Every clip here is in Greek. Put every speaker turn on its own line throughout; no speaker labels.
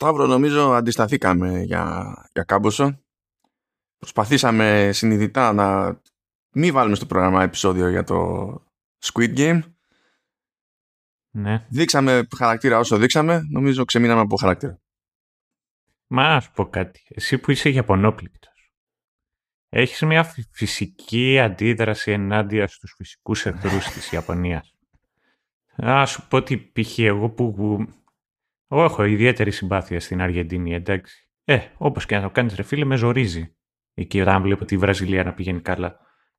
Σταύρο νομίζω αντισταθήκαμε για, για κάμποσο. Προσπαθήσαμε συνειδητά να μην βάλουμε στο πρόγραμμα επεισόδιο για το Squid Game.
Ναι.
Δείξαμε χαρακτήρα όσο δείξαμε. Νομίζω ξεμείναμε από χαρακτήρα.
Μα να σου πω κάτι. Εσύ που είσαι Ιαπωνόπληκτος. Έχεις μια φυσική αντίδραση ενάντια στους φυσικούς εχθρούς της Ιαπωνίας. Να σου πω ότι π.χ. εγώ που... Εγώ έχω ιδιαίτερη συμπάθεια στην Αργεντινή, εντάξει. Ε, όπως και να το κάνεις ρε φίλε, με ζορίζει. Εκεί όταν βλέπω τη Βραζιλία να πηγαίνει καλά.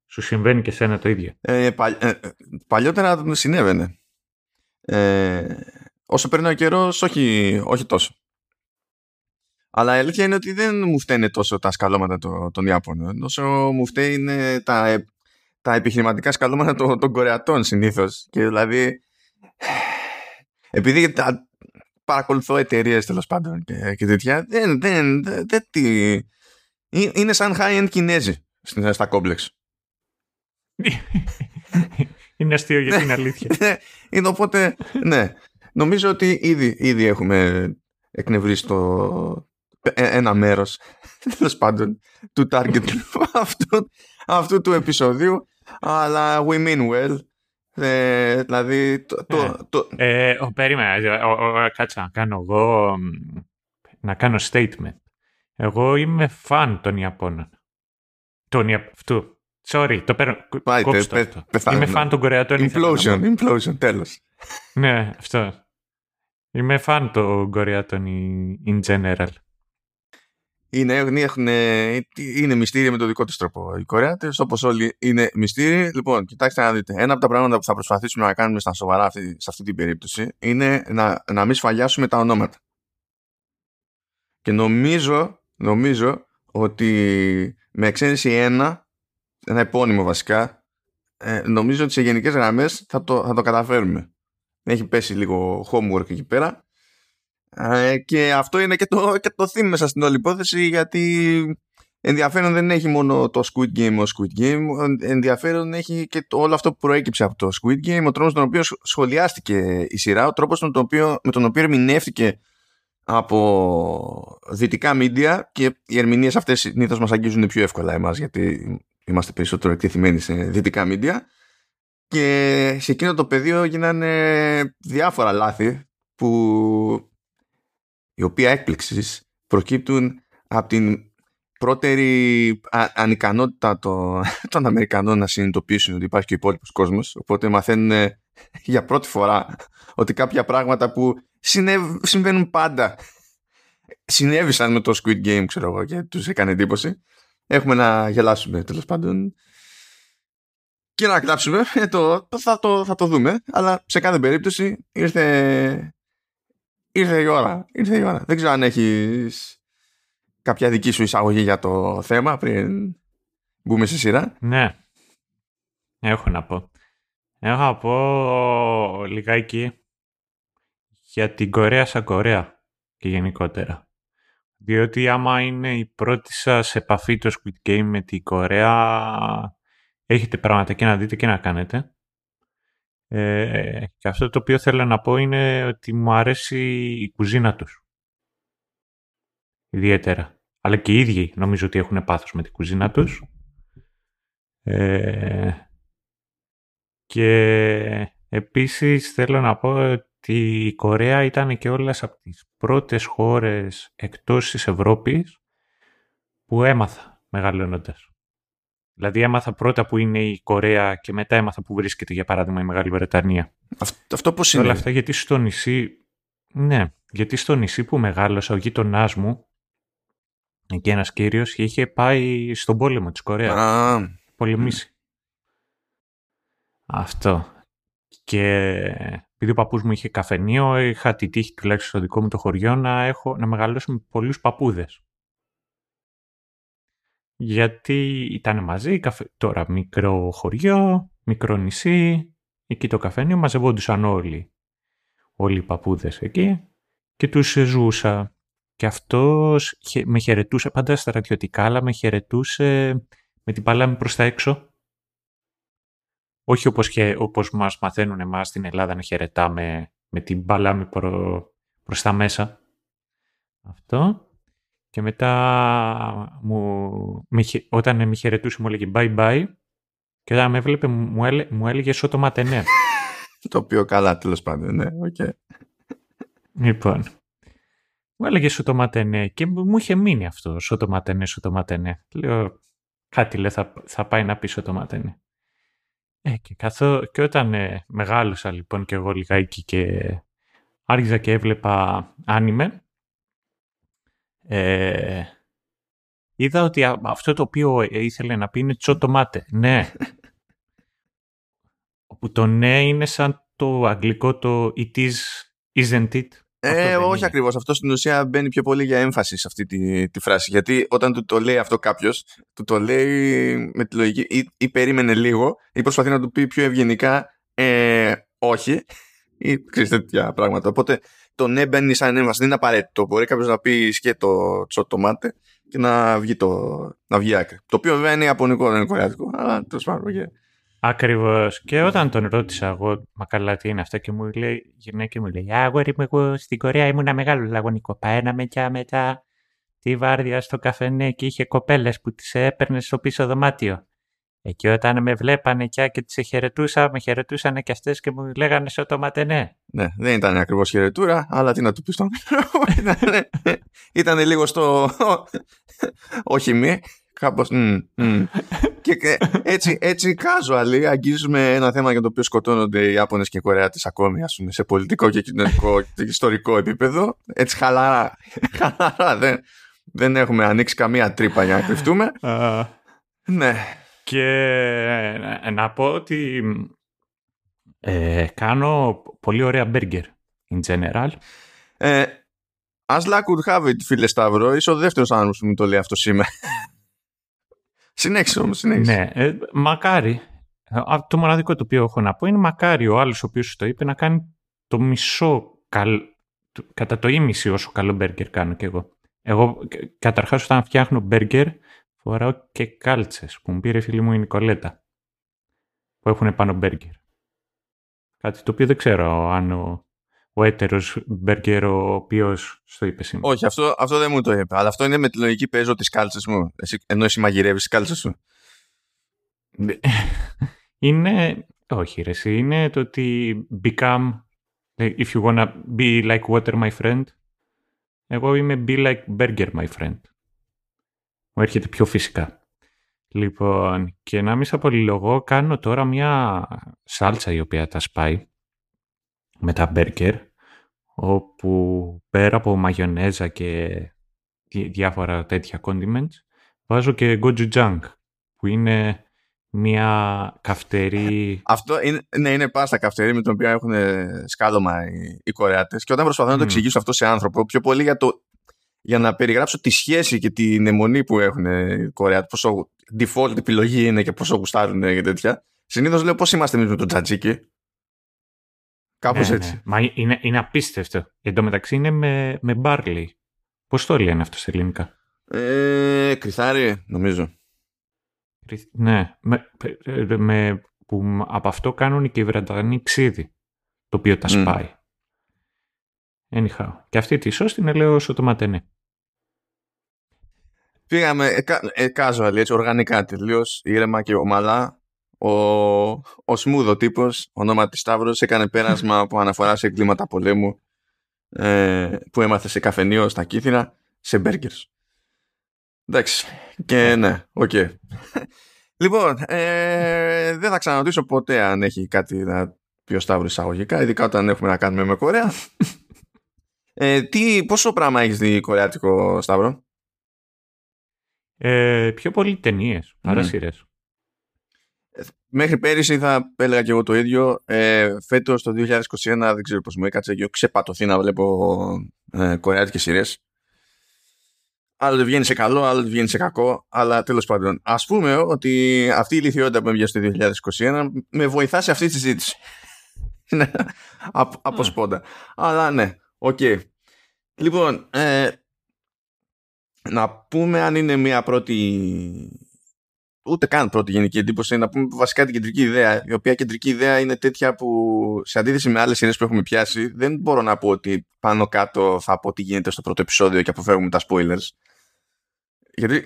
Σου συμβαίνει και σένα το ίδιο.
Ε, πα, ε, παλιότερα συνέβαινε. Ε, όσο παίρνει ο καιρός, όχι, όχι τόσο. Αλλά η αλήθεια είναι ότι δεν μου φταίνε τόσο τα σκαλώματα των, των Ιάπωνων, όσο μου φταίνουν τα, τα επιχειρηματικά σκαλώματα των, των Κορεατών συνήθως. Και δηλαδή, επειδή τα, παρακολουθώ εταιρείες τέλος πάντων και, και τέτοια, δεν, δεν, δεν, δεν είναι σαν high-end Κινέζοι στα κόμπλεξ.
είναι αστείο για την αλήθεια.
Ναι, είναι οπότε, ναι. Νομίζω ότι ήδη, ήδη έχουμε εκνευρίσει το, ε, ένα μέρος τέλος πάντων του target αυτού, αυτού του επεισοδίου αλλά we mean well ε, δηλαδή το, το, το...
Ε, ο, περίμενα, κάτσα να κάνω εγώ να κάνω statement εγώ είμαι φαν των Ιαπώνων των αυτού Sorry, το παίρνω. Πάει, πε, πε, Είμαι φαν των Κορεατών.
Implosion, implosion, τέλος.
ναι, αυτό. Είμαι φαν των Κορεατών in general.
Είναι, έχουν, είναι μυστήρια με το δικό του τρόπο. Οι Κορεάτες, όπως όλοι, είναι μυστήρια. Λοιπόν, κοιτάξτε να δείτε. Ένα από τα πράγματα που θα προσπαθήσουμε να κάνουμε στα σοβαρά αυτή, σε αυτή την περίπτωση είναι να, να μην σφαλιάσουμε τα ονόματα. Και νομίζω, νομίζω ότι με εξαίρεση ένα, ένα επώνυμο βασικά, ε, νομίζω ότι σε γενικές γραμμές θα το, θα το καταφέρουμε. Έχει πέσει λίγο homework εκεί πέρα ε, και αυτό είναι και το, και το theme μέσα στην όλη υπόθεση γιατί ενδιαφέρον δεν έχει μόνο το Squid Game ο Squid Game ενδιαφέρον έχει και το, όλο αυτό που προέκυψε από το Squid Game ο τρόπος τον οποίο σχολιάστηκε η σειρά ο τρόπος τον οποίο, με τον οποίο ερμηνεύτηκε από δυτικά media και οι ερμηνείες αυτές συνήθως μας αγγίζουν πιο εύκολα εμάς γιατί είμαστε περισσότερο εκτεθειμένοι σε δυτικά media. Και σε εκείνο το πεδίο γίνανε διάφορα λάθη που η οποία έκπληξης προκύπτουν από την πρώτερη ανικανότητα των, των Αμερικανών να συνειδητοποιήσουν ότι υπάρχει και ο υπόλοιπος κόσμος. Οπότε μαθαίνουν για πρώτη φορά ότι κάποια πράγματα που συμβαίνουν πάντα συνέβησαν με το Squid Game, ξέρω εγώ, και τους έκανε εντύπωση. Έχουμε να γελάσουμε τέλος πάντων και να κλάψουμε. Ε, το, θα, το, θα το δούμε. Αλλά σε κάθε περίπτωση ήρθε ήρθε η ώρα. Ήρθε η ώρα. Δεν ξέρω αν έχεις κάποια δική σου εισαγωγή για το θέμα πριν μπούμε σε σειρά.
Ναι. Έχω να πω. Έχω να πω λιγάκι για την Κορέα σαν Κορέα και γενικότερα. Διότι άμα είναι η πρώτη σας επαφή το Squid Game με την Κορέα έχετε πράγματα και να δείτε και να κάνετε. Ε, και αυτό το οποίο θέλω να πω είναι ότι μου αρέσει η κουζίνα τους. Ιδιαίτερα. Αλλά και οι ίδιοι νομίζω ότι έχουν πάθος με την κουζίνα τους. Ε, και επίσης θέλω να πω ότι η Κορέα ήταν και όλες από τις πρώτες χώρες εκτός της Ευρώπης που έμαθα μεγαλώνοντας. Δηλαδή έμαθα πρώτα που είναι η Κορέα και μετά έμαθα που βρίσκεται για παράδειγμα η Μεγάλη Βρετανία.
Αυτό, αυτό πώς είναι.
Όλα αυτά γιατί στο νησί, ναι, γιατί στο νησί που μεγάλωσα ο γείτονάς μου εκεί ένας κύριος είχε πάει στον πόλεμο της Κορέας.
Α,
πολεμήσει. Αυτό. Και επειδή ο παππούς μου είχε καφενείο, είχα τη τύχη τουλάχιστον στο δικό μου το χωριό να, έχω, να μεγαλώσω με πολλούς παππούδες γιατί ήταν μαζί, τώρα μικρό χωριό, μικρό νησί, εκεί το καφένιο μαζευόντουσαν όλοι, όλοι οι παππούδες εκεί και τους ζούσα. Και αυτός με χαιρετούσε πάντα στρατιωτικά, αλλά με χαιρετούσε με την παλάμη προς τα έξω. Όχι όπως, όπως μας μαθαίνουν εμάς στην Ελλάδα να χαιρετάμε με την παλάμη προ, προς τα μέσα. Αυτό. Και μετά μου, όταν με χαιρετούσε μου έλεγε bye bye και όταν με έβλεπε μου, έλε, μου έλεγε ちょっと待ってね.
Το οποίο καλά τέλος πάντων, ναι, οκ.
Λοιπόν, μου έλεγε ちょっと待ってね και μου είχε μείνει αυτό, ちょっと待ってね, ちょっと待ってね. Λέω, κάτι λέει θα, θα πάει να πει ちょっと待ってね. Ε, και, καθώ, και όταν ε, μεγάλωσα λοιπόν και εγώ λιγάκι και άρχιζα και έβλεπα άνιμε, ε, είδα ότι αυτό το οποίο ήθελε να πει είναι τσότο Ναι. Όπου το ναι είναι σαν το αγγλικό το it is, isn't it.
Ε, όχι ακριβώς. Αυτό στην ουσία μπαίνει πιο πολύ για έμφαση σε αυτή τη, τη φράση. Γιατί όταν του το λέει αυτό κάποιος, του το λέει με τη λογική ή, ή περίμενε λίγο, ή προσπαθεί να του πει πιο ευγενικά ε, όχι, ή ξέρεις τέτοια πράγματα. Οπότε το ναι μπαίνει σαν έμφαση. Δεν είναι απαραίτητο. Μπορεί κάποιος να πει και το τσοτομάτε και να βγει, το, να βγει άκρη. Το οποίο βέβαια είναι ιαπωνικό, δεν είναι κορεάτικο. Αλλά τέλος πάντων. Yeah.
Ακριβώς. Και όταν τον ρώτησα εγώ, μα καλά τι είναι αυτό, και μου λέει, γυναίκα μου λέει, Αγόρι μου, εγώ στην Κορέα ήμουν μεγάλο λαγωνικό. Παίρναμε και μετά τη βάρδια στο καφενέ και είχε κοπέλες που τις έπαιρνες στο πίσω δωμάτιο. Εκεί όταν με βλέπανε και, και τις χαιρετούσα, με χαιρετούσαν και αυτές και μου λέγανε στο ματενέ.
Ναι, δεν ήταν ακριβώς χαιρετούρα, αλλά τι να του πεις στον ήταν λίγο στο. Όχι μη. Κάπως. και έτσι, έτσι casual αγγίζουμε ένα θέμα για το οποίο σκοτώνονται οι Ιάπωνες και οι Κορεάτες ακόμη, ας πούμε, σε πολιτικό και κοινωνικό και ιστορικό επίπεδο. Έτσι χαλαρά. χαλαρά δεν, δεν έχουμε ανοίξει καμία τρύπα για να κρυφτούμε. ναι.
Και ε, να πω ότι ε, κάνω πολύ ωραία μπέργκερ in general.
Ε, as luck would have it, φίλε Σταύρο, είσαι ο δεύτερος άνθρωπος που μου το λέει αυτό σήμερα. συνέχισε όμως, συνέχισε.
Ναι, ε, μακάρι. Το μοναδικό το οποίο έχω να πω είναι μακάρι ο άλλος ο οποίος το είπε να κάνει το μισό, καλ... κατά το ίμιση όσο καλό μπέργκερ κάνω κι εγώ. Εγώ καταρχάς όταν φτιάχνω μπέργκερ φοράω και κάλτσες που μου πήρε φίλη μου η Νικολέτα που έχουν πάνω μπέργκερ. Κάτι το οποίο δεν ξέρω αν ο, ο έτερος μπέργκερ ο οποίος στο είπε σήμερα.
Όχι, αυτό, αυτό δεν μου το είπε. Αλλά αυτό είναι με τη λογική παίζω τις κάλτσες μου. Εσύ, ενώ εσύ μαγειρεύεις τις κάλτσες σου.
είναι... Όχι ρε, εσύ, είναι το ότι become if you wanna be like water my friend εγώ είμαι be like burger my friend μου έρχεται πιο φυσικά. Λοιπόν, και να μην σε απολυλογώ, κάνω τώρα μια σάλτσα η οποία τα σπάει με τα μπέρκερ, όπου πέρα από μαγιονέζα και διάφορα τέτοια condiments, βάζω και gochujang, που είναι μια καυτερή...
Αυτό είναι, ναι, είναι πάστα καυτερή με την οποία έχουν σκάλωμα οι, οι Κορεάτες και όταν προσπαθώ να το εξηγήσω αυτό σε άνθρωπο, πιο πολύ για το για να περιγράψω τη σχέση και την αιμονή που έχουν οι Κορεάτες, πόσο default επιλογή είναι και πόσο γουστάρουν και τέτοια. Συνήθως λέω πώς είμαστε εμείς με τον Τζατζίκι. Κάπως ναι, έτσι. Ναι.
Μα είναι, είναι απίστευτο. Εν τω μεταξύ είναι με, με μπάρλι. Πώς το λένε αυτό σε ελληνικά;
Ε, κρυθάρι, νομίζω.
Ναι, με, με, που από αυτό κάνουν και οι Βρετανοί ξύδι, το οποίο τα σπάει. Anyhow. Και αυτή τη σώστη την λέω όσο το ματενέ.
Πήγαμε ε, casual, έτσι, οργανικά τελείως, ήρεμα και ομαλά. Ο, ο Σμούδο τύπος, ονόματι Σταύρος, έκανε πέρασμα που αναφορά σε εγκλήματα πολέμου ε, που έμαθε σε καφενείο στα Κύθυνα, σε burgers. Εντάξει. Και ναι, ok. Okay. λοιπόν, ε, δεν θα ξαναρωτήσω ποτέ αν έχει κάτι να πει ο Σταύρος εισαγωγικά, ειδικά όταν έχουμε να κάνουμε με Κορέα. Ε, τι, πόσο πράγμα έχεις δει κορεάτικο, Σταύρο;
Ε, πιο πολύ ταινίες, παρά mm.
Μέχρι πέρυσι θα έλεγα και εγώ το ίδιο. Ε, Φέτος το 2021 δεν ξέρω πώς μου έκατσε και ξεπατώθηκα να βλέπω ε, κορεάτικες σειρές. Άλλο βγαίνει σε καλό, άλλο βγαίνει σε κακό. Αλλά τέλος πάντων, ας πούμε ότι αυτή η ηλιθιότητα που έβγαινε στο 2021 με βοηθά σε αυτή τη συζήτηση. από σπόντα. Αλλά ναι, ok. Okay. Λοιπόν, ε, να πούμε αν είναι μια πρώτη ούτε καν πρώτη γενική εντύπωση, να πούμε βασικά την κεντρική ιδέα, η οποία κεντρική ιδέα είναι τέτοια που σε αντίθεση με άλλες σειρές που έχουμε πιάσει, δεν μπορώ να πω ότι πάνω κάτω θα πω τι γίνεται στο πρώτο επεισόδιο και αποφεύγουμε τα spoilers. Γιατί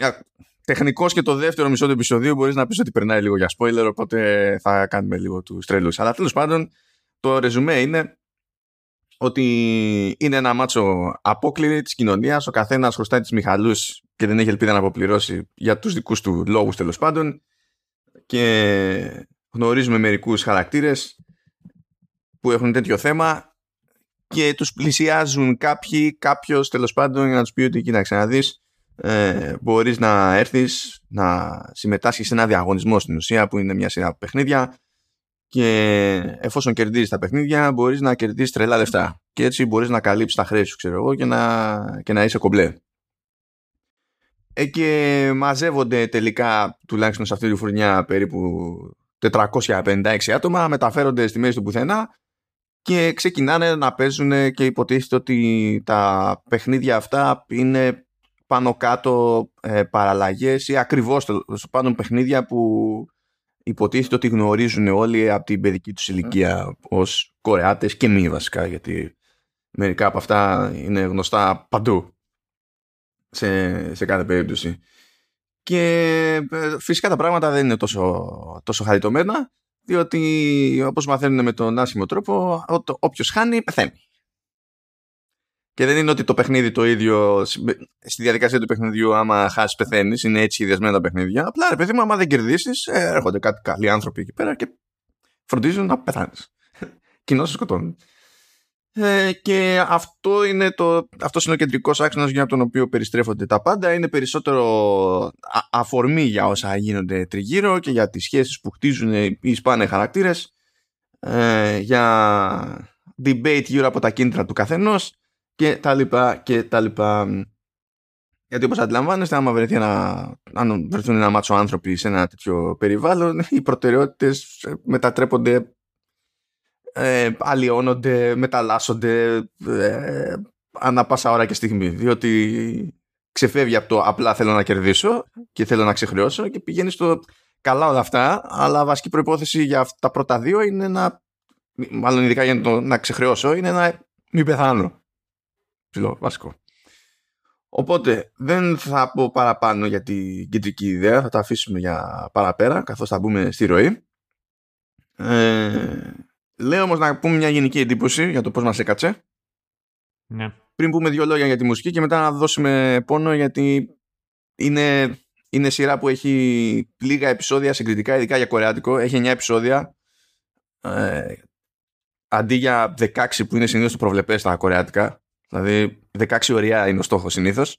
τεχνικώ και το δεύτερο μισό του επεισοδίου μπορείς να πεις ότι περνάει λίγο για spoiler, οπότε θα κάνουμε λίγο τους τρελού. Αλλά τέλος πάντων, το ρεζουμέ είναι ότι είναι ένα μάτσο απόκληρη της κοινωνίας, ο καθένας χρωστάει τις Μιχαλούς και δεν έχει ελπίδα να αποπληρώσει για τους δικούς του λόγους τέλος πάντων. Και γνωρίζουμε μερικούς χαρακτήρες που έχουν τέτοιο θέμα και τους πλησιάζουν κάποιοι, κάποιος τέλος πάντων για να τους πει ότι κοίταξε να δεις ε, μπορείς να έρθεις να συμμετάσχεις σε ένα διαγωνισμό στην ουσία που είναι μια σειρά παιχνίδια και εφόσον κερδίζεις τα παιχνίδια μπορείς να κερδίσει τρελά λεφτά. Και έτσι μπορείς να καλύψεις τα χρέη σου ξέρω εγώ και να, και να είσαι κομπλέ. Ε, και μαζεύονται τελικά τουλάχιστον σε αυτή τη φουρνιά περίπου 456 άτομα μεταφέρονται στη μέση του πουθενά και ξεκινάνε να παίζουν και υποτίθεται ότι τα παιχνίδια αυτά είναι πάνω κάτω ε, παραλλαγές ή ακριβώς πάνω παιχνίδια που υποτίθεται ότι γνωρίζουν όλοι από την παιδική τους ηλικία ως Κορεάτες και μη βασικά γιατί μερικά από αυτά είναι γνωστά παντού σε, σε κάθε περίπτωση. Και ε, φυσικά τα πράγματα δεν είναι τόσο, τόσο χαριτωμένα διότι όπως μαθαίνουν με τον άσχημο τρόπο όποιος χάνει πεθαίνει. Και δεν είναι ότι το παιχνίδι το ίδιο, στη διαδικασία του παιχνιδιού, άμα χάσεις, πεθαίνεις, είναι έτσι σχεδιασμένα τα παιχνίδια. Απλά ρε παιδί μου, άμα δεν κερδίσεις, ε, έρχονται κάτι καλοί άνθρωποι εκεί πέρα και φροντίζουν να πεθάνεις. Κοινώ σε σκοτώνουν. Ε, και αυτό είναι, το, αυτός είναι ο κεντρικός άξονας για τον οποίο περιστρέφονται τα πάντα. Είναι περισσότερο αφορμή για όσα γίνονται τριγύρω και για τις σχέσεις που χτίζουν οι σπάνε χαρακτήρες. Ε, για debate γύρω από τα κίνητρα του καθενός και τα λοιπά και τα λοιπά. Γιατί όπως αντιλαμβάνεστε, άμα βρεθεί ένα, αν βρεθούν ένα μάτσο άνθρωποι σε ένα τέτοιο περιβάλλον, οι προτεραιότητες μετατρέπονται, ε, αλλοιώνονται, μεταλλάσσονται ε, ανά πάσα ώρα και στιγμή. Διότι ξεφεύγει από το απλά θέλω να κερδίσω και θέλω να ξεχρεώσω και πηγαίνει στο καλά όλα αυτά, αλλά βασική προϋπόθεση για τα πρώτα δύο είναι να, μάλλον ειδικά για το να ξεχρεώσω, είναι να μην πεθάνω ψηλό, βασικό. Οπότε δεν θα πω παραπάνω για την κεντρική ιδέα, θα τα αφήσουμε για παραπέρα καθώς θα μπούμε στη ροή. Ε, λέω όμως να πούμε μια γενική εντύπωση για το πώς μας έκατσε.
Ναι.
Πριν πούμε δύο λόγια για τη μουσική και μετά να δώσουμε πόνο γιατί είναι, είναι σειρά που έχει λίγα επεισόδια συγκριτικά, ειδικά για κορεάτικο. Έχει 9 επεισόδια. Ε, αντί για 16 που είναι συνήθως το προβλεπές στα κορεάτικα Δηλαδή 16 ωριά είναι ο στόχος συνήθως.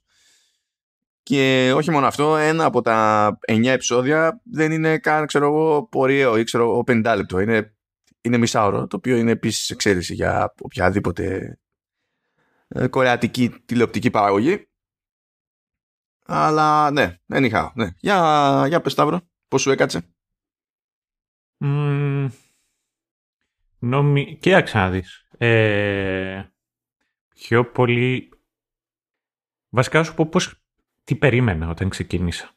Και όχι μόνο αυτό, ένα από τα 9 επεισόδια δεν είναι καν, ξέρω εγώ, πορείο ή ξέρω εγώ 50 λεπτό. Είναι, είναι μισάωρο, το οποίο είναι επίσης εξαίρεση για οποιαδήποτε ε, κορεατική τηλεοπτική παραγωγή. Αλλά ναι, δεν είχα. Ναι. Για, για πες Σταύρο, πώς σου έκατσε;
Mm, νομι... Κοίταξε να δεις. Ε, πιο πολύ... Βασικά σου πω πώς... τι περίμενα όταν ξεκίνησα.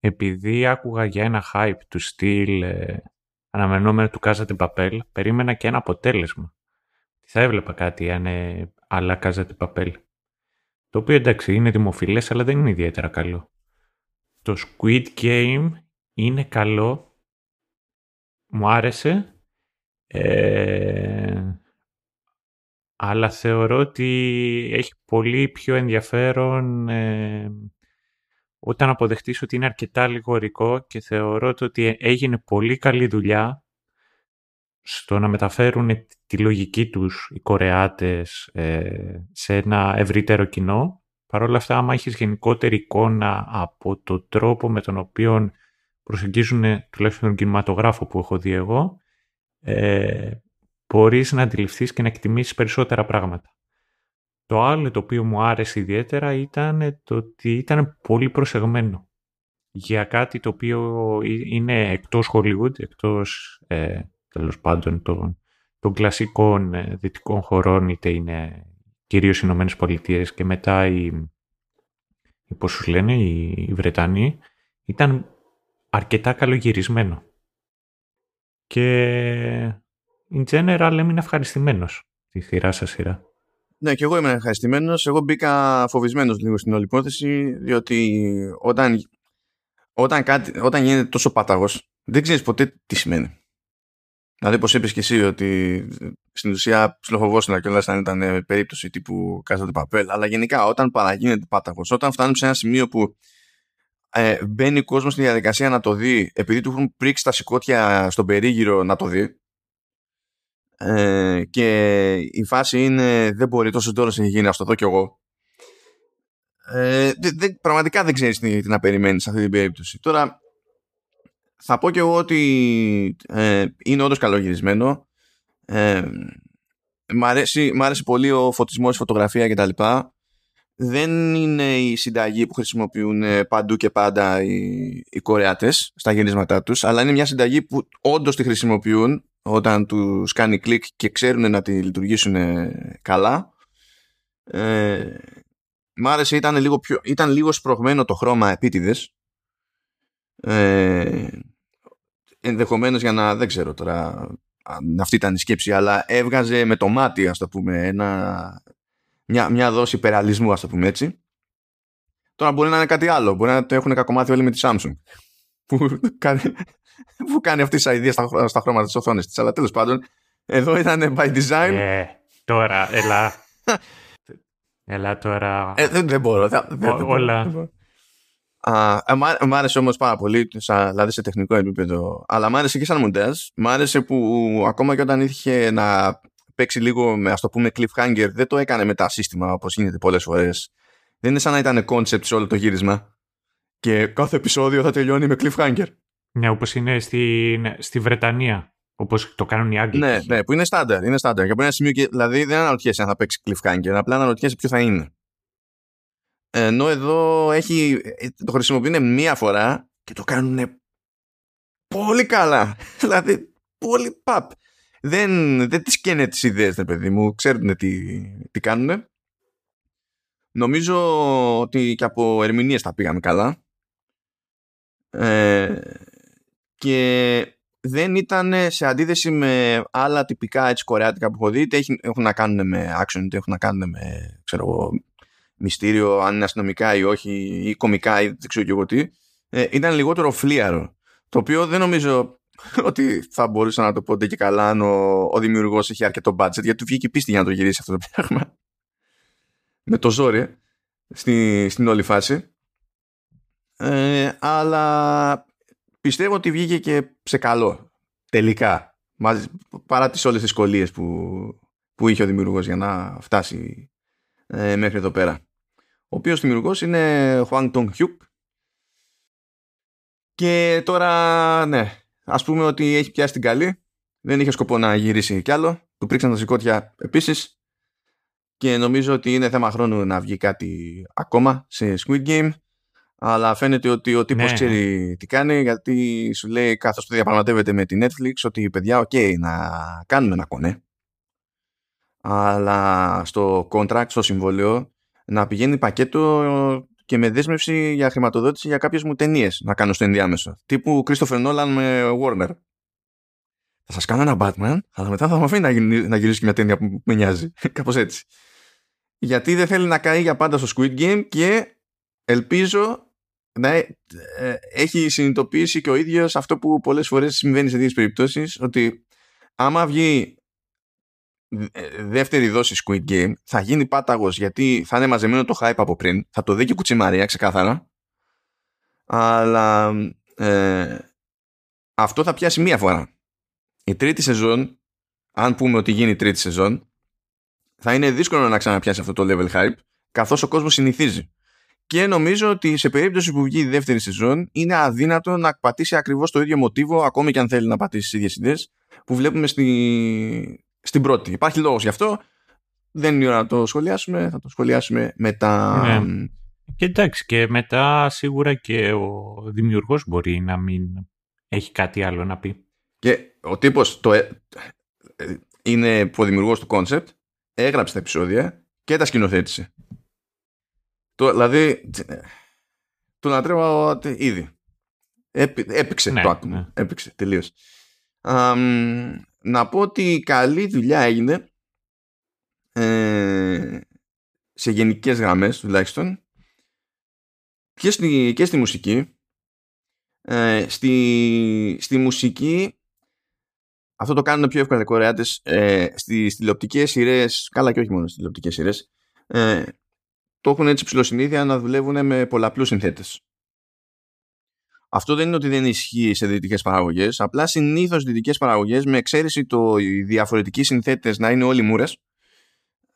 Επειδή άκουγα για ένα hype του στυλ ε, αναμενόμενο του Κάζα την Παπέλ, περίμενα και ένα αποτέλεσμα. Θα έβλεπα κάτι αν ε, αλλά Κάζα την Παπέλ. Το οποίο εντάξει είναι δημοφιλές αλλά δεν είναι ιδιαίτερα καλό. Το Squid Game είναι καλό. Μου άρεσε. Ε, αλλά θεωρώ ότι έχει πολύ πιο ενδιαφέρον ε, όταν αποδεχτείς ότι είναι αρκετά λιγορικό και θεωρώ ότι έγινε πολύ καλή δουλειά στο να μεταφέρουν τη λογική τους οι Κορεάτες ε, σε ένα ευρύτερο κοινό. Παρ' όλα αυτά, άμα έχεις γενικότερη εικόνα από το τρόπο με τον οποίο προσεγγίζουν τουλάχιστον τον κινηματογράφο που έχω δει εγώ, ε, μπορείς να αντιληφθείς και να εκτιμήσεις περισσότερα πράγματα. Το άλλο το οποίο μου άρεσε ιδιαίτερα ήταν το ότι ήταν πολύ προσεγμένο για κάτι το οποίο είναι εκτός Hollywood, εκτός ε, τέλος πάντων των, των κλασικών ε, δυτικών χωρών, είτε είναι κυρίως οι Ηνωμένες Πολιτείες και μετά οι, οι πώς λένε, οι, οι Βρετανοί, ήταν αρκετά καλογυρισμένο. Και in general έμεινε ευχαριστημένος τη σειρά σας σειρά.
Ναι, και εγώ είμαι ευχαριστημένος. Εγώ μπήκα φοβισμένος λίγο στην όλη υπόθεση, διότι όταν, όταν, κάτι, όταν γίνεται τόσο πάταγος, δεν ξέρεις ποτέ τι σημαίνει. Δηλαδή, όπως είπες και εσύ, ότι στην ουσία ψιλοφοβόσουν κιόλας αν ήταν περίπτωση τύπου κάζατε παπέλ. Αλλά γενικά, όταν παραγίνεται πάταγος, όταν φτάνουμε σε ένα σημείο που ε, μπαίνει ο κόσμος στη διαδικασία να το δει, επειδή του έχουν πρίξει τα σηκώτια στον περίγυρο να το δει, ε, και η φάση είναι δεν μπορεί τόσο τώρα να γίνει, αυτό το δω κι εγώ. Ε, δε, πραγματικά δεν ξέρεις τι, τι να περιμένεις σε αυτή την περίπτωση. Τώρα θα πω κι εγώ ότι ε, είναι όντως καλογυρισμένο. Ε, μ, αρέσει, μ' άρεσε πολύ ο φωτισμός, η φωτογραφία κτλ. Δεν είναι η συνταγή που χρησιμοποιούν παντού και πάντα οι, οι Κορεάτες στα γυρίσματά τους, αλλά είναι μια συνταγή που όντως τη χρησιμοποιούν όταν τους κάνει κλικ και ξέρουν να τη λειτουργήσουν καλά. Ε, μ' άρεσε, ήταν λίγο, πιο, ήταν λίγο σπρωγμένο το χρώμα επίτηδες. Ε, ενδεχομένως για να, δεν ξέρω τώρα αν αυτή ήταν η σκέψη, αλλά έβγαζε με το μάτι, ας το πούμε, ένα, μια, μια δόση υπεραλισμού, ας το πούμε έτσι. Τώρα μπορεί να είναι κάτι άλλο, μπορεί να το έχουν κακομάθει όλοι με τη Samsung. Που κάνει, που κάνει αυτή η ιδέα στα, στα χρώματα της οθόνης της. Αλλά τέλος πάντων, εδώ ήταν by design.
Ε, τώρα, έλα. έλα τώρα.
Ε, δεν, δεν μπορώ. Δεν, δεν,
όλα.
μ' άρεσε όμως πάρα πολύ, δηλαδή σε τεχνικό επίπεδο. Αλλά μ' άρεσε και σαν μοντάζ. Μ' άρεσε που ακόμα και όταν είχε να παίξει λίγο με, ας το πούμε, cliffhanger, δεν το έκανε με τα σύστημα όπως γίνεται πολλές φορές. Δεν είναι σαν να ήταν concept σε όλο το γύρισμα. Και κάθε επεισόδιο θα τελειώνει με cliffhanger.
Ναι, όπως είναι στη, στη Βρετανία. Όπως το κάνουν οι Άγγλοι.
Ναι, ναι, που είναι στάνταρ. Είναι στάνταρ. Και από ένα σημείο και, δηλαδή δεν αναρωτιέσαι αν θα παίξει cliffhanger, απλά αναρωτιέσαι ποιο θα είναι. Ενώ εδώ έχει, το χρησιμοποιούν μία φορά και το κάνουν πολύ καλά. δηλαδή, πολύ παπ. Δεν, δεν τις καίνε τις ιδέες, παιδί μου. Ξέρουν τι, τι κάνουν. Νομίζω ότι και από ερμηνείες τα πήγαμε καλά. Ε, και δεν ήταν σε αντίθεση με άλλα τυπικά έτσι κορεάτικα που έχω δει είτε έχουν να κάνουν με action είτε έχουν να κάνουν με ξέρω, μυστήριο αν είναι αστυνομικά ή όχι ή κομικά ή δεν ξέρω και εγώ τι. Ε, ήταν λιγότερο φλίαρο. Το οποίο δεν νομίζω ότι θα μπορούσα να το πω και καλά αν ο, ο δημιουργός έχει αρκετό budget γιατί του βγήκε πίστη για να το γυρίσει αυτό το πράγμα. Με το ζόρι στη, στην όλη φάση. Ε, αλλά πιστεύω ότι βγήκε και σε καλό τελικά παρά τις όλες τις δυσκολίες που, που είχε ο δημιουργός για να φτάσει ε, μέχρι εδώ πέρα. Ο οποίος δημιουργός είναι Huang Tong Hyuk και τώρα ναι ας πούμε ότι έχει πιάσει την καλή δεν είχε σκοπό να γυρίσει κι άλλο του πρήξαν τα συκώτια επίσης. Και νομίζω ότι είναι θέμα χρόνου να βγει κάτι ακόμα σε Squid Game αλλά φαίνεται ότι ο τύπος ναι. ξέρει τι κάνει γιατί σου λέει καθώς το διαπραγματεύεται με τη Netflix ότι παιδιά ok okay, να κάνουμε ένα κονέ αλλά στο contract, στο συμβόλαιο να πηγαίνει πακέτο και με δέσμευση για χρηματοδότηση για κάποιες μου ταινίες να κάνω στο ενδιάμεσο. Τύπου Christopher Nolan με Warner. Θα σας κάνω ένα Batman αλλά μετά θα μου αφήνει να, να γυρίσει και μια ταινία που με νοιάζει. Κάπως έτσι. Γιατί δεν θέλει να καεί για πάντα στο Squid Game και ελπίζω να ε, έχει συνειδητοποιήσει και ο ίδιος αυτό που πολλές φορές συμβαίνει σε δύο περιπτώσεις ότι άμα βγει ε, δεύτερη δόση Squid Game θα γίνει πάταγος γιατί θα είναι μαζεμένο το hype από πριν θα το δει και κουτσιμαρία ξεκάθαρα. Αλλά ε, αυτό θα πιάσει μία φορά. Η τρίτη σεζόν αν πούμε ότι γίνει η τρίτη σεζόν θα είναι δύσκολο να ξαναπιάσει αυτό το level hype καθώς ο κόσμος συνηθίζει και νομίζω ότι σε περίπτωση που βγει η δεύτερη σεζόν είναι αδύνατο να πατήσει ακριβώς το ίδιο μοτίβο ακόμη και αν θέλει να πατήσει τις ίδιες ιδέες που βλέπουμε στη... στην πρώτη. Υπάρχει λόγος γι' αυτό. Δεν είναι η ώρα να το σχολιάσουμε. Θα το σχολιάσουμε μετά.
Ναι. Και εντάξει και μετά σίγουρα και ο δημιουργός μπορεί να μην έχει κάτι άλλο να πει.
Και ο τύπος το... Ε, είναι ο δημιουργός του concept έγραψε τα επεισόδια και τα σκηνοθέτησε. Το, δηλαδή, το λατρεύω ήδη. έπαιξε ναι, το άτομο. Ναι. Έπαιξε τελείως. να πω ότι καλή δουλειά έγινε ε, σε γενικές γραμμές τουλάχιστον και στη, και στη μουσική ε, στη, στη μουσική αυτό το κάνουν πιο εύκολα οι Κορεάτες ε, στις τηλεοπτικές σειρές καλά και όχι μόνο στις τηλεοπτικές σειρές ε, το έχουν έτσι ψηλοσυνήθεια να δουλεύουν με πολλαπλούς συνθέτες. Αυτό δεν είναι ότι δεν ισχύει σε δυτικές παραγωγές απλά συνήθως δυτικές παραγωγές με εξαίρεση το οι διαφορετικοί συνθέτες να είναι όλοι μούρες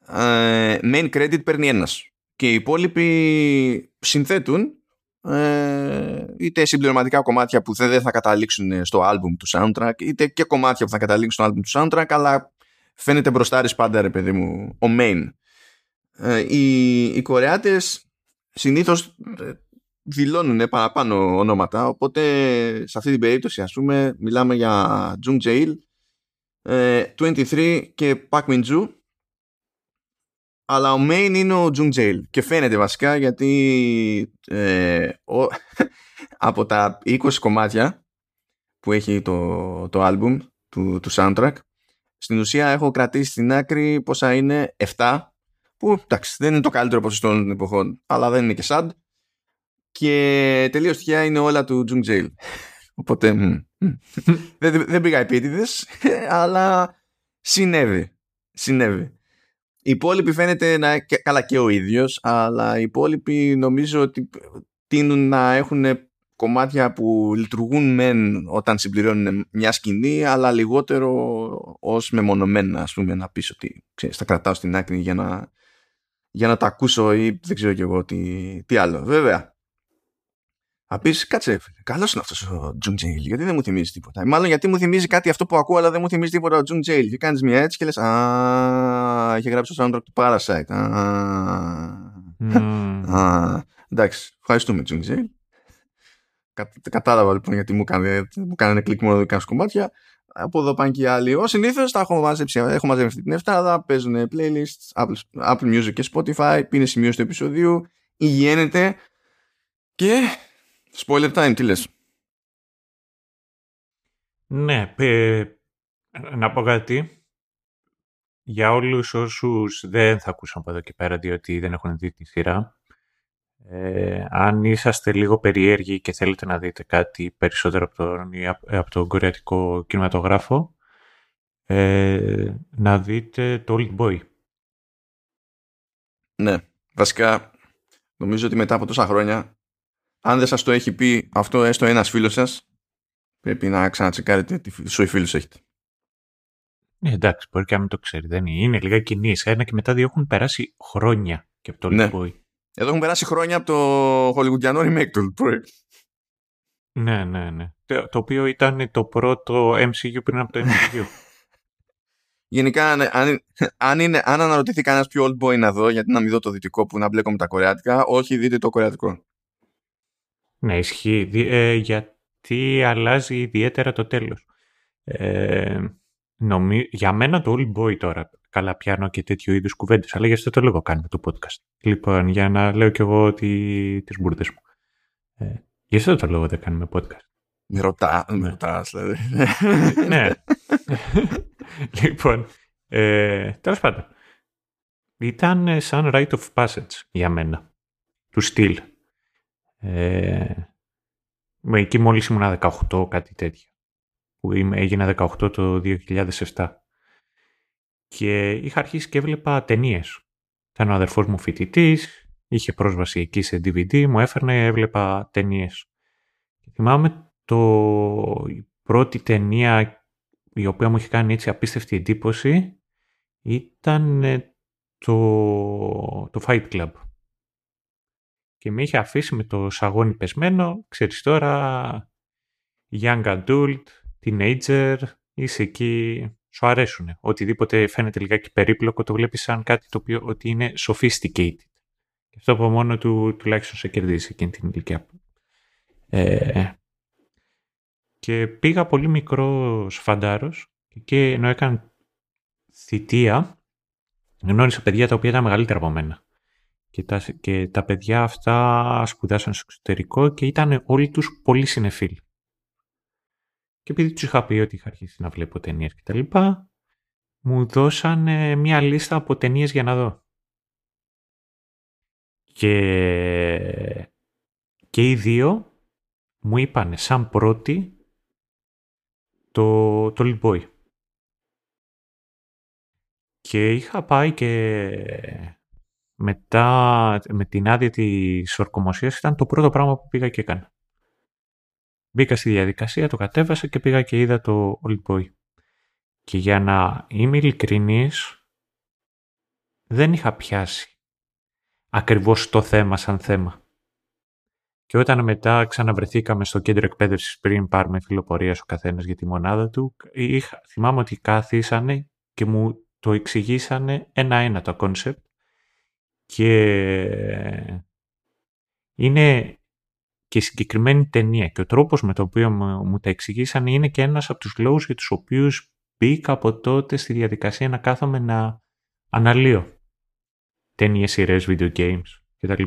ε, main credit παίρνει ένας. Και οι υπόλοιποι συνθέτουν ε, είτε συμπληρωματικά κομμάτια που δεν θα καταλήξουν στο album του soundtrack είτε και κομμάτια που θα καταλήξουν στο album του soundtrack αλλά φαίνεται μπροστάρις πάντα ρε παιδί μου ο main. ε, οι, οι Κορεάτες συνήθως ε, δηλώνουν παραπάνω ονόματα. Οπότε σε αυτή την περίπτωση ας πούμε μιλάμε για Jung Jae 23 και Park Min Joo αλλά ο main είναι ο Jung Jail και φαίνεται βασικά γιατί ε, ο, από τα 20 κομμάτια που έχει το, το album του, του soundtrack στην ουσία έχω κρατήσει στην άκρη πόσα είναι 7 που εντάξει δεν είναι το καλύτερο ποσοστό των εποχών αλλά δεν είναι και sad. Και τελείως τυχαία είναι όλα του Jung Jail. Οπότε δεν, δεν πήγα επίτηδες αλλά συνέβη συνέβη. Οι υπόλοιποι φαίνεται να καλά και ο ίδιος αλλά οι υπόλοιποι νομίζω ότι τείνουν να έχουν κομμάτια που λειτουργούν μεν όταν συμπληρώνουν μια σκηνή αλλά λιγότερο ως μεμονωμένα ας πούμε να πεις ότι ξέρεις, τα κρατάω στην άκρη για να, για να τα ακούσω ή δεν ξέρω κι εγώ τι, τι άλλο βέβαια θα πεις, κάτσε, καλός είναι αυτός ο Jung Jae-il, γιατί δεν μου θυμίζει τίποτα. Μάλλον γιατί μου θυμίζει κάτι αυτό που ακούω, αλλά δεν μου θυμίζει τίποτα ο Jung Jae-il. Και κάνεις μια έτσι και λες, Α, είχε γράψει το soundtrack του Parasite. Α, εντάξει, ευχαριστούμε Jung Jae-il. Κατάλαβα λοιπόν γιατί μου κάνανε, μου κάνανε κλικ μόνο δικά σου κομμάτια. Από εδώ πάνε και οι άλλοι. Ως συνήθως τα έχω μαζέψει. Έχω μαζέψει την εφτάδα. Παίζουν playlists, Apple, Apple Music και Spotify. Πίνει σημείο του επεισοδίου. Υγιένεται. Και Spoiler time, τι λες;
Ναι, να πω κάτι. Για όλους όσους δεν θα ακούσουν από εδώ και πέρα, διότι δεν έχουν δει τη σειρά, ε, αν είσαστε λίγο περίεργοι και θέλετε να δείτε κάτι περισσότερο από τον, από τον κορεατικό κινηματογράφο, ε, να δείτε το Old Boy.
Ναι, βασικά νομίζω ότι μετά από τόσα χρόνια αν δεν σας το έχει πει αυτό έστω ένας φίλος σας, πρέπει να ξανατσεκάρετε τι σοϊ φίλους έχετε.
Ναι, εντάξει, μπορεί και να μην το ξέρει. Δεν είναι, είναι λίγα κοινή. Ένα και μετά δύο έχουν περάσει χρόνια και από το ναι.
Εδώ έχουν περάσει χρόνια από το Hollywoodiano remake του
Ναι, ναι, ναι. Το, το οποίο ήταν το πρώτο MCU πριν από το MCU.
Γενικά, αν, αν, είναι, αν αναρωτηθεί κανένας πιο old boy να δω, γιατί να μην δω το δυτικό που να μπλέκω με τα κορεάτικα, όχι δείτε το κορεατικό.
Ναι, ισχύει. Ε, γιατί αλλάζει ιδιαίτερα το τέλος. Ε, νομί... Για μένα το All Boy τώρα, καλά πιάνω και τέτοιου είδους κουβέντες, αλλά για αυτό το λόγο κάνουμε το podcast. Λοιπόν, για να λέω κι εγώ τι... τις μπουρδες μου. Ε, για αυτό το λόγο δεν κάνουμε podcast.
Με ρωτά, με ρωτάς, δηλαδή.
ναι. λοιπόν, ε, τέλος πάντων. Ήταν σαν rite of passage για μένα. Του στυλ. Ε, εκεί μόλις ήμουν 18, κάτι τέτοιο. Που έγινα 18 το 2007. Και είχα αρχίσει και έβλεπα ταινίες. Ήταν ο αδερφός μου φοιτητής, είχε πρόσβαση εκεί σε DVD, μου έφερνε, έβλεπα ταινίες. θυμάμαι το, η πρώτη ταινία η οποία μου είχε κάνει έτσι απίστευτη εντύπωση ήταν το, το Fight Club και με είχε αφήσει με το σαγόνι πεσμένο, ξέρεις τώρα, young adult, teenager, είσαι εκεί, σου αρέσουν. Οτιδήποτε φαίνεται λιγάκι περίπλοκο το βλέπεις σαν κάτι το οποίο ότι είναι sophisticated. Και αυτό από μόνο του τουλάχιστον σε κερδίζει εκείνη την ηλικία. Ε, και πήγα πολύ μικρός φαντάρος και ενώ έκανα θητεία γνώρισα παιδιά τα οποία ήταν μεγαλύτερα από μένα και τα, και τα παιδιά αυτά σπουδάσαν στο εξωτερικό και ήταν όλοι τους πολύ συνεφίλ. Και επειδή τους είχα πει ότι είχα αρχίσει να βλέπω ταινίες κτλ., μου δώσαν μια λίστα από ταινίες για να δω. Και, και οι δύο μου είπαν σαν πρώτη το, το Boy. Και είχα πάει και μετά με την άδεια της ορκομοσίας ήταν το πρώτο πράγμα που πήγα και έκανα. Μπήκα στη διαδικασία, το κατέβασα και πήγα και είδα το Old Boy. Και για να είμαι ειλικρινής, δεν είχα πιάσει ακριβώς το θέμα σαν θέμα. Και όταν μετά ξαναβρεθήκαμε στο κέντρο εκπαίδευσης πριν πάρουμε φύλλο πορείας ο καθένας για τη μονάδα του, είχα, θυμάμαι ότι κάθισανε και μου το εξηγήσανε ένα-ένα το concept και είναι και συγκεκριμένη ταινία και ο τρόπος με τον οποίο μου, τα εξηγήσανε είναι και ένας από τους λόγους για τους οποίους μπήκα από τότε στη διαδικασία να κάθομαι να αναλύω ταινίες, σειρές, video games κτλ.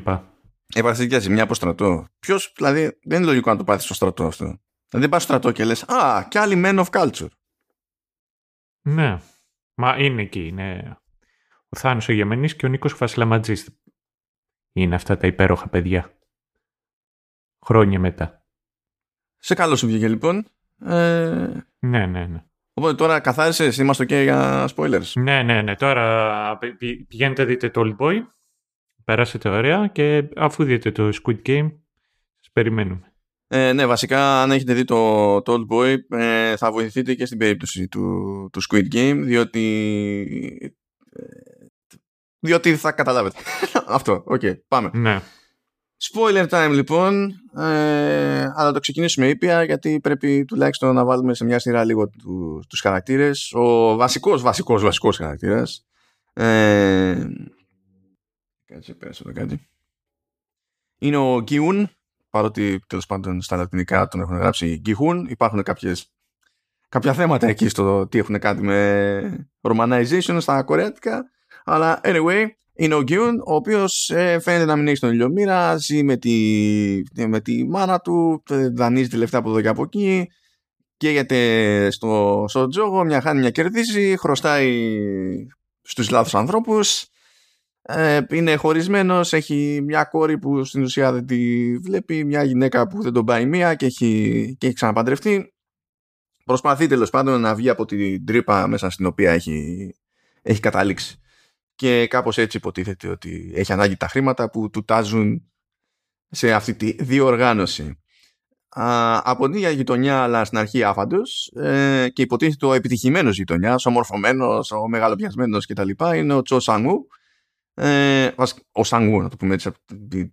Έπαθε και ζημιά από στρατό. Ποιος, δηλαδή, δεν είναι λογικό να το πάθεις στο στρατό αυτό. Δηλαδή, δεν πας στο στρατό και λες, Α, κι άλλοι men of culture.
Ναι. Μα είναι εκεί. Είναι ο Θάνος ο Γεμενής και ο Νίκος Φασλαματζής. Είναι αυτά τα υπέροχα παιδιά. Χρόνια μετά.
Σε καλό σου βγήκε λοιπόν. Ε...
Ναι, ναι, ναι.
Οπότε τώρα καθάρισες, είμαστε ok για spoilers.
Ναι, ναι, ναι. Τώρα πηγαίνετε δείτε το Old Boy. Περάσετε ωραία και αφού δείτε το Squid Game, σας περιμένουμε.
Ε, ναι, βασικά αν έχετε δει το, το Old Boy ε, θα βοηθηθείτε και στην περίπτωση του, του Squid Game διότι ε, διότι θα καταλάβετε. Αυτό, ok, okay, πάμε.
Ναι.
Spoiler time λοιπόν, ε, αλλά το ξεκινήσουμε ήπια γιατί πρέπει τουλάχιστον να βάλουμε σε μια σειρά λίγο του, τους χαρακτήρες. Ο βασικός, βασικός, βασικός χαρακτήρας. Ε, κάτσε, πέρασε εδώ κάτι. Είναι ο Γκιούν, παρότι τέλος πάντων στα λατινικά τον έχουν γράψει Γκιχούν. Υπάρχουν κάποιες, κάποια θέματα εκεί στο τι έχουν κάνει με romanization στα κορεάτικα. Αλλά anyway, είναι ο Γκιούν, ο οποίος ε, φαίνεται να μην έχει τον ηλιομήρα, ζει με τη, με τη μάνα του, δανείζει τη λεφτά από εδώ και από εκεί, καίγεται στο, στο τζόγο, μια χάνει, μια κερδίζει, χρωστάει στους λάθους ανθρώπους, ε, είναι χωρισμένος, έχει μια κόρη που στην ουσία δεν τη βλέπει, μια γυναίκα που δεν τον πάει μία και έχει, και έχει ξαναπαντρευτεί. Προσπαθεί τέλος πάντων να βγει από την τρύπα μέσα στην οποία έχει, έχει καταλήξει και κάπως έτσι υποτίθεται ότι έχει ανάγκη τα χρήματα που του τάζουν σε αυτή τη διοργάνωση. Α, από την ίδια γειτονιά, αλλά στην αρχή άφαντος ε, και υποτίθεται ο επιτυχημένος γειτονιάς, ο μορφωμένος, ο μεγαλοπιασμένος κτλ. είναι ο Τσο Σανγού. Ε, ο Σανγού, να το πούμε έτσι,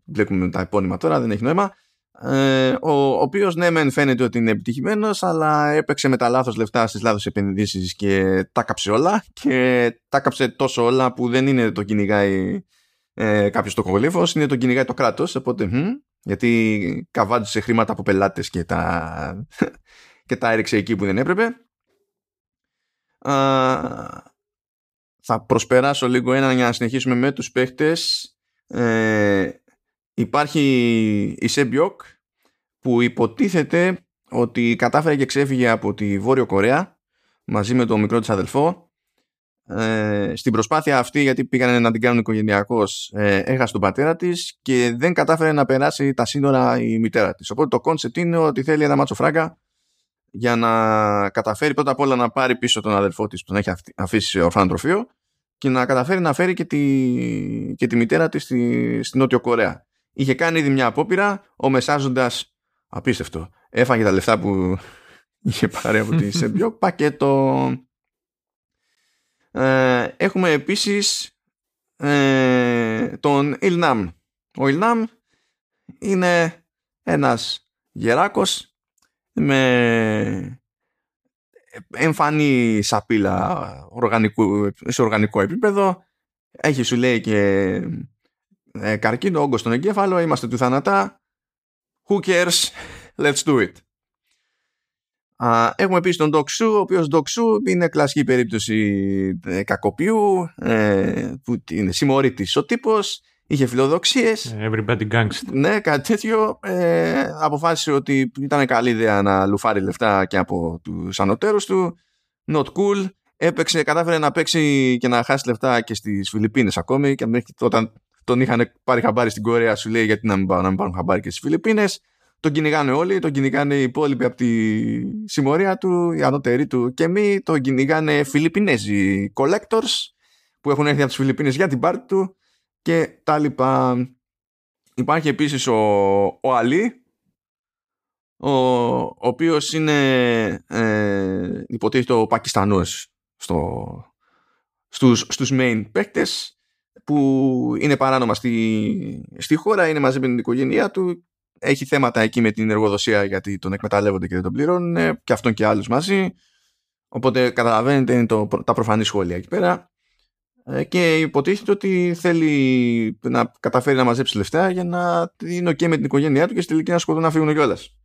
βλέπουμε τα επώνυμα τώρα, δεν έχει νόημα. Ε, ο, ο οποίος ναι, μεν φαίνεται ότι είναι επιτυχημένος, αλλά έπαιξε με τα λάθος λεφτά στις λάθος επενδύσεις και τα κάψε όλα. Και τα κάψε τόσο όλα που δεν είναι το κυνηγάει ε, κάποιος το κογολίφο, είναι το κυνηγάει το κράτος. Οπότε, μ, γιατί καβάντησε χρήματα από πελάτες και τα, και τα έριξε εκεί που δεν έπρεπε. Α, θα προσπεράσω λίγο ένα για να συνεχίσουμε με τους παίχτες. Ε, Υπάρχει η Σεμπιόκ που υποτίθεται ότι κατάφερε και ξέφυγε από τη Βόρειο Κορέα μαζί με τον μικρό της αδελφό. Ε, στην προσπάθεια αυτή γιατί πήγανε να την κάνουν οικογενειακώς ε, έχασε τον πατέρα της και δεν κατάφερε να περάσει τα σύνορα η μητέρα της. Οπότε το concept είναι ότι θέλει ένα μάτσο φράγκα για να καταφέρει πρώτα απ' όλα να πάρει πίσω τον αδελφό της που τον έχει αφήσει σε ορφανοτροφείο και να καταφέρει να φέρει και τη, και τη μητέρα της στη, στη Νότιο Κορέα είχε κάνει ήδη μια απόπειρα, ο μεσάζοντας απίστευτο. Έφαγε τα λεφτά που είχε πάρει από τη Σεμπιό πακέτο. Ε, έχουμε επίσης ε, τον Ιλνάμ. Ο Ιλνάμ είναι ένας γεράκος με εμφανή σαπίλα οργανικού, σε οργανικό επίπεδο. Έχει σου λέει και ε, καρκίνο, όγκος στον εγκέφαλο, είμαστε του θανατά. Who cares? Let's do it. Α, έχουμε επίση τον Doc ο οποίος Doc είναι κλασική περίπτωση ε, κακοποιού, ε, που είναι συμμορήτης ο τύπος, είχε φιλοδοξίες.
Everybody gangster.
Ναι, κάτι τέτοιο. Ε, αποφάσισε ότι ήταν καλή ιδέα να λουφάρει λεφτά και από τους ανωτέρους του. Not cool. Έπαιξε, κατάφερε να παίξει και να χάσει λεφτά και στις Φιλιππίνες ακόμη. Και όταν τον είχαν πάρει χαμπάρι στην Κορέα, σου λέει γιατί να μην, να μην πάρουν χαμπάρι και στις Φιλιππίνες. Τον κυνηγάνε όλοι, τον κυνηγάνε οι υπόλοιποι από τη συμμορία του, οι ανώτεροι του και μη, τον κυνηγάνε Φιλιππινέζοι collectors που έχουν έρθει από τις Φιλιππίνες για την πάρτι του και τα λοιπά. Υπάρχει επίσης ο, ο Αλή, ο, ο οποίος είναι ε, υποτίθεται ο Πακιστανός στο, στους, στους main παίκτες που είναι παράνομα στη, στη χώρα, είναι μαζί με την οικογένειά του έχει θέματα εκεί με την εργοδοσία γιατί τον εκμεταλλεύονται και δεν τον πληρώνουν και αυτόν και άλλους μαζί οπότε καταλαβαίνετε είναι το, τα προφανή σχόλια εκεί πέρα ε, και υποτίθεται ότι θέλει να καταφέρει να μαζέψει λεφτά για να είναι ok με την οικογένειά του και στη τελική να σκοτούν να φύγουν κιόλας.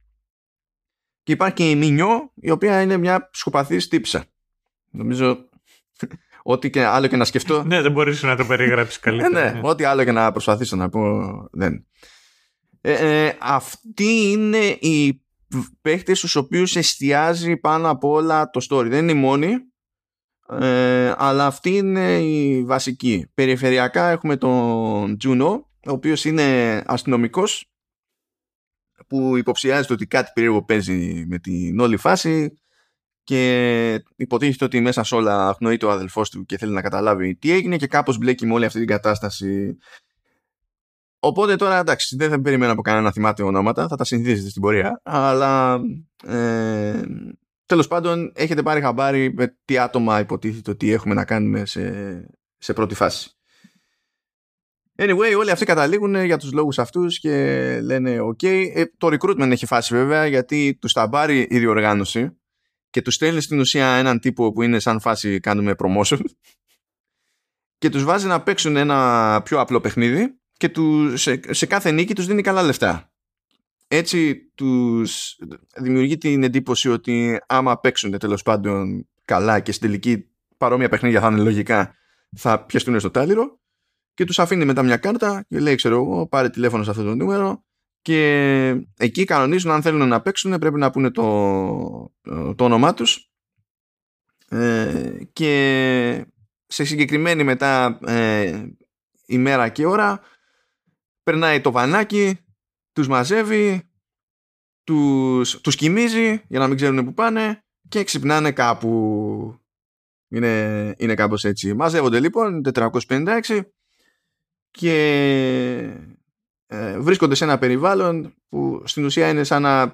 Και υπάρχει και η Μινιό, η οποία είναι μια σκοπαθής τύψα. Νομίζω ό,τι και άλλο και να σκεφτώ.
ναι, δεν μπορείς να το περιγράψεις καλύτερα.
ναι, ναι, ό,τι άλλο και να προσπαθήσω να πω δεν. Ε, ε, αυτοί είναι οι παίχτες στους οποίους εστιάζει πάνω από όλα το story. Δεν είναι οι μόνοι, ε, αλλά αυτή είναι η βασική. Περιφερειακά έχουμε τον Τζούνο, ο οποίος είναι αστυνομικός που υποψιάζεται ότι κάτι περίεργο παίζει με την όλη φάση και υποτίθεται ότι μέσα σε όλα αγνοεί το αδελφός του και θέλει να καταλάβει τι έγινε και κάπως μπλέκει με όλη αυτή την κατάσταση Οπότε τώρα εντάξει, δεν θα περιμένω από κανένα να θυμάται ονόματα, θα τα συνηθίζετε στην πορεία. Αλλά ε, τέλος πάντων έχετε πάρει χαμπάρι με τι άτομα υποτίθεται ότι έχουμε να κάνουμε σε, σε πρώτη φάση. Anyway, όλοι αυτοί καταλήγουν για τους λόγους αυτούς και λένε ok. Ε, το recruitment έχει φάση βέβαια γιατί τους τα πάρει η διοργάνωση και τους στέλνεις στην ουσία έναν τύπο που είναι σαν φάση κάνουμε promotion και τους βάζει να παίξουν ένα πιο απλό παιχνίδι και του, σε, σε κάθε νίκη τους δίνει καλά λεφτά. Έτσι τους δημιουργεί την εντύπωση ότι άμα παίξουν τέλος πάντων καλά και στην τελική παρόμοια παιχνίδια θα είναι λογικά θα πιαστούν στο τάλιρο και τους αφήνει μετά μια κάρτα και λέει ξέρω εγώ πάρε τηλέφωνο σε αυτό το νούμερο και εκεί κανονίζουν αν θέλουν να παίξουν πρέπει να πούνε το, το, όνομά τους ε, και σε συγκεκριμένη μετά ε, ημέρα και ώρα περνάει το βανάκι, τους μαζεύει, τους, τους κοιμίζει για να μην ξέρουν που πάνε και ξυπνάνε κάπου. Είναι, είναι κάπως έτσι. Μαζεύονται λοιπόν 456 και ε, βρίσκονται σε ένα περιβάλλον που στην ουσία είναι σαν, να,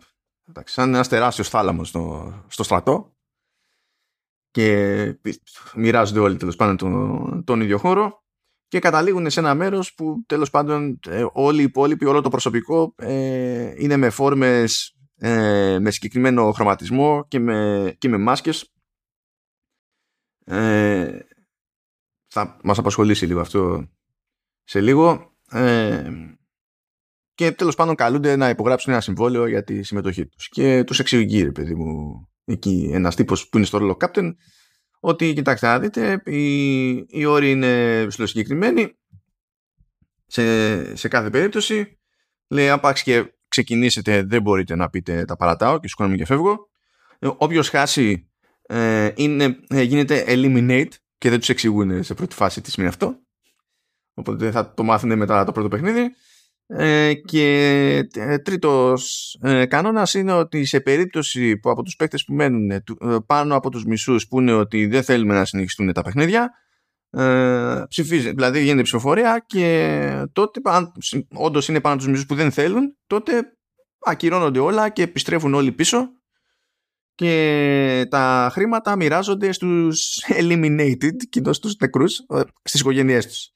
σαν ένας τεράστιος θάλαμος στο, στο στρατό και μοιράζονται όλοι τέλος πάντων τον, τον ίδιο χώρο και καταλήγουν σε ένα μέρος που τέλος πάντων ε, όλοι οι υπόλοιποι, όλο το προσωπικό ε, είναι με φόρμες ε, με συγκεκριμένο χρωματισμό και με, και με μάσκες. Ε, θα μας απασχολήσει λίγο αυτό σε λίγο. Ε, και τέλος πάντων καλούνται να υπογράψουν ένα συμβόλαιο για τη συμμετοχή τους. Και τους εξηγεί, ρε παιδί μου, εκεί ένας τύπος που είναι στο ρόλο captain, ότι κοιτάξτε να δείτε οι, οι όροι είναι συγκεκριμένοι σε, σε κάθε περίπτωση λέει άπαξ και ξεκινήσετε δεν μπορείτε να πείτε τα παρατάω και σηκώνομαι και φεύγω ε, όποιος χάσει ε, είναι, ε, γίνεται eliminate και δεν τους εξηγούν σε πρώτη φάση τι σημαίνει αυτό. Οπότε θα το μάθουν μετά το πρώτο παιχνίδι ε, και ε, τρίτος ε, κανόνας είναι ότι σε περίπτωση που από τους παίκτες που μένουν ε, πάνω από τους μισούς που είναι ότι δεν θέλουμε να συνεχιστούν τα παιχνίδια ε, ψηφίζει, δηλαδή γίνεται ψηφοφορία και τότε αν όντως είναι πάνω από τους μισούς που δεν θέλουν τότε ακυρώνονται όλα και επιστρέφουν όλοι πίσω και τα χρήματα μοιράζονται στους eliminated και στους νεκρούς στις οικογένειές τους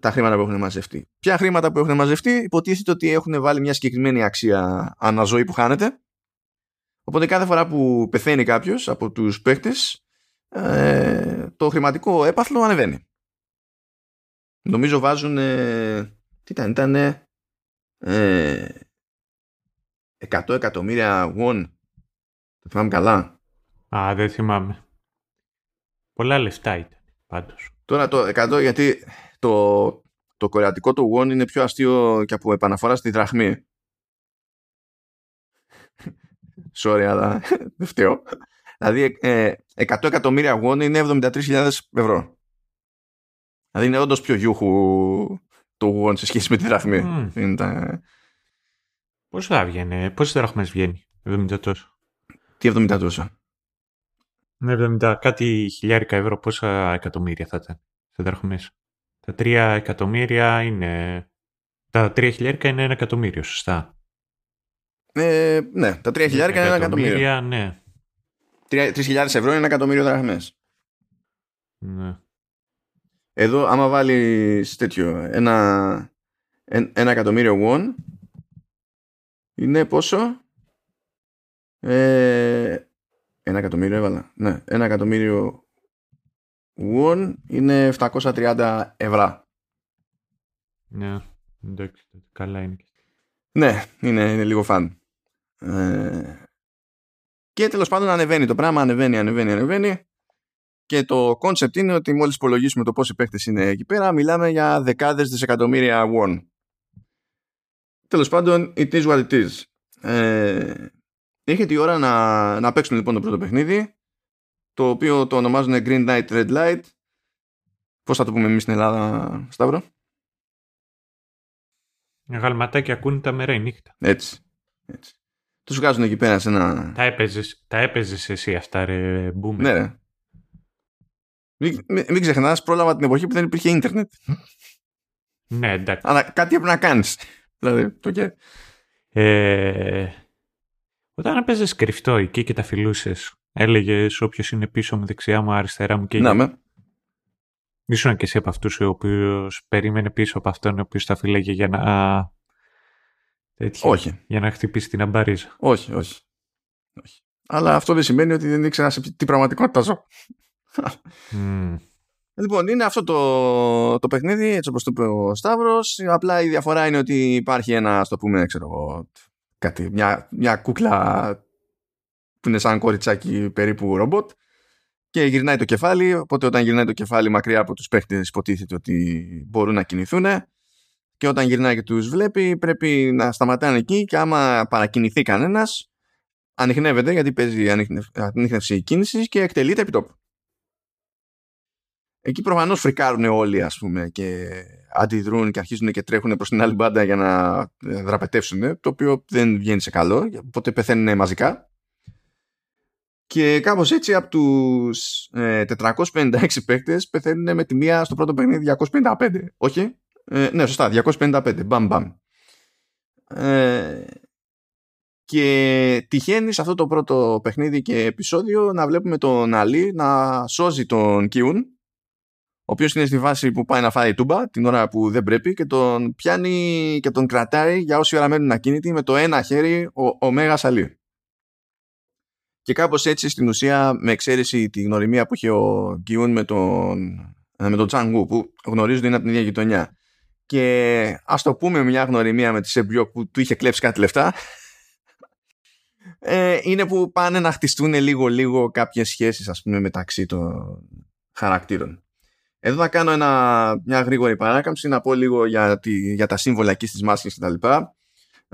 τα χρήματα που έχουν μαζευτεί. Ποια χρήματα που έχουν μαζευτεί υποτίθεται ότι έχουν βάλει μια συγκεκριμένη αξία αναζωή που χάνεται. Οπότε κάθε φορά που πεθαίνει κάποιος από τους παίχτες ε, το χρηματικό έπαθλο ανεβαίνει. Νομίζω βάζουν ε, τι ήταν, ήταν ε, 100 εκατομμύρια won. Το θυμάμαι καλά.
Α, δεν θυμάμαι. Πολλά λεφτά ήταν πάντως.
Τώρα το 100 γιατί το, το κορεατικό του won είναι πιο αστείο και από επαναφορά στη δραχμή. Sorry, αλλά δεν φταίω. Δηλαδή, 100 ε, εκατομμύρια won είναι 73.000 ευρώ. Δηλαδή είναι όντως πιο γιούχου το won σε σχέση με τη δραχμή. Mm. τα...
Πόσο θα βγαίνει, πόσες δραχμές βγαίνει, 70 τόσο.
Τι 70 τόσο.
70 κάτι χιλιάρικα ευρώ, πόσα εκατομμύρια θα ήταν σε δραχμές; Τα 3 εκατομμύρια είναι... Τα 3 χιλιάρικα είναι ένα εκατομμύριο, σωστά;
Ε, ναι, τα 3 χιλιάρικα είναι ένα εκατομμύριο.
Ναι.
3 χιλιάδες ευρώ είναι ένα εκατομμύριο δραχμές.
Ναι.
Εδώ, άμα βάλεις τέτοιο, ένα, ένα εκατομμύριο won, είναι πόσο; Ε, ένα εκατομμύριο έβαλα. Ναι, ένα εκατομμύριο won είναι 730 ευρώ.
Ναι, εντάξει, καλά είναι.
Ναι, είναι, είναι λίγο φαν. Ε, και τέλος πάντων ανεβαίνει το πράγμα, ανεβαίνει, ανεβαίνει, ανεβαίνει. Και το concept είναι ότι μόλις υπολογίσουμε το πόσοι παίχτες είναι εκεί πέρα, μιλάμε για δεκάδες δισεκατομμύρια won. Τέλος πάντων, it is what it is. Ε, είχε τη ώρα να, να παίξουν λοιπόν το πρώτο παιχνίδι, το οποίο το ονομάζουν Green Light, Red Light. Πώς θα το πούμε εμείς στην Ελλάδα, Σταύρο;
Αγαλματάκια ακούνητα μέρα ή νύχτα.
Έτσι. έτσι. Τους βγάζουν εκεί πέρα σε ένα...
Τα έπαιζες, τα έπαιζες εσύ αυτά ρε μπούμε.
Ναι ρε. Μην, μην ξεχνάς, πρόλαβα την εποχή που δεν υπήρχε ίντερνετ.
Ναι, εντάξει.
Αλλά κάτι έπρεπε να κάνεις. Δηλαδή, το και...
Ε, όταν έπαιζες κρυφτό εκεί και τα φιλούσες, έλεγες όποιος είναι πίσω μου, δεξιά μου, αριστερά μου και
Να με.
Ήσουν και εσύ από αυτούς ο οποίος περίμενε πίσω από αυτόν ο οποίος τα φύλαγε για να.
Τέτοιο, όχι.
Για να χτυπήσει την αμπαρίζα.
Όχι, όχι. όχι. Αλλά αυτό δεν σημαίνει ότι δεν ήξερα σε τι πραγματικότητα ζω.
Mm.
Λοιπόν, είναι αυτό το, το παιχνίδι, έτσι όπως το είπε ο Σταύρος. Απλά η διαφορά είναι ότι υπάρχει ένα, το πούμε, ξέρω εγώ, κάτι, μια, μια κούκλα που είναι σαν κοριτσάκι περίπου ρομπότ και γυρνάει το κεφάλι, οπότε όταν γυρνάει το κεφάλι μακριά από τους παίχτες υποτίθεται ότι μπορούν να κινηθούν και όταν γυρνάει και τους βλέπει πρέπει να σταματάνε εκεί και άμα παρακινηθεί κανένας ανοιχνεύεται γιατί παίζει ανοιχνεύση κίνησης και εκτελείται επί τόπου. Εκεί προφανώς φρικάρουν όλοι ας πούμε και αντιδρούν και αρχίζουν και τρέχουν προς την άλλη μπάντα για να ε, δραπετεύσουν το οποίο δεν βγαίνει σε καλό οπότε πεθαίνουν μαζικά και κάπως έτσι από τους ε, 456 παίκτες πεθαίνουν με τη μία στο πρώτο παιχνίδι 255 όχι; Ε, ναι σωστά 255 μπαμ μπαμ. Ε, και τυχαίνει σε αυτό το πρώτο παιχνίδι και επεισόδιο να βλέπουμε τον Αλή να σώζει τον Κιούν ο οποίος είναι στη βάση που πάει να φάει τούμπα την ώρα που δεν πρέπει και τον πιάνει και τον κρατάει για όση ώρα μένουν ακίνητοι με το ένα χέρι ο, ο Μέγας Αλή. Και κάπως έτσι στην ουσία με εξαίρεση τη γνωριμία που είχε ο Γκιούν με τον, ε, με τον Τσάνγκου που γνωρίζονται είναι από την ίδια γειτονιά και ας το πούμε μια γνωριμία με τη Σεμπιό που του είχε κλέψει κάτι λεφτά ε, είναι που πάνε να χτιστούν λίγο λίγο κάποιες σχέσεις ας πούμε μεταξύ των χαρακτήρων. Εδώ θα κάνω ένα, μια γρήγορη παράκαμψη να πω λίγο για, τη, για τα σύμβολα εκεί στις μάσκες κτλ.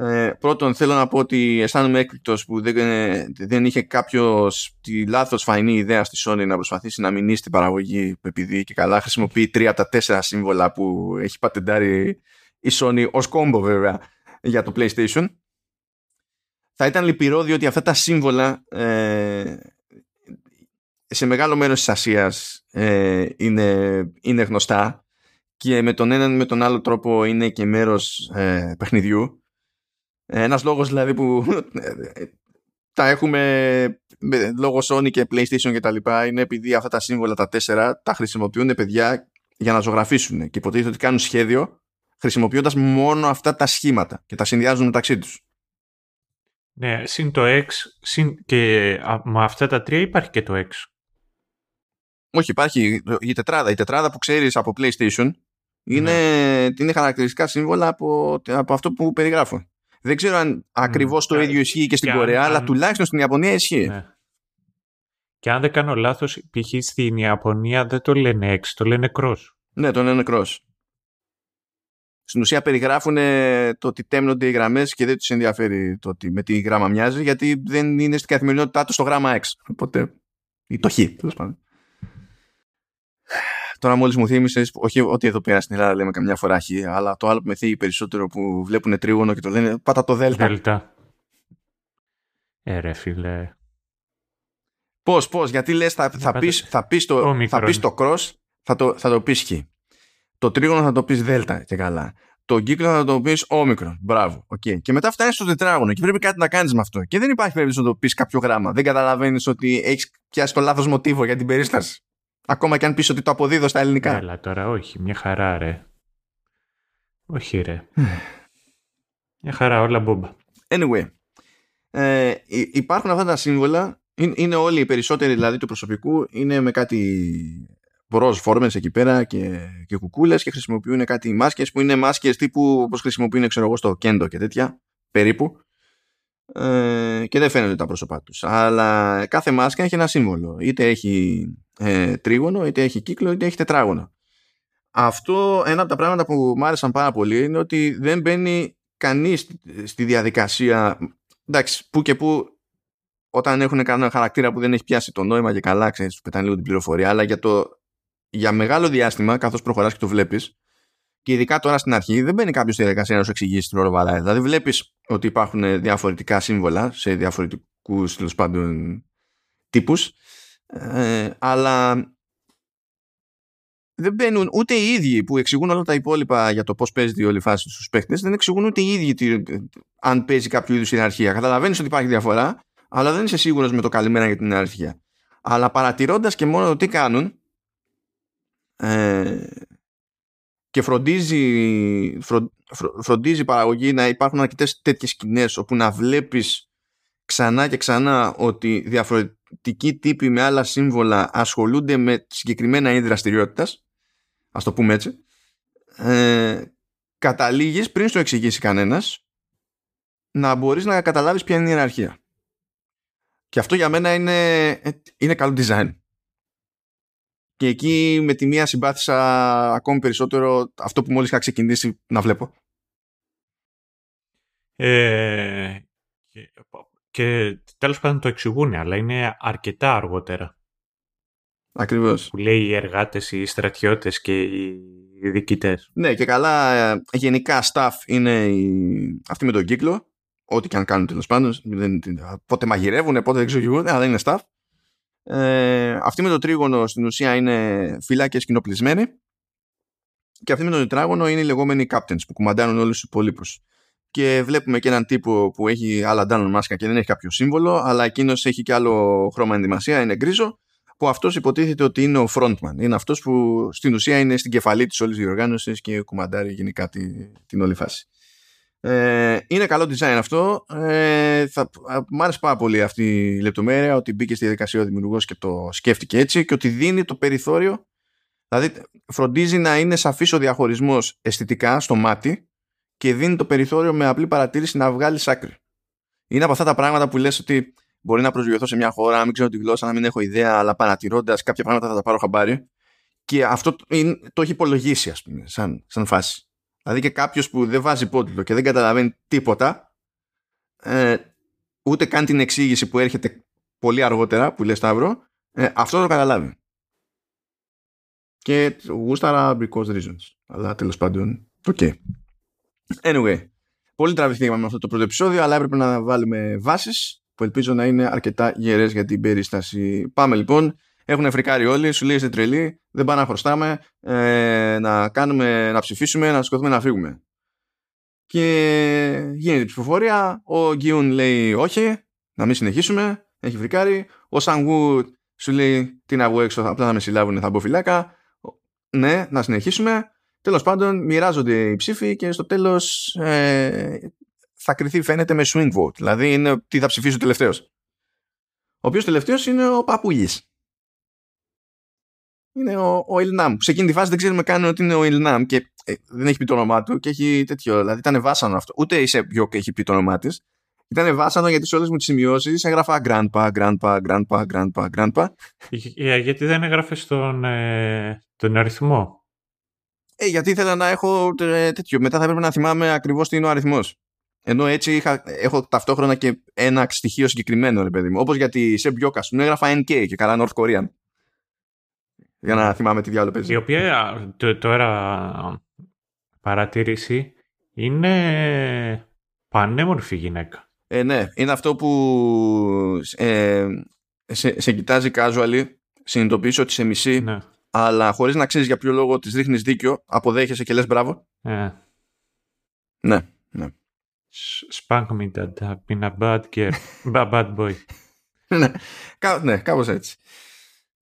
Ε, πρώτον θέλω να πω ότι αισθάνομαι έκπληκτος που δεν, δεν είχε κάποιο τη λάθος φαϊνή ιδέα στη Sony να προσπαθήσει να μηνύσει την παραγωγή επειδή και καλά χρησιμοποιεί τρία από τα τέσσερα σύμβολα που έχει πατεντάρει η Sony ως κόμπο βέβαια για το PlayStation. Θα ήταν λυπηρό διότι αυτά τα σύμβολα ε, σε μεγάλο μέρος της Ασίας ε, είναι, είναι γνωστά και με τον έναν με τον άλλο τρόπο είναι και μέρος ε, παιχνιδιού. Ε, ένας λόγος δηλαδή που ε, τα έχουμε λόγω Sony και PlayStation και τα λοιπά είναι επειδή αυτά τα σύμβολα τα τέσσερα τα χρησιμοποιούν παιδιά για να ζωγραφίσουν και υποτίθεται ότι κάνουν σχέδιο χρησιμοποιώντας μόνο αυτά τα σχήματα και τα συνδυάζουν μεταξύ τους.
Ναι, συν το X συν και με αυτά τα τρία υπάρχει και το X.
Όχι, υπάρχει η τετράδα. Η τετράδα που ξέρεις από PlayStation είναι, ναι. είναι χαρακτηριστικά σύμβολα από, από αυτό που περιγράφω. Δεν ξέρω αν ακριβώς το ίδιο ισχύει και στην Κορέα, αλλά τουλάχιστον στην Ιαπωνία ισχύει. Ναι.
Και αν δεν κάνω λάθος, π.χ. στην Ιαπωνία δεν το λένε X, το λένε Cross.
Ναι, το λένε Cross. στην ουσία περιγράφουν ε, το ότι τέμνονται οι γραμμές και δεν τους ενδιαφέρει το ότι με τι γράμμα μοιάζει, γιατί δεν είναι στην καθημερινότητά τους στο γράμμα X. Οπότε. ή το Χ, τέλος πάντων. Τώρα μόλις μου θύμισες, όχι ότι εδώ πέρα στην Ελλάδα λέμε καμιά φορά Χ, αλλά το άλλο που με θίγει περισσότερο που βλέπουν τρίγωνο και το λένε Πάτα το Δέλτα.
Δέλτα. Ε, ρε φίλε.
Πώς, πώς, γιατί λες, θα, θα πεις θα πεις το, θα πεις το cross, θα το, θα το πεις Χ. Το τρίγωνο θα το πεις Δέλτα και καλά. Το κύκλο θα το πεις όμικρον. Μπράβο. Okay. Και μετά φτάνεις στο τετράγωνο και πρέπει κάτι να κάνεις με αυτό. Και δεν υπάρχει περίπτωση να το πεις κάποιο γράμμα. Δεν καταλαβαίνεις ότι έχεις πιάσει το λάθος μοτίβο για την περίσταση. Ακόμα και αν πεις ότι το αποδίδω στα ελληνικά.
Έλα τώρα, όχι. Μια χαρά, ρε. Όχι, ρε. μια χαρά, όλα μπόμπα.
Anyway. Ε, υπάρχουν αυτά τα σύμβολα. Είναι, όλοι οι περισσότεροι δηλαδή του προσωπικού είναι με κάτι μπροζ φόρμες εκεί πέρα και, και κουκούλες και χρησιμοποιούν κάτι μάσκες που είναι μάσκες τύπου όπως χρησιμοποιούν ξέρω εγώ στο κέντο και τέτοια περίπου ε, και δεν φαίνονται τα πρόσωπά τους αλλά κάθε μάσκα έχει ένα σύμβολο είτε έχει ε, τρίγωνο είτε έχει κύκλο είτε έχει τετράγωνο. Αυτό ένα από τα πράγματα που μου άρεσαν πάρα πολύ είναι ότι δεν μπαίνει κανείς στη διαδικασία εντάξει που και που όταν έχουν κανένα χαρακτήρα που δεν έχει πιάσει το νόημα και καλά, ξέρεις, τους πετάνε λίγο την πληροφορία, αλλά για το για μεγάλο διάστημα, καθώς προχωράς και το βλέπεις, και ειδικά τώρα στην αρχή, δεν μπαίνει κάποιος στη διαδικασία να σου εξηγήσει την ώρα Δηλαδή, βλέπεις ότι υπάρχουν διαφορετικά σύμβολα σε διαφορετικούς τέλος πάντων τύπους, ε, αλλά δεν μπαίνουν ούτε οι ίδιοι που εξηγούν όλα τα υπόλοιπα για το πώς παίζει η όλη φάση στους παίχτε, δεν εξηγούν ούτε οι ίδιοι τι, αν παίζει κάποιο είδους ιεραρχία. Καταλαβαίνεις ότι υπάρχει διαφορά, αλλά δεν είσαι σίγουρος με το καλημέρα για την ιεραρχία. Αλλά παρατηρώντας και μόνο το τι κάνουν, ε, και φροντίζει, φροντίζει η παραγωγή να υπάρχουν αρκετές τέτοιες σκηνές όπου να βλέπεις ξανά και ξανά ότι διαφορετικοί τύποι με άλλα σύμβολα ασχολούνται με συγκεκριμένα είδη δραστηριότητας. ας το πούμε έτσι ε, καταλήγεις πριν σου εξηγήσει κανένας να μπορείς να καταλάβεις ποια είναι η ιεραρχία και αυτό για μένα είναι, είναι καλό design και εκεί με τη μία συμπάθησα ακόμη περισσότερο αυτό που μόλις είχα ξεκινήσει να βλέπω.
Ε, και, και τέλος πάντων το εξηγούν, αλλά είναι αρκετά αργότερα.
Ακριβώς.
Που λέει οι εργάτες, οι στρατιώτες και οι διοικητές.
Ναι και καλά ε, γενικά staff είναι οι... αυτοί με τον κύκλο ό,τι και αν κάνουν τέλος πάντων πότε μαγειρεύουν, πότε δεν ξέρω αλλά δεν είναι staff ε, αυτή με το τρίγωνο στην ουσία είναι φυλάκες κοινοπλισμένοι και αυτή με το τετράγωνο είναι οι λεγόμενοι captains που κουμαντάνουν όλους τους υπολείπους. Και βλέπουμε και έναν τύπο που έχει άλλα ντάνον μάσκα και δεν έχει κάποιο σύμβολο, αλλά εκείνος έχει και άλλο χρώμα ενδυμασία, είναι γκρίζο, που αυτός υποτίθεται ότι είναι ο frontman. Είναι αυτός που στην ουσία είναι στην κεφαλή της όλης διοργάνωσης και κουμαντάρει γενικά την, την όλη φάση. Ε, είναι καλό design αυτό. Ε, θα, μ' άρεσε πάρα πολύ αυτή η λεπτομέρεια ότι μπήκε στη διαδικασία ο δημιουργός και το σκέφτηκε έτσι και ότι δίνει το περιθώριο δηλαδή φροντίζει να είναι σαφής ο διαχωρισμός αισθητικά στο μάτι και δίνει το περιθώριο με απλή παρατήρηση να βγάλεις άκρη. Είναι από αυτά τα πράγματα που λες ότι μπορεί να προσγειωθώ σε μια χώρα, να μην ξέρω τη γλώσσα, να μην έχω ιδέα, αλλά παρατηρώντας κάποια πράγματα θα τα πάρω χαμπάρι. Και αυτό το έχει υπολογίσει, ας πούμε, σαν, σαν φάση. Δηλαδή και κάποιος που δεν βάζει υπότιτλο και δεν καταλαβαίνει τίποτα, ε, ούτε καν την εξήγηση που έρχεται πολύ αργότερα, που λέει Σταύρο, ε, αυτό το καταλάβει. Και γούσταρα because reasons. Αλλά τέλος πάντων, ok. Okay. Anyway, πολύ τραβηθήκαμε με αυτό το πρώτο επεισόδιο, αλλά έπρεπε να βάλουμε βάσεις που ελπίζω να είναι αρκετά γερές για την περίσταση. Πάμε λοιπόν έχουν φρικάρει όλοι, σου λέει είστε τρελοί, δεν πάνε να χρωστάμε, ε, να, κάνουμε, να ψηφίσουμε, να σηκωθούμε να φύγουμε. Και γίνεται η ψηφοφορία, ο Γκίουν λέει όχι, να μην συνεχίσουμε, έχει φρικάρει. Ο Σανγκού σου λέει τι να βγω έξω, απλά να με συλλάβουν, θα μπω φυλάκα. Ναι, να συνεχίσουμε. Τέλος πάντων, μοιράζονται οι ψήφοι και στο τέλος ε, θα κρυθεί φαίνεται με swing vote. Δηλαδή είναι τι θα ψηφίσει ο τελευταίος. Ο οποίος τελευταίος είναι ο Παπούλης είναι ο, ο Ιλνάμ. Σε εκείνη τη φάση δεν ξέρουμε καν ότι είναι ο Ιλνάμ και ε, δεν έχει πει το όνομά του και έχει τέτοιο. Δηλαδή ήταν βάσανο αυτό. Ούτε η Σεπιόκ έχει πει το όνομά της. Ήταν βάσανο γιατί σε όλες μου τις σημειώσεις έγραφα grandpa, grandpa, grandpa, grandpa, grandpa.
Yeah, γιατί δεν έγραφες τον, ε, τον αριθμό;
Ε, γιατί ήθελα να έχω ε, τέτοιο. Μετά θα έπρεπε να θυμάμαι ακριβώς τι είναι ο αριθμός. Ενώ έτσι είχα, έχω ταυτόχρονα και ένα στοιχείο συγκεκριμένο, ρε παιδί μου. Όπως γιατί σε μπιόκα σου έγραφα NK και καλά North Korean. Για να θυμάμαι τι διάλογο παίζει.
Η οποία τώρα παρατήρηση είναι πανέμορφη γυναίκα.
Ε, ναι, είναι αυτό που ε, σε, σε κοιτάζει casual, συνειδητοποιήσει ότι σε μισή, ναι. Αλλά χωρίς να ξέρεις για ποιο λόγο της ρίχνεις δίκιο, αποδέχεσαι και λες μπράβο.
Ε.
Ναι, ναι.
Spank me dad, I've been a bad girl, a bad boy.
ναι, κά, ναι, κάπως έτσι.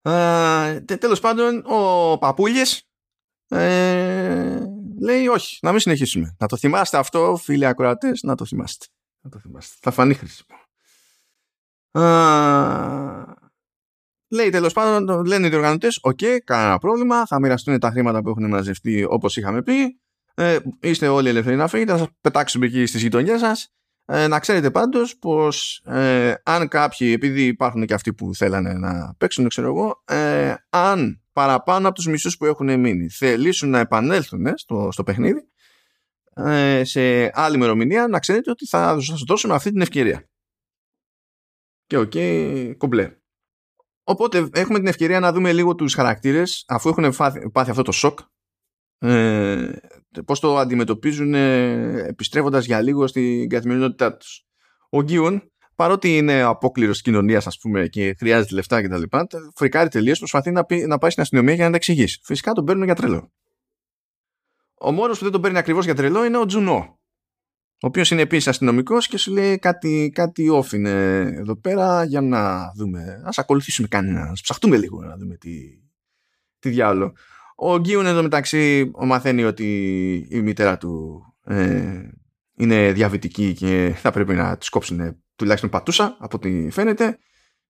Ε, τέλος πάντων, ο Παπούλης ε, λέει όχι, να μην συνεχίσουμε. Να το θυμάστε αυτό, φίλοι ακροατές, να το θυμάστε. Να το θυμάστε. Θα φανεί χρήσιμο. Λέει τέλος πάντων, λένε οι διοργανωτές: Ok, okay, κανένα πρόβλημα. Θα μοιραστούν τα χρήματα που έχουν μαζευτεί όπως είχαμε πει. Ε, είστε όλοι ελεύθεροι να φύγετε. Θα σας πετάξουμε εκεί στις γειτονιές σας. Ε, να ξέρετε πάντως πως ε, αν κάποιοι, επειδή υπάρχουν και αυτοί που θέλανε να παίξουν, ξέρω εγώ, ε, αν παραπάνω από τους μισούς που έχουν μείνει θελήσουν να επανέλθουν στο, στο παιχνίδι, ε, σε άλλη ημερομηνία να ξέρετε ότι θα σας δώσουμε αυτή την ευκαιρία. Και ok, okay, κομπλέ. Οπότε έχουμε την ευκαιρία να δούμε λίγο τους χαρακτήρες αφού έχουν πάθει αυτό το σοκ ε, πώς το αντιμετωπίζουν ε, επιστρέφοντας για λίγο στην καθημερινότητά τους. Ο Γκίον παρότι είναι απόκληρος της κοινωνίας, ας πούμε, και χρειάζεται λεφτά κτλ., φρικάρει τελείως, προσπαθεί να, πει, να πάει στην αστυνομία για να τα εξηγήσει. Φυσικά τον παίρνουν για τρελό. Ο μόνος που δεν τον παίρνει ακριβώς για τρελό είναι ο Τζουνό. Ο οποίος είναι επίσης αστυνομικός και σου λέει κάτι, κάτι off είναι εδώ πέρα για να δούμε. Α ακολουθήσουμε κανένα. Α ψαχτούμε λίγο να δούμε τι, τι διάλογο. Ο Γκίουν εδώ μεταξύ μαθαίνει ότι η μητέρα του ε, είναι διαβητική και θα πρέπει να τη κόψουν τουλάχιστον πατούσα από ό,τι φαίνεται.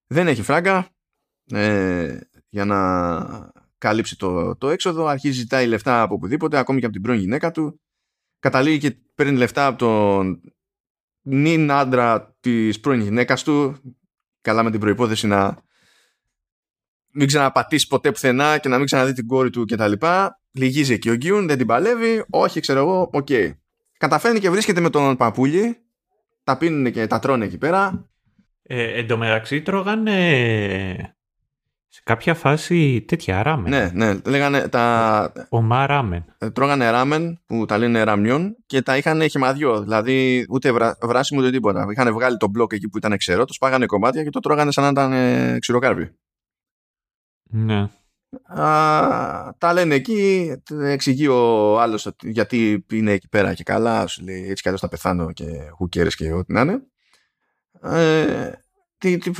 Δεν έχει φράγκα ε, για να καλύψει το, το έξοδο, αρχίζει ζητάει λεφτά από οπουδήποτε, ακόμη και από την πρώην γυναίκα του. Καταλήγει και παίρνει λεφτά από τον νυν άντρα της πρώην γυναίκας του. Καλά με την προϋπόθεση να μην ξαναπατήσει ποτέ πουθενά και να μην ξαναδεί την κόρη του κτλ. Λυγίζει εκεί ο Γκιούν, δεν την παλεύει. Όχι, ξέρω εγώ, ok. Okay. Καταφέρνει και βρίσκεται με τον παππούλι. Τα πίνουν και τα τρώνε εκεί πέρα.
Ε, εν τω μεταξύ τρώγανε σε κάποια φάση τέτοια ράμεν.
Ναι, ναι. Λέγανε τα...
Ομά ράμεν.
Ε, τρώγανε ράμεν που τα λένε ραμιόν και τα είχαν χυμαδιό. Δηλαδή ούτε βρά, βράσιμο ούτε τίποτα. Είχαν βγάλει το μπλοκ εκεί που ήταν ξερό, το σπάγανε κομμάτια και το τρώγανε σαν να ήταν ε, ξηροκάρπι.
Ναι.
Α, τα λένε εκεί, εξηγεί ο άλλος γιατί είναι εκεί πέρα και καλά, σου λέει έτσι κι αλλιώς θα πεθάνω και who cares και ό,τι να είναι. Ε, τι, τι,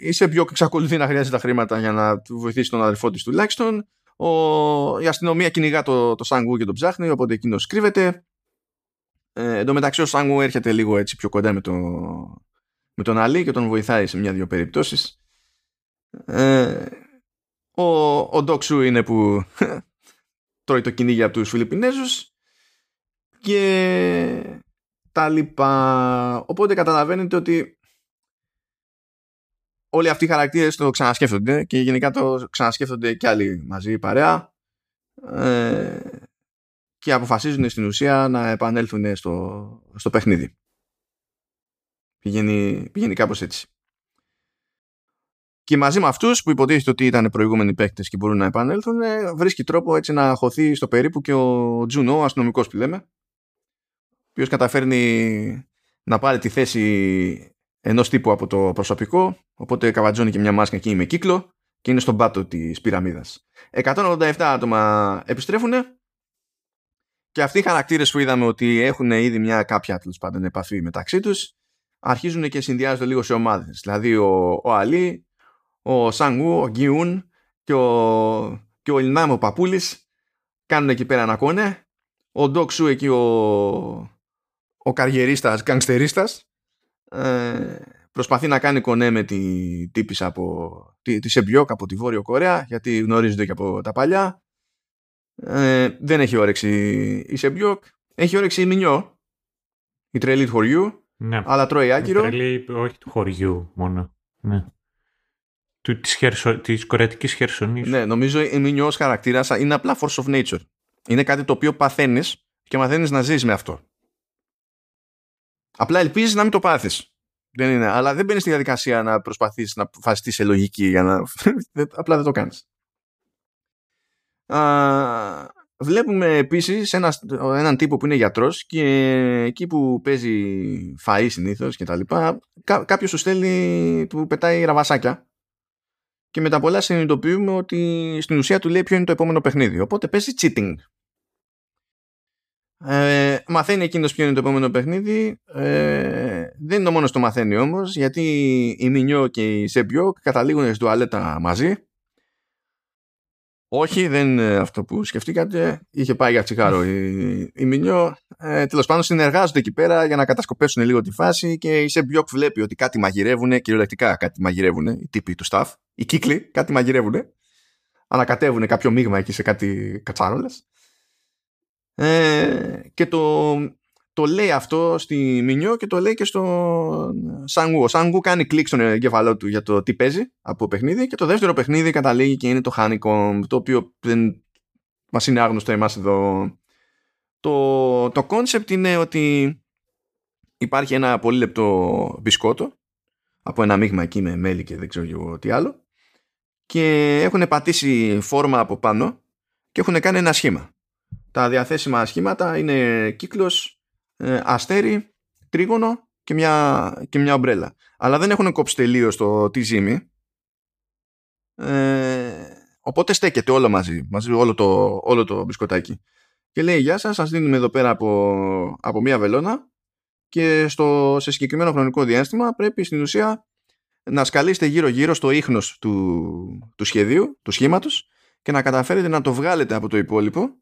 είσαι πιο εξακολουθεί να χρειάζεται τα χρήματα για να του βοηθήσεις τον αδερφό της τουλάχιστον. Ο, η αστυνομία κυνηγά το, το Σάγκου και τον ψάχνει, οπότε εκείνος κρύβεται. Ε, εν τω μεταξύ ο Σάγκου έρχεται λίγο έτσι πιο κοντά με, το, με τον Αλή και τον βοηθάει σε μια-δυο περιπτώσεις. Ε, ο, ο Ντόξου είναι που τρώει το κυνήγι από τους Φιλιππινέζους και τα λοιπά. Οπότε καταλαβαίνετε ότι όλοι αυτοί οι χαρακτήρες το ξανασκέφτονται και γενικά το ξανασκέφτονται κι άλλοι μαζί παρέα ε, και αποφασίζουν στην ουσία να επανέλθουν στο, στο παιχνίδι. Πηγαίνει, πηγαίνει κάπως έτσι. Και μαζί με αυτούς που υποτίθεται ότι ήταν προηγούμενοι παίκτες και μπορούν να επανέλθουν, ε, βρίσκει τρόπο έτσι να χωθεί στο περίπου και ο Τζουνό, ο αστυνομικός που λέμε, ο οποίος καταφέρνει να πάρει τη θέση ενός τύπου από το προσωπικό, οπότε καβατζώνει και μια μάσκα εκεί με κύκλο και είναι στον πάτο της πυραμίδας. 187 άτομα επιστρέφουν και αυτοί οι χαρακτήρες που είδαμε ότι έχουν ήδη μια κάποια τέλος πάντων επαφή μεταξύ τους αρχίζουν και συνδυάζονται λίγο σε ομάδες. Δηλαδή ο, ο Αλή, ο Σανγκού, ο Γκιούν και ο, και ο Ιλνάμ ο Παπούλης κάνουν εκεί πέρα ένα κόνε. Ο Ντόκσου εκεί ο, ο καριερίστας, γκαγκστερίστας ε, προσπαθεί να κάνει κονέ με την τύπισσα από τη, τη Σεμπιόκ από τη Βόρειο Κορέα γιατί γνωρίζονται και από τα παλιά ε, δεν έχει όρεξη η Σεμπιόκ έχει όρεξη η Μινιό η τρελή του χωριού
ναι.
αλλά τρώει άκυρο
η τρελή όχι του χωριού μόνο ναι. Του, της, χερσο, της κορεατικής χερσονήσου.
Ναι, νομίζω η Μινιό ως χαρακτήρας είναι απλά force of nature. Είναι κάτι το οποίο παθαίνεις και μαθαίνεις να ζεις με αυτό. Απλά ελπίζεις να μην το πάθεις. Δεν είναι. Αλλά δεν μπαίνει στη διαδικασία να προσπαθείς να φαστείς σε λογική για να... Απλά δεν το κάνεις. Α, βλέπουμε επίσης ένα, έναν τύπο που είναι γιατρός και εκεί που παίζει φαΐ συνήθως και τα λοιπά κά, κάποιος σου στέλνει, του πετάει ραβασάκια και με τα πολλά συνειδητοποιούμε ότι στην ουσία του λέει ποιο είναι το επόμενο παιχνίδι. Οπότε παίζει cheating. Ε, μαθαίνει εκείνος ποιο είναι το επόμενο παιχνίδι. Ε, δεν είναι ο μόνο το μαθαίνει όμως, γιατί η Μινιό και η Σεμπιό καταλήγουν στην τουαλέτα μαζί όχι, δεν είναι αυτό που σκεφτήκατε. Είχε πάει για τσιγάρο η, η Μινιό. Ε, Τέλος πάντων, συνεργάζονται εκεί πέρα για να κατασκοπεύσουν λίγο τη φάση και η Σεμπιόκ βλέπει ότι κάτι μαγειρεύουν, κυριολεκτικά κάτι μαγειρεύουν, οι τύποι του staff, οι κύκλοι κάτι μαγειρεύουν. Ανακατεύουν κάποιο μείγμα εκεί σε κάτι κατσάρολες. Ε, και το, το λέει αυτό στη Μινιό και το λέει και στο Σανγκού. Ο Σανγκού κάνει κλικ στον εγκέφαλό του για το τι παίζει από παιχνίδι και το δεύτερο παιχνίδι καταλήγει και είναι το Honeycomb, το οποίο δεν μας είναι άγνωστο εμάς εδώ. Το, το concept είναι ότι υπάρχει ένα πολύ λεπτό μπισκότο από ένα μείγμα εκεί με μέλι και δεν ξέρω εγώ τι άλλο και έχουν πατήσει φόρμα από πάνω και έχουν κάνει ένα σχήμα. Τα διαθέσιμα σχήματα είναι κύκλος ε, αστέρι, τρίγωνο και μια, και μια ομπρέλα. Αλλά δεν έχουν κόψει τελείως το τι ζύμη. Ε, οπότε στέκεται όλο μαζί, μαζί όλο το, όλο το μπισκοτάκι. Και λέει γεια σας, σας δίνουμε εδώ πέρα από, από μια βελόνα και στο, σε συγκεκριμένο χρονικό διάστημα πρέπει στην ουσία να σκαλίσετε γύρω γύρω στο ίχνος του, του σχεδίου, του σχήματος και να καταφέρετε να το βγάλετε από το υπόλοιπο ε,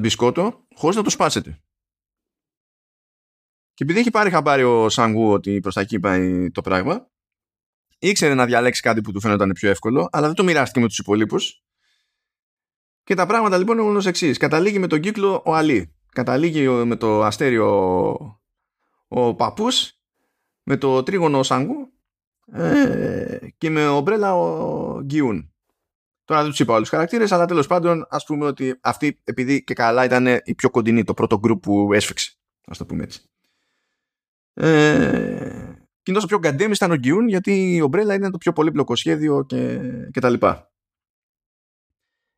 μπισκότο χωρίς να το σπάσετε. Και επειδή έχει πάρει χαμπάρι ο Σανγκού ότι προς τα εκεί πάει το πράγμα, ήξερε να διαλέξει κάτι που του φαίνονταν πιο εύκολο, αλλά δεν το μοιράστηκε με τους υπολείπους. Και τα πράγματα λοιπόν είναι ως εξής. Καταλήγει με τον κύκλο ο Αλή. Καταλήγει με το αστέριο ο παππούς, με το τρίγωνο ο Σανγκού ε, και με ομπρέλα ο Γκιούν. Τώρα δεν τους είπα όλους τους χαρακτήρες, αλλά τέλος πάντων ας πούμε ότι αυτή επειδή και καλά ήταν η πιο κοντινή, το πρώτο γκρουπ που έσφιξε. Α το πούμε έτσι. Ε, και ο πιο γκαντέμι ήταν ο Γκιούν γιατί η ομπρέλα είναι το πιο πολύπλοκο σχέδιο και, και τα λοιπά.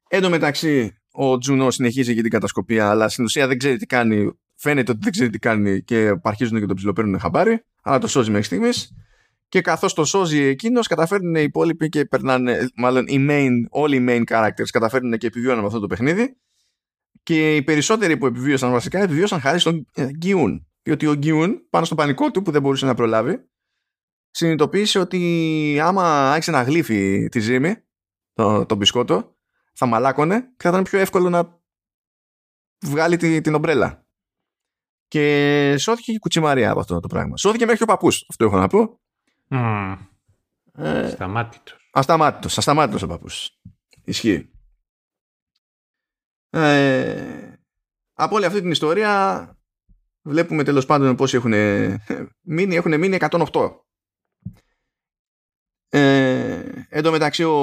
Εν τω μεταξύ ο Τζουνό συνεχίζει και την κατασκοπία αλλά στην ουσία δεν ξέρει τι κάνει φαίνεται ότι δεν ξέρει τι κάνει και αρχίζουν και τον ψιλοπαίρνουν χαμπάρι αλλά το σώζει μέχρι στιγμής. Και καθώς το σώζει εκείνος καταφέρνουν οι υπόλοιποι και περνάνε μάλλον οι main, όλοι οι main characters καταφέρνουν και επιβιώνουν με αυτό το παιχνίδι και οι περισσότεροι που επιβίωσαν βασικά επιβίωσαν χάρη στον Γκιούν διότι ο Γκιούν πάνω στο πανικό του που δεν μπορούσε να προλάβει συνειδητοποίησε ότι άμα άρχισε να γλύφει τη ζύμη το, το μπισκότο θα μαλάκωνε και θα ήταν πιο εύκολο να βγάλει τη, την ομπρέλα. Και σώθηκε η κουτσιμαρία από αυτό το πράγμα. Σώθηκε μέχρι ο παππούς. Αυτό έχω να πω.
Mm. Ε, ασταμάτητος.
Ασταμάτητος. Ασταμάτητος ο παππούς. Ισχύει. Ε, από όλη αυτή την ιστορία βλέπουμε τέλος πάντων πόσοι έχουν μείνει. Έχουν μείνει 108. Ε, εν τω μεταξύ ο,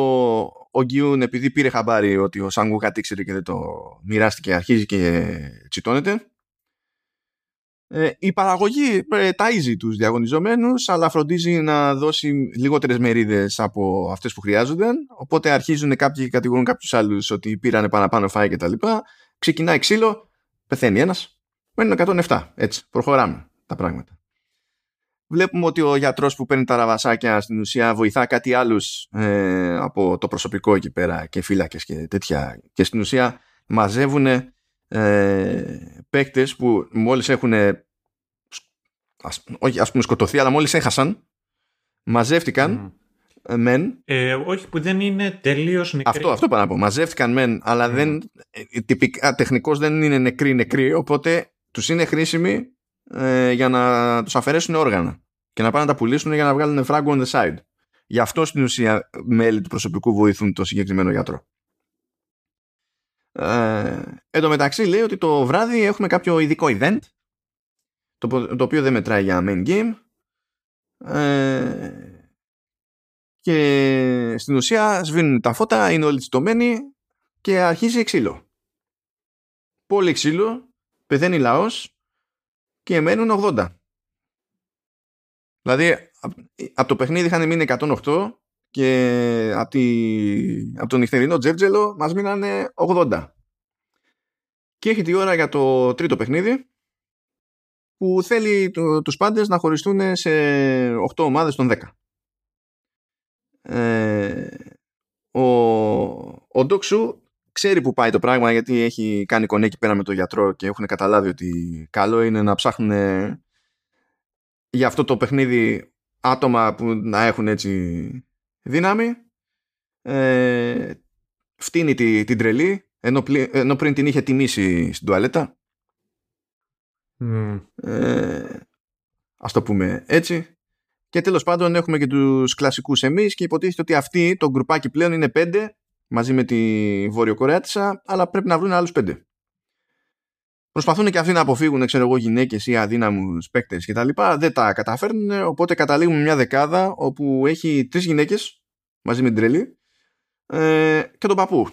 ο Γκιούν επειδή πήρε χαμπάρι ότι ο Σάνγκου κάτι ήξερε και δεν το μοιράστηκε αρχίζει και τσιτώνεται ε, η παραγωγή ε, ταΐζει τους διαγωνιζομένους αλλά φροντίζει να δώσει λιγότερες μερίδες από αυτές που χρειάζονται οπότε αρχίζουν κάποιοι και κατηγορούν κάποιους άλλους ότι πήρανε παραπάνω φάει και τα λοιπά ξεκινάει ξύλο, πεθαίνει ένας Μένουν 107. Έτσι, προχωράμε τα πράγματα. Βλέπουμε ότι ο γιατρός που παίρνει τα ραβασάκια στην ουσία βοηθά κάτι άλλους ε, από το προσωπικό εκεί πέρα και φύλακες και τέτοια. Και στην ουσία μαζεύουν ε, παίκτες που μόλις έχουν όχι ας πούμε σκοτωθεί αλλά μόλις έχασαν μαζεύτηκαν mm. μεν.
Ε, όχι που δεν είναι τελείως νεκροί.
Αυτό, αυτό πάνω να πω. Μαζεύτηκαν μεν αλλά δεν, ε, τυπικά, τεχνικώς δεν είναι νεκροί νεκροί οπότε τους είναι χρήσιμοι ε, για να τους αφαιρέσουν όργανα και να πάνε να τα πουλήσουν για να βγάλουν φράγκο on the side. Γι' αυτό στην ουσία μέλη του προσωπικού βοηθούν το συγκεκριμένο γιατρό. Ε, εν τω μεταξύ λέει ότι το βράδυ έχουμε κάποιο ειδικό event το, το οποίο δεν μετράει για main game ε, και στην ουσία σβήνουν τα φώτα, είναι όλοι τσιτωμένοι και αρχίζει ξύλο. πολύ ξύλο, πεθαίνει λαός και μένουν 80. Δηλαδή, από το παιχνίδι είχαν μείνει 108 και από, τη, από τον νυχτερινό Τζέρτζελο μας μείνανε 80. Και έχει τη ώρα για το τρίτο παιχνίδι που θέλει το, τους πάντες να χωριστούν σε 8 ομάδες των 10. Ε, ο, ο Ντόξου ξέρει που πάει το πράγμα γιατί έχει κάνει κονέκι πέρα με τον γιατρό και έχουν καταλάβει ότι καλό είναι να ψάχνουν για αυτό το παιχνίδι άτομα που να έχουν έτσι δύναμη ε, φτύνει τη, την τρελή ενώ, ενώ πριν την είχε τιμήσει στην τουαλέτα. Mm. ε, ας το πούμε έτσι. Και τέλος πάντων έχουμε και τους κλασικούς εμείς και υποτίθεται ότι αυτοί το γκρουπάκι πλέον είναι πέντε μαζί με τη Βόρειο Κορεάτισσα αλλά πρέπει να βρουν άλλους πέντε Προσπαθούν και αυτοί να αποφύγουν, ξέρω εγώ, γυναίκες ή αδύναμους παίκτες κτλ. Δεν τα καταφέρνουν, οπότε καταλήγουμε μια δεκάδα όπου έχει τρεις γυναίκες μαζί με την τρελή ε, και τον παππού.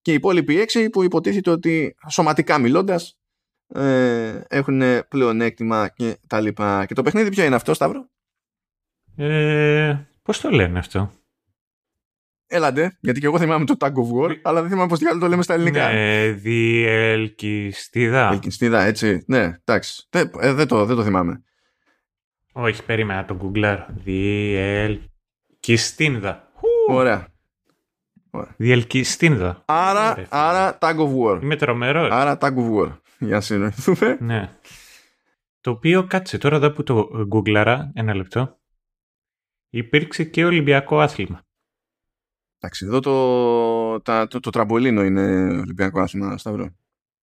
Και οι υπόλοιποι έξι που υποτίθεται ότι σωματικά μιλώντας ε, έχουν πλεονέκτημα και τα λοιπά. Και το παιχνίδι ποιο είναι αυτό, Σταύρο;
Ε, πώς το λένε αυτό;
Έλαντε, γιατί και εγώ θυμάμαι το Tag of War, αλλά δεν θυμάμαι πώς το λέμε στα ελληνικά.
Ναι, διελκυστίδα.
Ελκυστίδα, έτσι. Ναι, εντάξει. Δεν, ε, δεν, το, δεν το θυμάμαι.
Όχι, περίμενα το Googler. Διελκυστίνδα.
Ωραία.
Διελκυστίνδα.
Άρα, άρα Tag of War.
Είμαι τρομερός.
Άρα Tag of War. Για να συνοηθούμε.
Ναι. Το οποίο κάτσε τώρα εδώ που το γκουγκλάρα, ένα λεπτό, υπήρξε και Ολυμπιακό άθλημα.
Εντάξει, εδώ το, τα, το, το τραμπολίνο είναι Ολυμπιακό άθλημα, Σταυρό.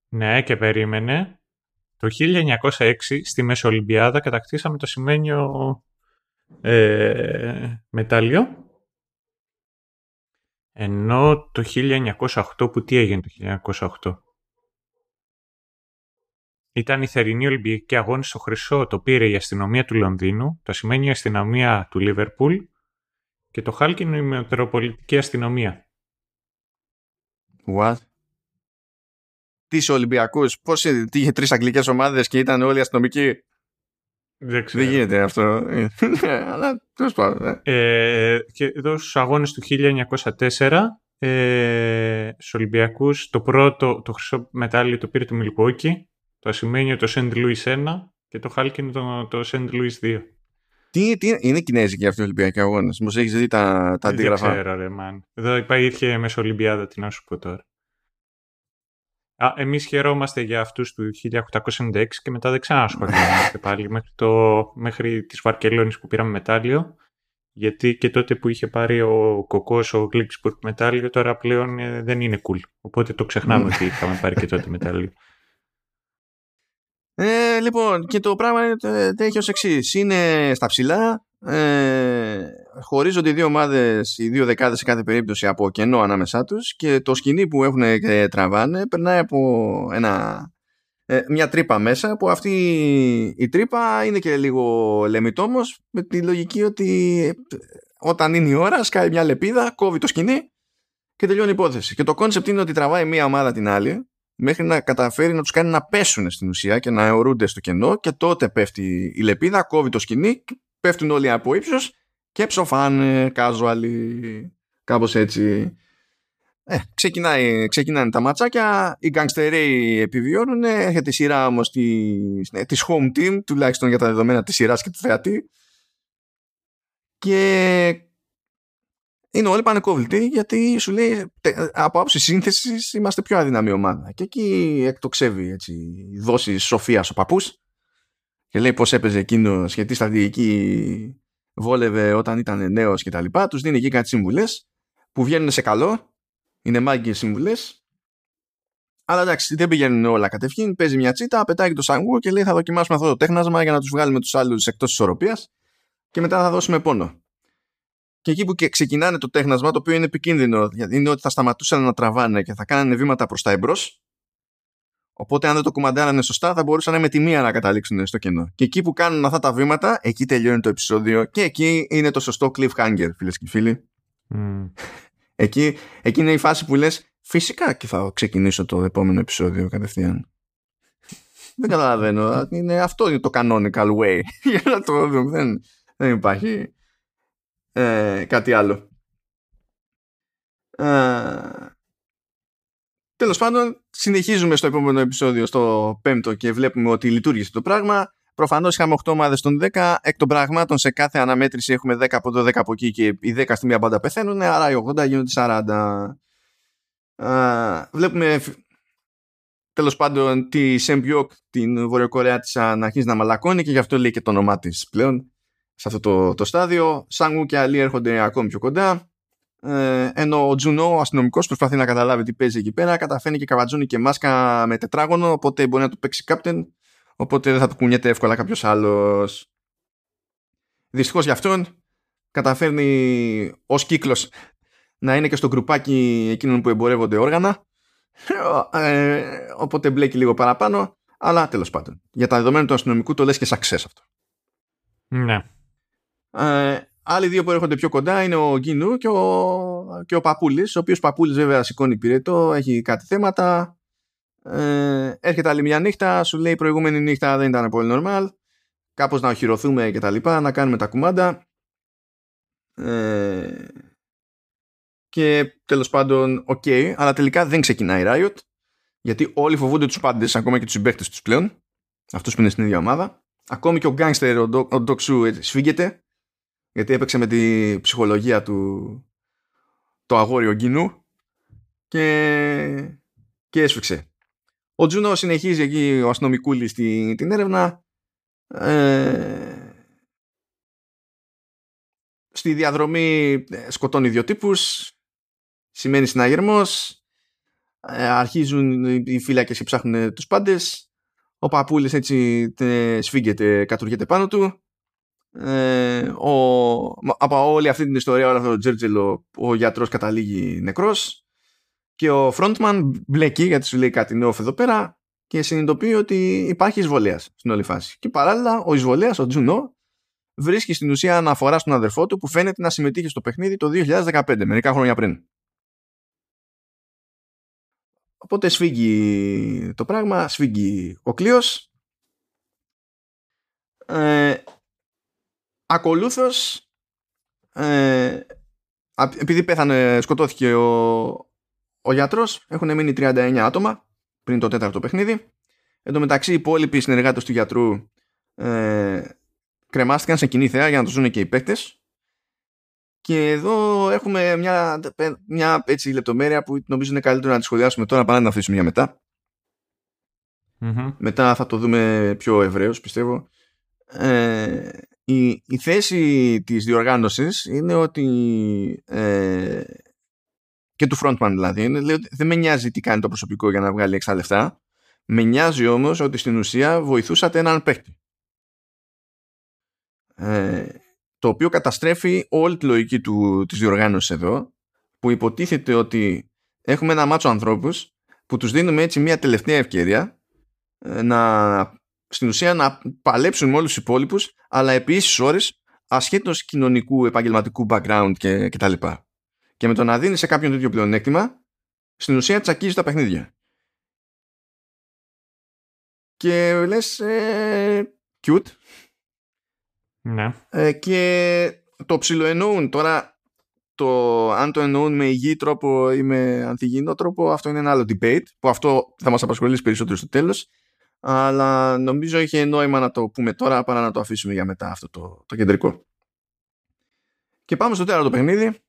Ναι, και περίμενε. Το 1906 στη Μεσολυμπιάδα κατακτήσαμε το σημαίνιο ε, μετάλλιο. Ενώ το 1908 που τι έγινε το 1908. Ήταν η θερινή Ολυμπιακή αγώνη στο Χρυσό, το πήρε η αστυνομία του Λονδίνου, το σημαίνει η αστυνομία του Λίβερπουλ και το χάλκινο η μετροπολιτική αστυνομία.
What? Τις Ολυμπιακούς, πώς είχε τρεις αγγλικές ομάδες και ήταν όλοι αστυνομικοί;
Δεν, ξέρω.
Δεν γίνεται αυτό. Ναι, αλλά τέλος πάντων.
Ε, και εδώ στους αγώνες του 1904, ε, στους Ολυμπιακούς, το πρώτο, το χρυσό μετάλλιο το πήρε το Μιλγόκι, το ασημένιο το Σεντ Λούι 1 και το χάλκινο το, το Σεντ Λούι 2.
Τι, τι, είναι Κινέζικη αυτή η Ολυμπιακή αγώνα. Μου έχεις δει τα, τα αντίγραφα.
Δεν ξέρω, ρε, man. Εδώ είπα, ήρθε Μεσολυμπιάδα, τι να σου πω τώρα. Α, εμείς χαιρόμαστε για αυτούς του 1896 και μετά δεν ξανασχολιόμαστε πάλι μέχρι, το, μέχρι τις Βαρκελόνης που πήραμε μετάλλιο γιατί και τότε που είχε πάρει ο Κοκός ο Γκλίξπουργκ μετάλλιο τώρα πλέον ε, δεν είναι cool οπότε το ξεχνάμε ότι είχαμε πάρει και τότε μετάλλιο
ε, λοιπόν, και το πράγμα έχει ως εξής. Είναι στα ψηλά, ε, χωρίζονται οι δύο ομάδες, οι δύο δεκάδες σε κάθε περίπτωση από κενό ανάμεσά τους και το σκοινί που έχουν και τραβάνε περνάει από ένα, ε, μια τρύπα μέσα που αυτή η τρύπα είναι και λίγο λαιμητόμος με τη λογική ότι όταν είναι η ώρα σκάει μια λεπίδα, κόβει το σκοινί και τελειώνει η υπόθεση. Και το concept είναι ότι τραβάει μια ομάδα την άλλη μέχρι να καταφέρει να τους κάνει να πέσουν στην ουσία και να αιωρούνται στο κενό και τότε πέφτει η λεπίδα, κόβει το σκηνή, πέφτουν όλοι από ύψος και ψοφάνε casual κάπως έτσι. Ε, ξεκινάει, ξεκινάνε τα ματσάκια, οι γκαγκστερέοι επιβιώνουν, έρχεται η σειρά όμως τη, ναι, της home team, τουλάχιστον για τα δεδομένα της σειράς και του θεατή και είναι όλοι πανεκόβλητοι γιατί σου λέει από άψη σύνθεσης είμαστε πιο αδυναμή ομάδα. Και εκεί εκτοξεύει έτσι, δόση σοφίας ο παππούς και λέει πώς έπαιζε εκείνο γιατί στρατηγική βόλευε όταν ήταν νέος κτλ. Τους δίνει εκεί κάτι σύμβουλε που βγαίνουν σε καλό. Είναι μάγκες σύμβουλε. Αλλά εντάξει, δεν πηγαίνουν όλα κατευθείαν. Παίζει μια τσίτα, πετάει το σαγκού και λέει θα δοκιμάσουμε αυτό το τέχνασμα για να τους βγάλουμε τους άλλους εκτός ισορροπίας και μετά θα δώσουμε πόνο. Και εκεί που και ξεκινάνε το τέχνασμα, το οποίο είναι επικίνδυνο, είναι ότι θα σταματούσαν να τραβάνε και θα κάνανε βήματα προς τα εμπρός. Οπότε, αν δεν το κουμαντάρανε σωστά, θα μπορούσαν με τη μία να καταλήξουν στο κενό. Και εκεί που κάνουν αυτά τα βήματα, εκεί τελειώνει το επεισόδιο και εκεί είναι το σωστό cliffhanger, φίλες και φίλοι. Mm. Εκεί, εκεί είναι η φάση που λες, Φυσικά και θα ξεκινήσω το επόμενο επεισόδιο κατευθείαν. δεν καταλαβαίνω. Είναι, αυτό είναι το canonical way. Για να το δούμε. Δεν, δεν υπάρχει ε, κάτι άλλο. Ε, Τέλος πάντων, συνεχίζουμε στο επόμενο επεισόδιο, στο πέμπτο, και βλέπουμε ότι λειτουργήσε το πράγμα. Προφανώς είχαμε 8 ομάδες των 10. Εκ των πραγμάτων, σε κάθε αναμέτρηση έχουμε 10 από εδώ, 10 από εκεί και οι 10 στη μία μπάντα πεθαίνουν. Άρα οι 80 γίνονται 40. Α, βλέπουμε τέλος πάντων τη Σεμπιόκ, την Βορειοκορεάτισσα, να αρχίζει να μαλακώνει και γι' αυτό λέει και το όνομά της πλέον σε αυτό το, το στάδιο. Σάγκου και άλλοι έρχονται ακόμη πιο κοντά. Ε, ενώ ο Τζουνό, ο αστυνομικός, προσπαθεί να καταλάβει τι παίζει εκεί πέρα. Καταφέρνει και καβατζούνι και μάσκα με τετράγωνο, οπότε μπορεί να του παίξει captain. Οπότε δεν θα του κουνιέται εύκολα κάποιος άλλος. Δυστυχώς για αυτόν καταφέρνει ως κύκλος να είναι και στο γκρουπάκι εκείνων που εμπορεύονται όργανα. Ε, οπότε μπλέκει λίγο παραπάνω. Αλλά τέλος πάντων. Για τα δεδομένα του αστυνομικού το λες και success αυτό.
Ναι.
Ε, Άλλοι δύο που έρχονται πιο κοντά είναι ο Γκίνου και ο, και ο Παπούλης, ο οποίος Παπούλης βέβαια σηκώνει πυρετό, έχει κάτι θέματα. Ε, έρχεται άλλη μια νύχτα, σου λέει η προηγούμενη νύχτα δεν ήταν πολύ normal. Κάπως να οχυρωθούμε και τα λοιπά, να κάνουμε τα κουμάντα. Ε, και τέλος πάντων, ok, okay, αλλά τελικά δεν ξεκινάει η Riot, γιατί όλοι φοβούνται τους πάντες, ακόμα και τους συμπαίκτες τους πλέον, αυτούς που είναι στην ίδια ομάδα. Ακόμη και ο γκάγκστερ, ο, Ντοξού, ε, σφίγγεται γιατί έπαιξε με τη ψυχολογία του το αγόριο Γκίνου και, και έσφιξε. Ο Τζούνο συνεχίζει εκεί ο αστυνομικούλης τη, την έρευνα ε, στη διαδρομή ε, σκοτώνει δύο τύπους σημαίνει συναγερμός ε, αρχίζουν οι φύλακες και ψάχνουν τους πάντες ο παππούλης έτσι σφίγγεται, κατουργείται πάνω του ε, ο, από όλη αυτή την ιστορία, όλο αυτό το τζέρτζελο, ο γιατρός καταλήγει νεκρός και ο frontman μπλέκει γιατί σου λέει κάτι νέο εδώ πέρα και συνειδητοποιεί ότι υπάρχει εισβολέας στην όλη φάση. Και παράλληλα ο εισβολέας, ο Τζουνό, βρίσκει στην ουσία αναφορά στον αδερφό του που φαίνεται να συμμετείχε στο παιχνίδι το 2015, μερικά χρόνια πριν. Οπότε σφίγγει το πράγμα, σφίγγει ο κλείος. Ε, Ακολούθως, ε, επειδή πέθανε, σκοτώθηκε ο, ο γιατρός, έχουν μείνει 39 άτομα πριν το τέταρτο παιχνίδι. Εν τω μεταξύ, οι υπόλοιποι συνεργάτες του γιατρού ε, κρεμάστηκαν σε κοινή θέα για να το ζουν και οι παίκτες. Και εδώ έχουμε μια, μια έτσι λεπτομέρεια που νομίζω είναι καλύτερο να τη σχολιάσουμε τώρα παρά να την αφήσουμε για μετα Μετά θα το δούμε πιο ευρέως πιστεύω. Ε, η, η θέση της διοργάνωσης είναι ότι ε, και του frontman δηλαδή είναι, λέει ότι δεν με νοιάζει τι κάνει το προσωπικό για να βγάλει έξα λεφτά. Με νοιάζει όμως ότι στην ουσία βοηθούσατε έναν παίκτη. Ε, το οποίο καταστρέφει όλη τη λογική του, της διοργάνωσης εδώ που υποτίθεται ότι έχουμε ένα μάτσο ανθρώπους που τους δίνουμε έτσι μια τελευταία ευκαιρία ε, να στην ουσία να παλέψουν με όλους τους υπόλοιπους, αλλά επί ίσε ώρε ασχέτως κοινωνικού, επαγγελματικού background και, και τα λοιπά. Και με το να δίνει σε κάποιον τέτοιο πλεονέκτημα, στην ουσία τσακίζει τα παιχνίδια. Και λες, ε, cute.
Ναι.
Ε, και το ψιλοεννοούν. Τώρα, το, αν το εννοούν με υγιή τρόπο ή με ανθυγιεινό τρόπο, αυτό είναι ένα άλλο debate, που αυτό θα μας απασχολήσει περισσότερο στο τέλος αλλά νομίζω είχε νόημα να το πούμε τώρα παρά να το αφήσουμε για μετά αυτό το, το κεντρικό. Και πάμε στο τέταρτο παιχνίδι.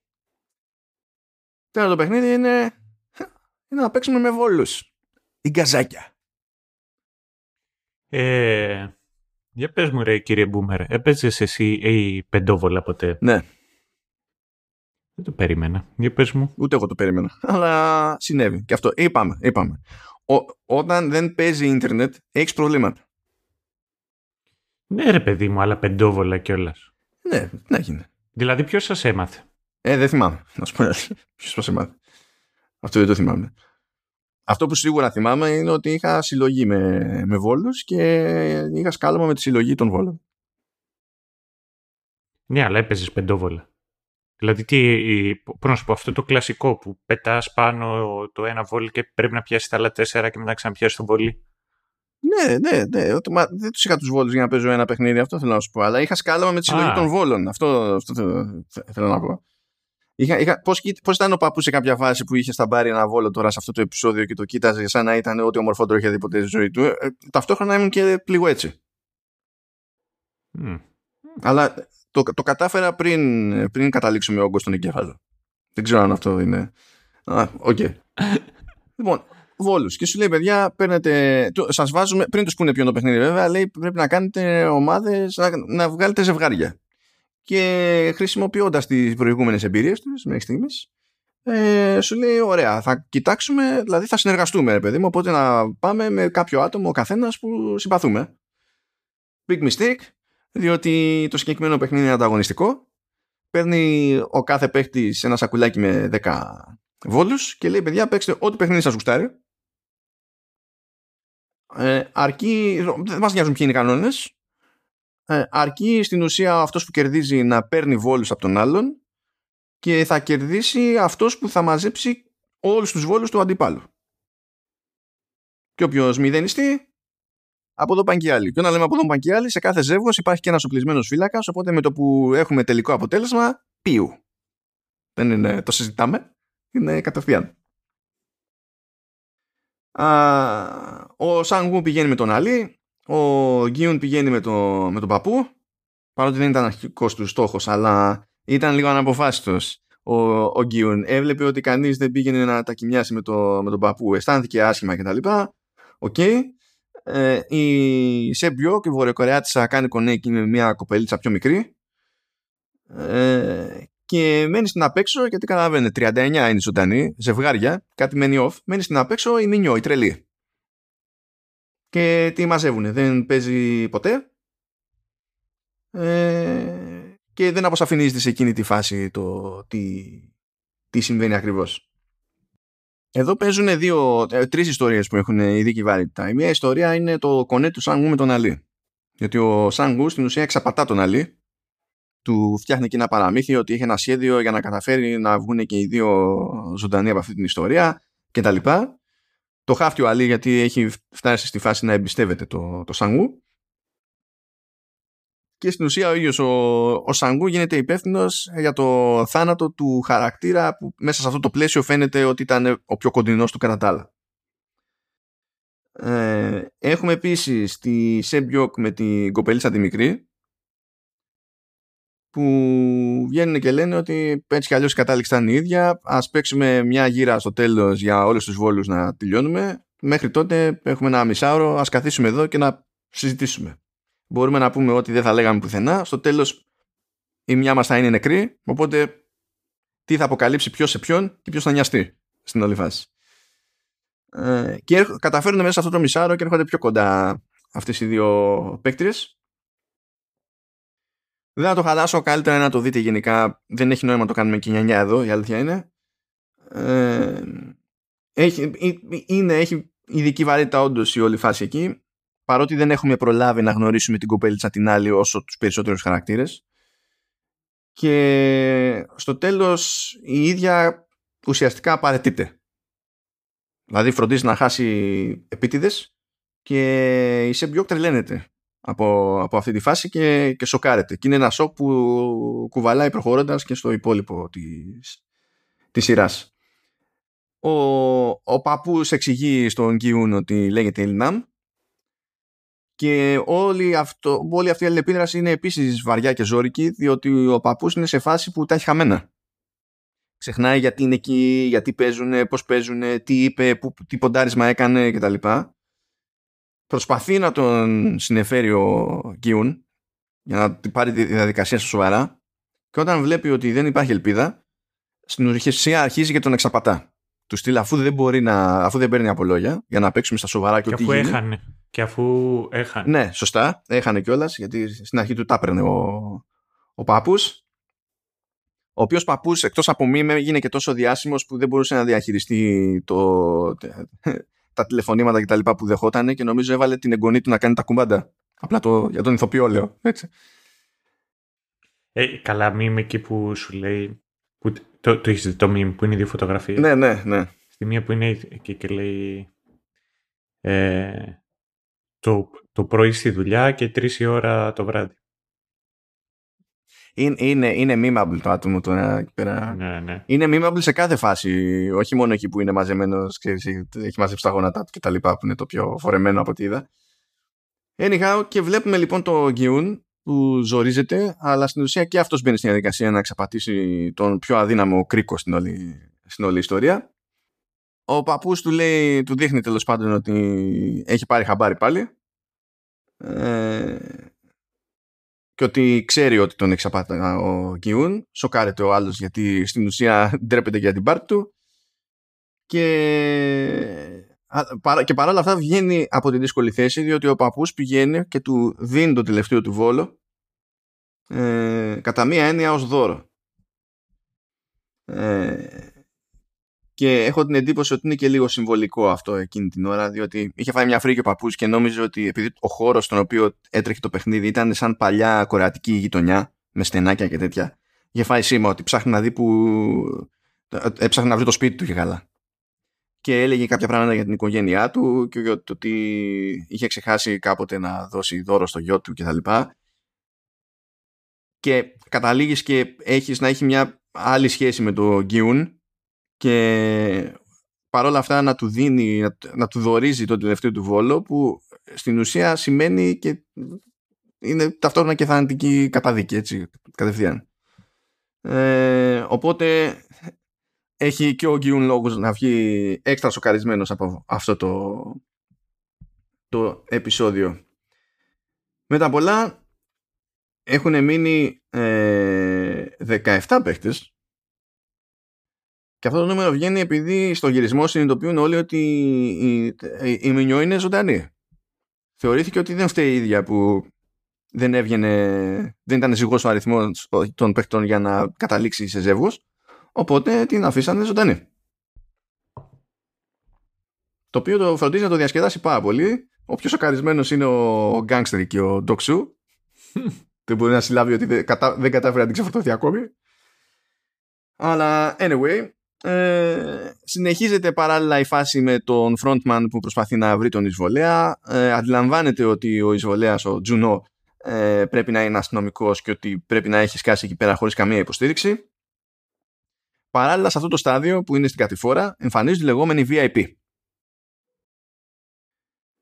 Τέταρτο παιχνίδι είναι, είναι να παίξουμε με βόλους. Η γκαζάκια.
Ε, για πες μου ρε κύριε Μπούμερ, έπαιζες εσύ η πεντόβολα ποτέ;
Ναι.
Δεν το περίμενα. Για πες μου.
Ούτε εγώ το περίμενα. Αλλά συνέβη. Και αυτό. Είπαμε. είπαμε όταν δεν παίζει ίντερνετ, έχεις προβλήματα.
Ναι, ρε παιδί μου, αλλά πεντόβολα κιόλας.
Ναι, ναι, γίνεται.
Δηλαδή, ποιος σας έμαθε;
Ε, δεν θυμάμαι. Να σου πω ποιος σας έμαθε; Αυτό δεν το θυμάμαι. Αυτό που σίγουρα θυμάμαι είναι ότι είχα συλλογή με, με βόλους και είχα σκάλωμα με τη συλλογή των βόλων.
Ναι, αλλά έπαιζες πεντόβολα. Δηλαδή, τι, πώς να σου πω, αυτό το κλασικό που πετάς πάνω το ένα βόλι και πρέπει να πιάσεις τα άλλα τέσσερα και μετά ξαναπιάσεις το βόλι.
Ναι, ναι, ναι. Μα δεν τους είχα τους βόλους για να παίζω ένα παιχνίδι, αυτό θέλω να σου πω. Αλλά είχα σκάλαμα με τη συλλογή των βόλων. Αυτό, αυτό θέλω να πω. Είχα, είχα, πώς, πώς ήταν ο παππούς σε κάποια φάση που είχε σταμπάρει ένα βόλο τώρα σε αυτό το επεισόδιο και το κοίταζε σαν να ήταν ό,τι ομορφότερο είχε δει ποτέ στη ζωή του. Ε, ταυτόχρονα ήμουν και λίγο έτσι. Mm. Αλλά το, το κατάφερα πριν, πριν καταλήξουμε όγκο στον εγκέφαλο. Δεν ξέρω αν αυτό είναι. Ok. Okay. λοιπόν, βόλους. Και σου λέει, παιδιά, παίρνετε. Σας βάζουμε. Πριν τους πούνε ποιο είναι το παιχνίδι, βέβαια, λέει πρέπει να κάνετε ομάδες, να, να βγάλετε ζευγάρια. Και χρησιμοποιώντας τις προηγούμενες εμπειρίες τους μέχρι στιγμής, ε, σου λέει: Ωραία, θα κοιτάξουμε, δηλαδή θα συνεργαστούμε, ρε παιδί μου. Οπότε να πάμε με κάποιο άτομο ο καθένας που συμπαθούμε. Big mistake, διότι το συγκεκριμένο παιχνίδι είναι ανταγωνιστικό. Παίρνει ο κάθε παίχτης ένα σακουλάκι με 10 βόλους και λέει: Παιδιά, παίξτε ό,τι παιχνίδι σας γουστάρει. Ε, αρκεί, δεν μας νοιάζουν ποιοι είναι οι κανόνες ε, αρκεί στην ουσία αυτός που κερδίζει να παίρνει βόλους από τον άλλον και θα κερδίσει αυτός που θα μαζέψει όλους τους βόλους του αντιπάλου και όποιος μηδενιστεί από εδώ πάνε και άλλοι. Και όταν λέμε από εδώ πάνε και άλλοι, σε κάθε ζεύγος υπάρχει και ένας οπλισμένος φύλακας, οπότε με το που έχουμε τελικό αποτέλεσμα, πίου. Δεν είναι, το συζητάμε, είναι κατευθείαν ο Σανγκού πηγαίνει με τον Αλή, ο Γκίουν πηγαίνει με, το, με τον παππού, παρότι δεν ήταν αρχικός του στόχος, αλλά ήταν λίγο αναποφάσιστος ο, ο Γκίουν. Έβλεπε ότι κανείς δεν πήγαινε να τακιμιάσει με, το, με τον παππού, αισθάνθηκε άσχημα κτλ. Ok. Okay. Ε, η Σεμπιό και η Βορειοκορεάτισσα κάνει κονέκι με μια κοπελίτσα πιο μικρή ε, και μένει στην απέξω γιατί καταλαβαίνετε 39 είναι ζωντανή, ζευγάρια, κάτι μένει off, μένει στην απέξω η Μινιό, η τρελή. Και τι μαζεύουνε, δεν παίζει ποτέ ε, και δεν αποσαφηνίζεται σε εκείνη τη φάση το τι, τι συμβαίνει ακριβώς. Εδώ παίζουν δύο, ε, τρεις ιστορίες που έχουν ειδική βαρύτητα. Η μία ιστορία είναι το κονέ του Σάνγκου με τον Αλή. Γιατί ο Σάνγκου στην ουσία εξαπατά τον Αλή του φτιάχνει και ένα παραμύθι ότι έχει ένα σχέδιο για να καταφέρει να βγουν και οι δύο ζωντανοί από αυτή την ιστορία κτλ. Το χάφτει ο Αλή γιατί έχει φτάσει στη φάση να εμπιστεύεται το, το Σανγκού και στην ουσία ο ίδιος ο, ο Σανγκού γίνεται υπεύθυνος για το θάνατο του χαρακτήρα που μέσα σε αυτό το πλαίσιο φαίνεται ότι ήταν ο πιο κοντινός του κατά τα άλλα. Ε, έχουμε επίσης τη Σεμπιόκ με την κοπελίτσα τη μικρή που βγαίνουν και λένε ότι έτσι κι αλλιώς η κατάληξη θα είναι η ίδια. Ας παίξουμε μια γύρα στο τέλος για όλους τους βόλους να τελειώνουμε. Μέχρι τότε έχουμε ένα μισάωρο ας καθίσουμε εδώ και να συζητήσουμε μπορούμε να πούμε ότι δεν θα λέγαμε πουθενά στο τέλος η μια μας θα είναι νεκρή οπότε τι θα αποκαλύψει ποιος σε ποιον και ποιος θα νοιαστεί στην όλη φάση ε, και καταφέρουν μέσα σε αυτό το μισάωρο και έρχονται πιο κοντά αυτές οι δύο παίκτρες δεν θα το χαλάσω, καλύτερα να το δείτε γενικά. Δεν έχει νόημα να το κάνουμε και 9 εδώ, η αλήθεια είναι. Ε, έχει, είναι, έχει ειδική βαρύτητα όντως η όλη φάση εκεί. Παρότι δεν έχουμε προλάβει να γνωρίσουμε την κοπέλιτσα την άλλη όσο τους περισσότερους χαρακτήρες. Και στο τέλος η ίδια ουσιαστικά παρετείται. Δηλαδή φροντίζει να χάσει επίτηδες και η Σεμπιόκ τρελαίνεται από, από αυτή τη φάση και, και σοκάρεται. Και είναι ένα σοκ που κουβαλάει προχωρώντας και στο υπόλοιπο της, της σειράς. Ο, ο παππούς εξηγεί στον Κιούν ότι λέγεται Ιλνάμ και όλη, αυτό, όλη αυτή η αλληλεπίδραση είναι επίσης βαριά και ζώρικη διότι ο παππούς είναι σε φάση που τα έχει χαμένα. Ξεχνάει γιατί είναι εκεί, γιατί παίζουν, πώς παίζουν, τι είπε, που, τι ποντάρισμα έκανε κτλ προσπαθεί να τον συνεφέρει ο Γκίουν για να πάρει τη διαδικασία στο σοβαρά και όταν βλέπει ότι δεν υπάρχει ελπίδα στην ουσία αρχίζει και τον εξαπατά. Του στείλει αφού δεν μπορεί να, αφού δεν παίρνει από λόγια για να παίξουμε στα σοβαρά και,
και αφού έχανε. Και αφού έχανε.
Ναι, σωστά. Έχανε κιόλας γιατί στην αρχή του τα έπαιρνε ο, ο παππούς. Ο οποίος παππούς εκτός από μη έγινε και τόσο διάσημος που δεν μπορούσε να διαχειριστεί το, τα τηλεφωνήματα κτλ. που δεχόταν και νομίζω έβαλε την εγγονή του να κάνει τα κουμπάντα. Απλά το, για τον ηθοποιό λέω. Έτσι.
Ε, καλά, μη είμαι εκεί που σου λέει Που, το, το έχεις δει το meme που είναι δύο φωτογραφίες;
Ναι, ναι, ναι.
Στη μία που είναι εκεί και λέει ε, το, το πρωί στη δουλειά και τρεις η ώρα το βράδυ.
Είναι, είναι, είναι memeable το άτομο τώρα εκεί πέρα.
Ναι, ναι.
Είναι memeable σε κάθε φάση. Όχι μόνο εκεί που είναι μαζεμένος, έχει μαζέψει τα γόνατά του κτλ. που είναι το πιο φορεμένο από ό,τι είδα. Anyhow, και βλέπουμε λοιπόν το Γκιούν που ζορίζεται, αλλά στην ουσία και αυτός μπαίνει στην διαδικασία να εξαπατήσει τον πιο αδύναμο κρίκο στην όλη, στην όλη ιστορία. Ο παππούς του λέει, του δείχνει τέλος πάντων ότι έχει πάρει χαμπάρι πάλι ε, και ότι ξέρει ότι τον εξαπατά ο Γκιούν. Σοκάρεται ο άλλος γιατί στην ουσία ντρέπεται για την πάρτη του και και παρόλα αυτά βγαίνει από τη δύσκολη θέση διότι ο παππούς πηγαίνει και του δίνει το τελευταίο του βόλο ε, κατά μία έννοια ως δώρο. Ε, και έχω την εντύπωση ότι είναι και λίγο συμβολικό αυτό εκείνη την ώρα διότι είχε φάει μια φρίκη ο παππούς και νόμιζε ότι επειδή ο χώρος στον οποίο έτρεχε το παιχνίδι ήταν σαν παλιά κορεατική γειτονιά με στενάκια και τέτοια είχε φάει σήμα ότι ψάχνει να δει που έψαχνε να βρει το σπίτι του και καλά και έλεγε κάποια πράγματα για την οικογένειά του και για το ότι είχε ξεχάσει κάποτε να δώσει δώρο στο γιο του κτλ. Και, και καταλήγεις και έχεις να έχει μια άλλη σχέση με το Γκιούν και παρόλα αυτά να του δίνει, να, του δορίζει το τελευταίο του βόλο που στην ουσία σημαίνει και είναι ταυτόχρονα και θανατική καταδίκη έτσι κατευθείαν. Ε, οπότε έχει και ο Γκιούν λόγους να βγει έξτρα σοκαρισμένος από αυτό το, το επεισόδιο. Μετά πολλά έχουν μείνει ε, 17 παίχτες και αυτό το νούμερο βγαίνει επειδή στο γυρισμό συνειδητοποιούν όλοι ότι η, η, η Μινιό είναι ζωντανή. Θεωρήθηκε ότι δεν φταίει η ίδια που δεν έβγαινε, δεν ήταν ζυγός ο αριθμός των παίχτων για να καταλήξει σε ζεύγος Οπότε την αφήσανε ζωντανή. Το οποίο το φροντίζει να το διασκεδάσει πάρα πολύ. Ο πιο σοκαρισμένος είναι ο Γκάγκστερ και ο Ντοξού. δεν μπορεί να συλλάβει ότι δεν, κατα... δεν κατάφερε να την ξεφορτωθεί ακόμη. Αλλά anyway, ε, συνεχίζεται παράλληλα η φάση με τον frontman που προσπαθεί να βρει τον εισβολέα. Ε, αντιλαμβάνεται ότι ο εισβολέας, ο Τζουνό, ε, πρέπει να είναι αστυνομικός και ότι πρέπει να έχει σκάσει εκεί πέρα χωρίς καμία υποστήριξη. Παράλληλα σε αυτό το στάδιο που είναι στην κατηφόρα εμφανίζονται οι λεγόμενοι VIP.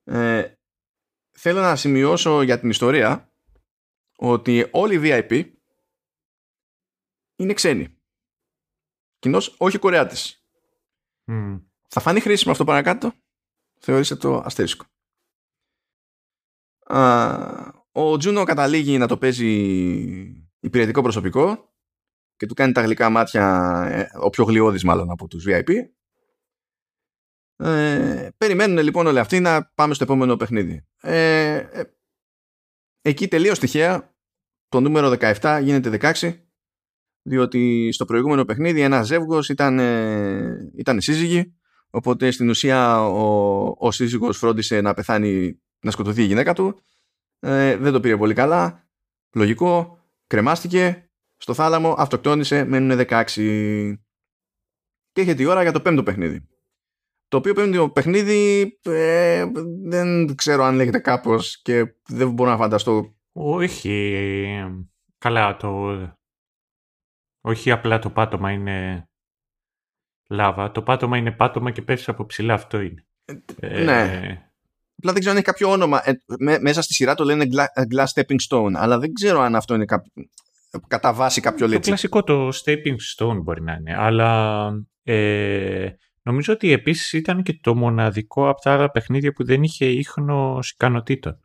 Ε, θέλω να σημειώσω για την ιστορία ότι όλοι οι VIP είναι ξένοι. Κοινώ όχι Κορεάτες. Mm. Θα φανεί χρήσιμο αυτό παρακάτω. Θεωρήστε το αστερίσκο. ο Τζούνο καταλήγει να το παίζει υπηρετικό προσωπικό και του κάνει τα γλυκά μάτια ε, ο πιο γλιώδης μάλλον από τους VIP ε, περιμένουν λοιπόν όλοι αυτοί να πάμε στο επόμενο παιχνίδι. Ε, ε, εκεί τελείως τυχαία το νούμερο 17 γίνεται 16 διότι στο προηγούμενο παιχνίδι ένας ζεύγος ήταν, ε, ήταν σύζυγοι οπότε στην ουσία ο, ο σύζυγος φρόντισε να πεθάνει να σκοτωθεί η γυναίκα του. Ε, δεν το πήρε πολύ καλά λογικό κρεμάστηκε στο θάλαμο, αυτοκτόνησε, μένουν 16. Και έχει τη ώρα για το πέμπτο παιχνίδι. Το οποίο πέμπτο παιχνίδι ε, δεν ξέρω αν λέγεται κάπως και δεν μπορώ να φανταστώ.
Όχι. Καλά, το... Όχι απλά το πάτωμα είναι λάβα. Το πάτωμα είναι πάτωμα και πέφτεις από ψηλά. Αυτό είναι.
Ε, ναι. Ε... Απλά δεν ξέρω αν έχει κάποιο όνομα. Ε, μέσα στη σειρά το λένε Glass Stepping Stone. Αλλά δεν ξέρω αν αυτό είναι κάποιο κατά βάση κάποιο λέτσι.
Το κλασικό το Stepping Stone μπορεί να είναι, αλλά ε, νομίζω ότι επίσης ήταν και το μοναδικό από τα άλλα παιχνίδια που δεν είχε ίχνος ικανοτήτων.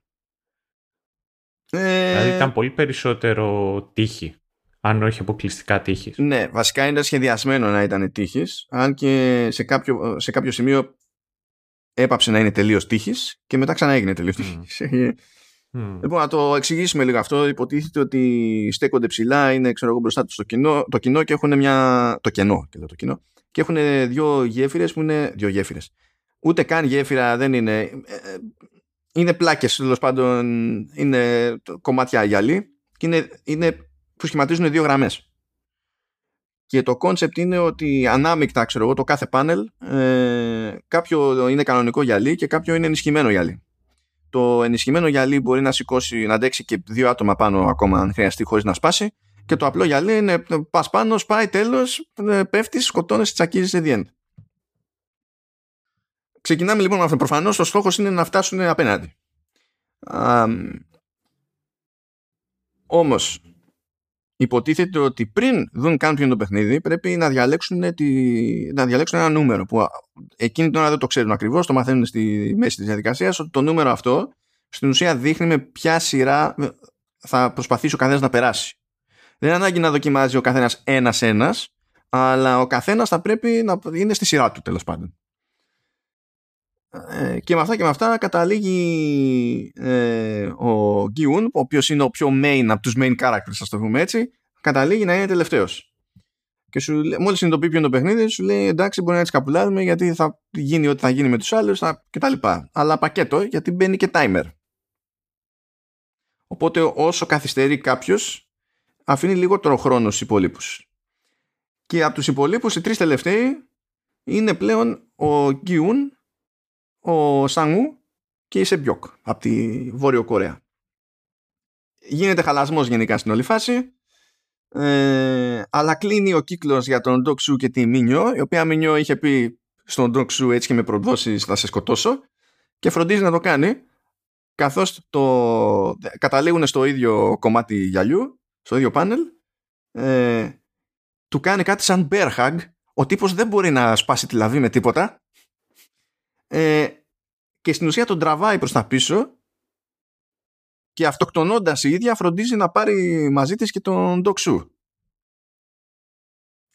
Ε... Δηλαδή ήταν πολύ περισσότερο τύχη, αν όχι αποκλειστικά τύχης.
Ναι, βασικά ήταν σχεδιασμένο να ήταν τύχης, αν και σε κάποιο, σε κάποιο σημείο έπαψε να είναι τελείως τύχης και μετά ξανά έγινε τελείως τύχης. Mm. Λοιπόν, να το εξηγήσουμε λίγο αυτό. Υποτίθεται ότι στέκονται ψηλά, είναι ξέρω εγώ, μπροστά τους στο κοινό, το κοινό και έχουν μια. Το κενό, και το κοινό. Και έχουν δύο γέφυρες που είναι. Δύο γέφυρες. Ούτε καν γέφυρα δεν είναι. Ε, ε, είναι πλάκες, τέλος πάντων. Είναι κομμάτια γυαλί και είναι, είναι που σχηματίζουν δύο γραμμές. και το concept είναι ότι ανάμεικτα ξέρω εγώ το κάθε πάνελ ε, κάποιο είναι κανονικό γυαλί και κάποιο είναι ενισχυμένο γυαλί το ενισχυμένο γυαλί μπορεί να σηκώσει να αντέξει και δύο άτομα πάνω ακόμα αν χρειαστεί χωρίς να σπάσει και το απλό γυαλί είναι πας πάνω, σπάει τέλος, ε, πέφτεις, σκοτώνεσαι, τσακίζεις σε the Ξεκινάμε λοιπόν με αυτό. Προφανώς ο στόχος είναι να φτάσουν απέναντι. Α, όμως υποτίθεται ότι πριν δουν καν ποιο είναι το παιχνίδι πρέπει να διαλέξουν, τη, να διαλέξουν ένα νούμερο που εκείνη την ώρα δεν το ξέρουν ακριβώς το μαθαίνουν στη μέση της διαδικασίας ότι το νούμερο αυτό στην ουσία δείχνει με ποια σειρά θα προσπαθήσει ο καθένας να περάσει. Δεν είναι ανάγκη να δοκιμάζει ο καθένας ένας-ένας αλλά ο καθένας θα πρέπει να είναι στη σειρά του τέλος πάντων ε, και με αυτά και με αυτά καταλήγει ε, ο Γκιούν, ο οποίος είναι ο πιο main από τους main characters, ας το πούμε έτσι, καταλήγει να είναι τελευταίος. Και σου, μόλις συνειδητοποιεί ποιο είναι το παιχνίδι, σου λέει εντάξει μπορεί να έτσι καπουλάρουμε γιατί θα γίνει ό,τι θα γίνει με τους άλλους θα, και τα λοιπά. Αλλά πακέτο γιατί μπαίνει και timer. Οπότε όσο καθυστερεί κάποιος, αφήνει λιγότερο χρόνο στους υπολείπους. Και από τους υπολείπους οι τρεις τελευταίοι είναι πλέον ο Γκιούν, ο Σανγού και η Σεμπιόκ από τη Βόρειο Κορέα. Γίνεται χαλασμός γενικά στην όλη φάση ε, αλλά κλείνει ο κύκλος για τον Ντοξού και τη Μίνιο η οποία Μίνιο είχε πει στον Ντοξού έτσι και με προδόσεις θα σε σκοτώσω και φροντίζει να το κάνει καθώς το καταλήγουν στο ίδιο κομμάτι γυαλιού στο ίδιο πάνελ ε, του κάνει κάτι σαν bear hug ο τύπος δεν μπορεί να σπάσει τη λαβή με τίποτα ε, και στην ουσία τον τραβάει προς τα πίσω και αυτοκτονώντας η ίδια φροντίζει να πάρει μαζί της και τον Ντοξού.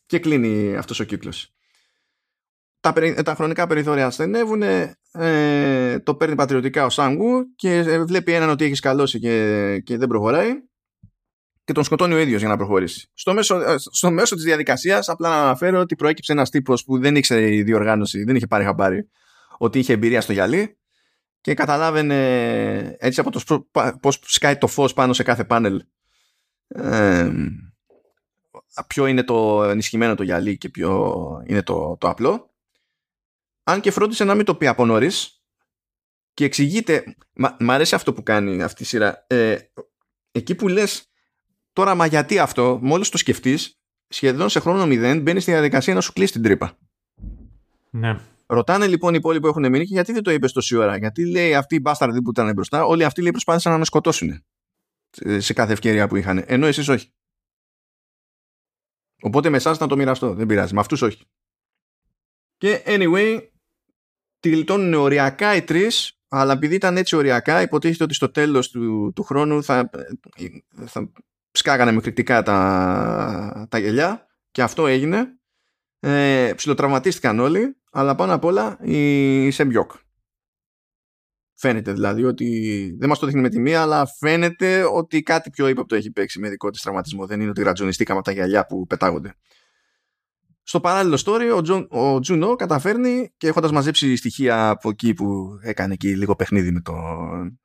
Και κλείνει αυτός ο κύκλος. Τα, τα χρονικά περιθώρια στενεύουν, ε, το παίρνει πατριωτικά ο Σάγκου και ε, βλέπει έναν ότι έχει σκαλώσει και, και δεν προχωράει και τον σκοτώνει ο ίδιος για να προχωρήσει. Στο μέσο, ε, στο μέσο της διαδικασίας απλά να αναφέρω ότι προέκυψε ένας τύπος που δεν ήξερε η διοργάνωση, δεν είχε πάρει χαμπάρι ότι είχε εμπειρία στο γυαλί και καταλάβαινε έτσι από το πώς σκάει το φως πάνω σε κάθε πάνελ. Ε, ποιο είναι το ενισχυμένο το γυαλί και ποιο είναι το, το απλό. Αν και φρόντισε να μην το πει από νωρίς. και εξηγείται μ' αρέσει αυτό που κάνει αυτή η σειρά. Ε, εκεί που λες τώρα μα γιατί αυτό μόλις το σκεφτείς σχεδόν σε χρόνο μηδέν μπαίνεις στη διαδικασία να σου κλείσει την τρύπα
ναι
Ρωτάνε λοιπόν οι υπόλοιποι που έχουν μείνει και γιατί δεν το είπες τόση ώρα. Γιατί λέει αυτοί οι μπάσταρδοι που ήταν μπροστά, όλοι αυτοί λέει προσπάθησαν να με σκοτώσουν σε κάθε ευκαιρία που είχαν. Ενώ εσείς όχι. Οπότε με εσάς να το μοιραστώ. Δεν πειράζει. Με αυτούς όχι. Και anyway, τη γλιτώνουν οριακά οι τρεις, αλλά επειδή ήταν έτσι οριακά, υποτίθεται ότι στο τέλος του, του χρόνου θα, θα σκάγανε με κριτικά τα, τα γελιά και αυτό έγινε. Ε, ψιλοτραυματίστηκαν όλοι αλλά πάνω απ' όλα η Σεμπιόκ. Φαίνεται δηλαδή ότι δεν μας το δείχνει με τη μία, αλλά φαίνεται ότι κάτι πιο ύποπτο έχει παίξει με δικό της τραυματισμό. Δεν είναι ότι γρατζουνιστήκαμε από τα γυαλιά που πετάγονται. Στο παράλληλο story, ο, Τζον, ο Τζουνό καταφέρνει και έχοντας μαζέψει στοιχεία από εκεί που έκανε εκεί λίγο παιχνίδι με τον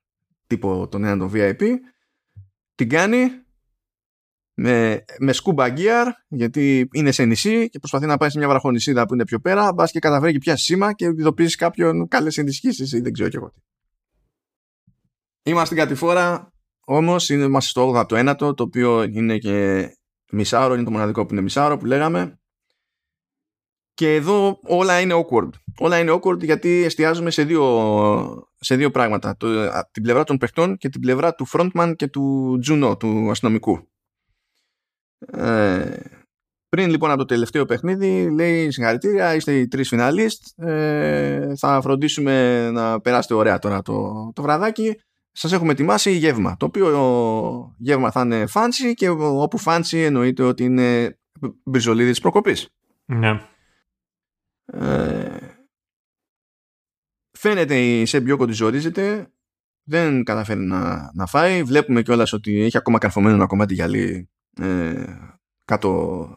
τύπο τον έναν τον VIP, την κάνει με, με scuba gear γιατί είναι σε νησί και προσπαθεί να πάει σε μια βραχονισίδα που είναι πιο πέρα μπας και καταφέρει και πιάσει σήμα και ειδοποιήσει κάποιον καλέσει ενισχύσεις ή δεν ξέρω και εγώ τι. Είμαστε στην κατηφόρα όμως είμαστε στο 8 από το 9 το οποίο είναι και μισάωρο είναι το μοναδικό που είναι μισάωρο που λέγαμε και εδώ όλα είναι awkward. Όλα είναι awkward γιατί εστιάζουμε σε δύο, σε δύο πράγματα. Το, την πλευρά των παιχτών και την πλευρά του frontman και του Juno, του αστυνομικού. Ε, πριν λοιπόν από το τελευταίο παιχνίδι λέει συγχαρητήρια είστε οι τρεις φιναλίστ. Ε, θα φροντίσουμε να περάσετε ωραία τώρα το, το βραδάκι. Σας έχουμε ετοιμάσει γεύμα το οποίο γεύμα θα είναι fancy και όπου fancy εννοείται ότι είναι μπριζολίδι της προκοπής.
Ναι.
Ε, φαίνεται η Σεμπιόκο ότι ζορίζεται δεν καταφέρει να, να φάει. Βλέπουμε κιόλας ότι έχει ακόμα καρφωμένο ένα κομμάτι γυαλί ε, κάτω,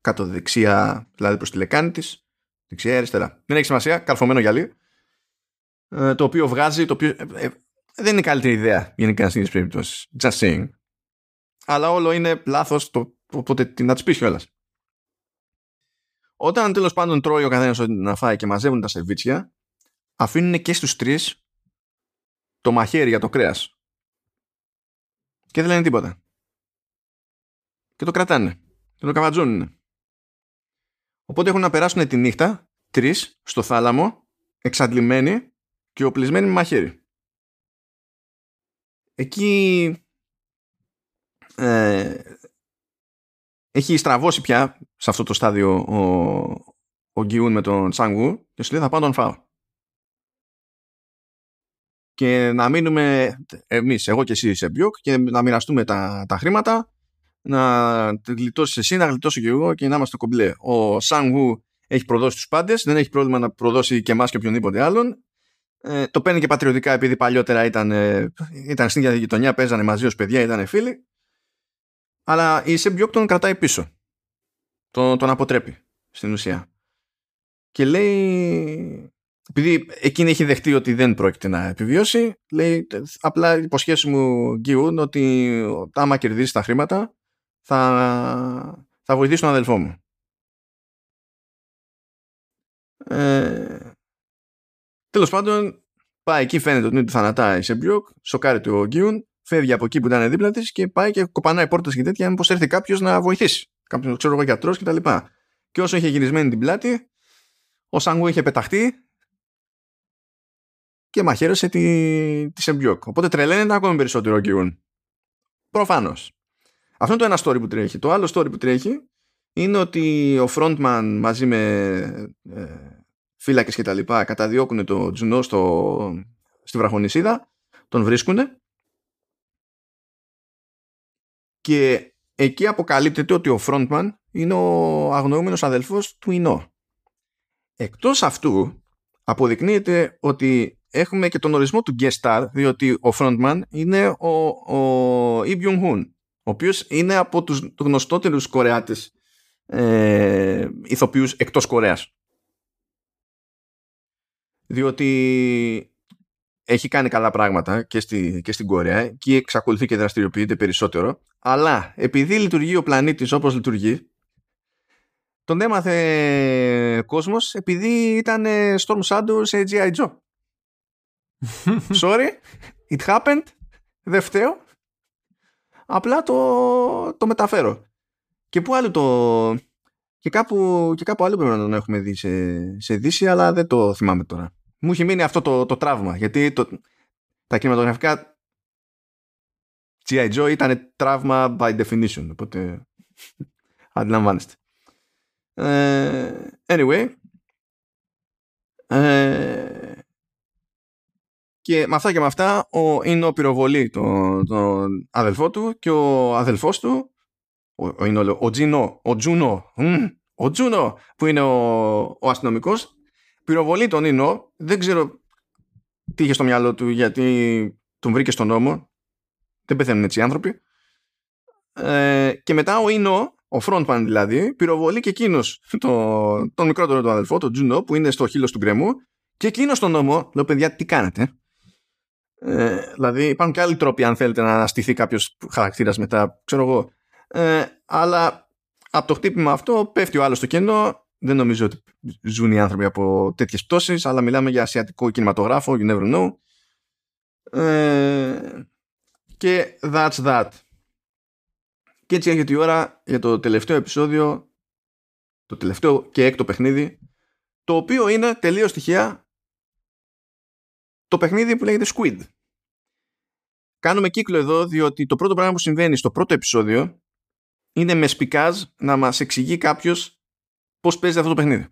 κάτω δεξιά, δηλαδή προς τη λεκάνη της, δεξιά αριστερά. Δεν έχει σημασία, καρφωμένο γυαλί, ε, το οποίο βγάζει, το οποίο ε, ε, δεν είναι καλύτερη ιδέα γενικά στην περίπτωση. Just saying. Αλλά όλο είναι λάθος, το, οπότε τι να της πεις κιόλας. Όταν τέλος πάντων τρώει ο καθένας ό,τι να φάει και μαζεύουν τα σερβίτσια, αφήνουν και στους τρεις το μαχαίρι για το κρέας. Και δεν λένε τίποτα. Και το κρατάνε. Και το καβατζώνουν. Οπότε έχουν να περάσουν τη νύχτα τρεις στο θάλαμο, εξαντλημένοι και οπλισμένοι με μαχαίρι. Εκεί ε, έχει στραβώσει πια σε αυτό το στάδιο ο, ο Γκιούν με τον Σάνγκου και σου λέει θα πάω τον φάω. Και να μείνουμε εμείς, εγώ και εσύ σε Μπιοκ και να μοιραστούμε τα, τα χρήματα να γλιτώσεις εσύ, να γλιτώσω και εγώ και να είμαστε κομπλέ. Ο Σάνγκου έχει προδώσει τους πάντες, δεν έχει πρόβλημα να προδώσει και εμάς και οποιονδήποτε άλλον. Ε, το παίρνει και πατριωτικά επειδή παλιότερα ήταν, ε, ήταν στην ίδια γειτονιά, παίζανε μαζί ως παιδιά, ήταν φίλοι. Αλλά η Σεμπιόκ τον κρατάει πίσω. Τον, τον αποτρέπει στην ουσία. Και λέει, επειδή εκείνη έχει δεχτεί ότι δεν πρόκειται να επιβιώσει, λέει απλά υποσχέσει μου Γκιούν ότι άμα κερδίσει τα χρήματα θα, θα βοηθήσει τον αδελφό μου. Ε, τέλος πάντων πάει εκεί φαίνεται ότι είναι του θανατά η Σεμπιόκ, σοκάρει του Γκιούν φεύγει από εκεί που ήταν δίπλα της και πάει και κοπανάει πόρτες και τέτοια, μήπως έρθει κάποιος να βοηθήσει. Κάποιος, ξέρω εγώ, γιατρός κτλ. Και, και όσο είχε γυρισμένη την πλάτη, ο Σάνγκου είχε πεταχτεί και μαχαίρωσε τη, τη Σεμπιόκ. Οπότε τρελαίνεται ακόμη περισσότερο ο Κιούν. Προφανώς. Αυτό είναι το ένα story που τρέχει. Το άλλο story που τρέχει είναι ότι ο frontman μαζί με ε, φύλακες και τα λοιπά καταδιώκουν το Τζουνό στο, στη βραχονισίδα, τον βρίσκουν και εκεί αποκαλύπτεται ότι ο frontman είναι ο αγνοούμενος αδελφός του Ινώ. Εκτός αυτού αποδεικνύεται ότι έχουμε και τον ορισμό του guest star διότι ο frontman είναι ο, ο Lee Byung-hun ο οποίος είναι από τους γνωστότερους Κορεάτες ε, ηθοποιούς εκτός Κορέας. Διότι έχει κάνει καλά πράγματα και, στη, και στην Κορέα και εξακολουθεί και δραστηριοποιείται περισσότερο αλλά επειδή λειτουργεί ο πλανήτης όπως λειτουργεί τον έμαθε κόσμος επειδή ήταν Storm Shadow σε G.I. Joe. Sorry, it happened, δεν φταίω. Απλά το, το μεταφέρω. Και πού άλλο το... Και κάπου, και κάπου άλλο πρέπει να τον έχουμε δει σε, σε Δύση, αλλά δεν το θυμάμαι τώρα μου έχει μείνει αυτό το, το τραύμα. Γιατί το, τα κινηματογραφικά G.I. Joe ήταν τραύμα by definition. Οπότε αντιλαμβάνεστε. Ε, anyway. Ε, και με αυτά και με αυτά ο, είναι ο πυροβολή τον, τον αδελφό του και ο αδελφός του ο, ο, ο, ο Τζίνο, ο Τζούνο, ο Τζούνο που είναι ο, ο αστυνομικός πυροβολεί τον Ινώ. Δεν ξέρω τι είχε στο μυαλό του γιατί τον βρήκε στον νόμο. Δεν πεθαίνουν έτσι οι άνθρωποι. Ε, και μετά ο Ινώ, ο frontman δηλαδή, πυροβολεί και εκείνος το, τον μικρότερο του αδελφό, τον Τζουνό, που είναι στο χείλος του γκρεμού. Και εκείνος στον νόμο, λέω παιδιά, τι κάνετε. Ε, δηλαδή υπάρχουν και άλλοι τρόποι αν θέλετε να στηθεί κάποιος χαρακτήρας μετά, ξέρω εγώ. Ε, αλλά από το χτύπημα αυτό πέφτει ο άλλος στο κενό δεν νομίζω ότι ζουν οι άνθρωποι από τέτοιες πτώσεις, αλλά μιλάμε για ασιατικό κινηματογράφο, you never know. Ε, και that's that. Και έτσι έρχεται η ώρα για το τελευταίο επεισόδιο, το τελευταίο και έκτο παιχνίδι, το οποίο είναι τελείως τυχαία το παιχνίδι που λέγεται Squid. Κάνουμε κύκλο εδώ διότι το πρώτο πράγμα που συμβαίνει στο πρώτο επεισόδιο είναι με σπικάζ να μας εξηγεί κάποιος πώς παίζει αυτό το παιχνίδι.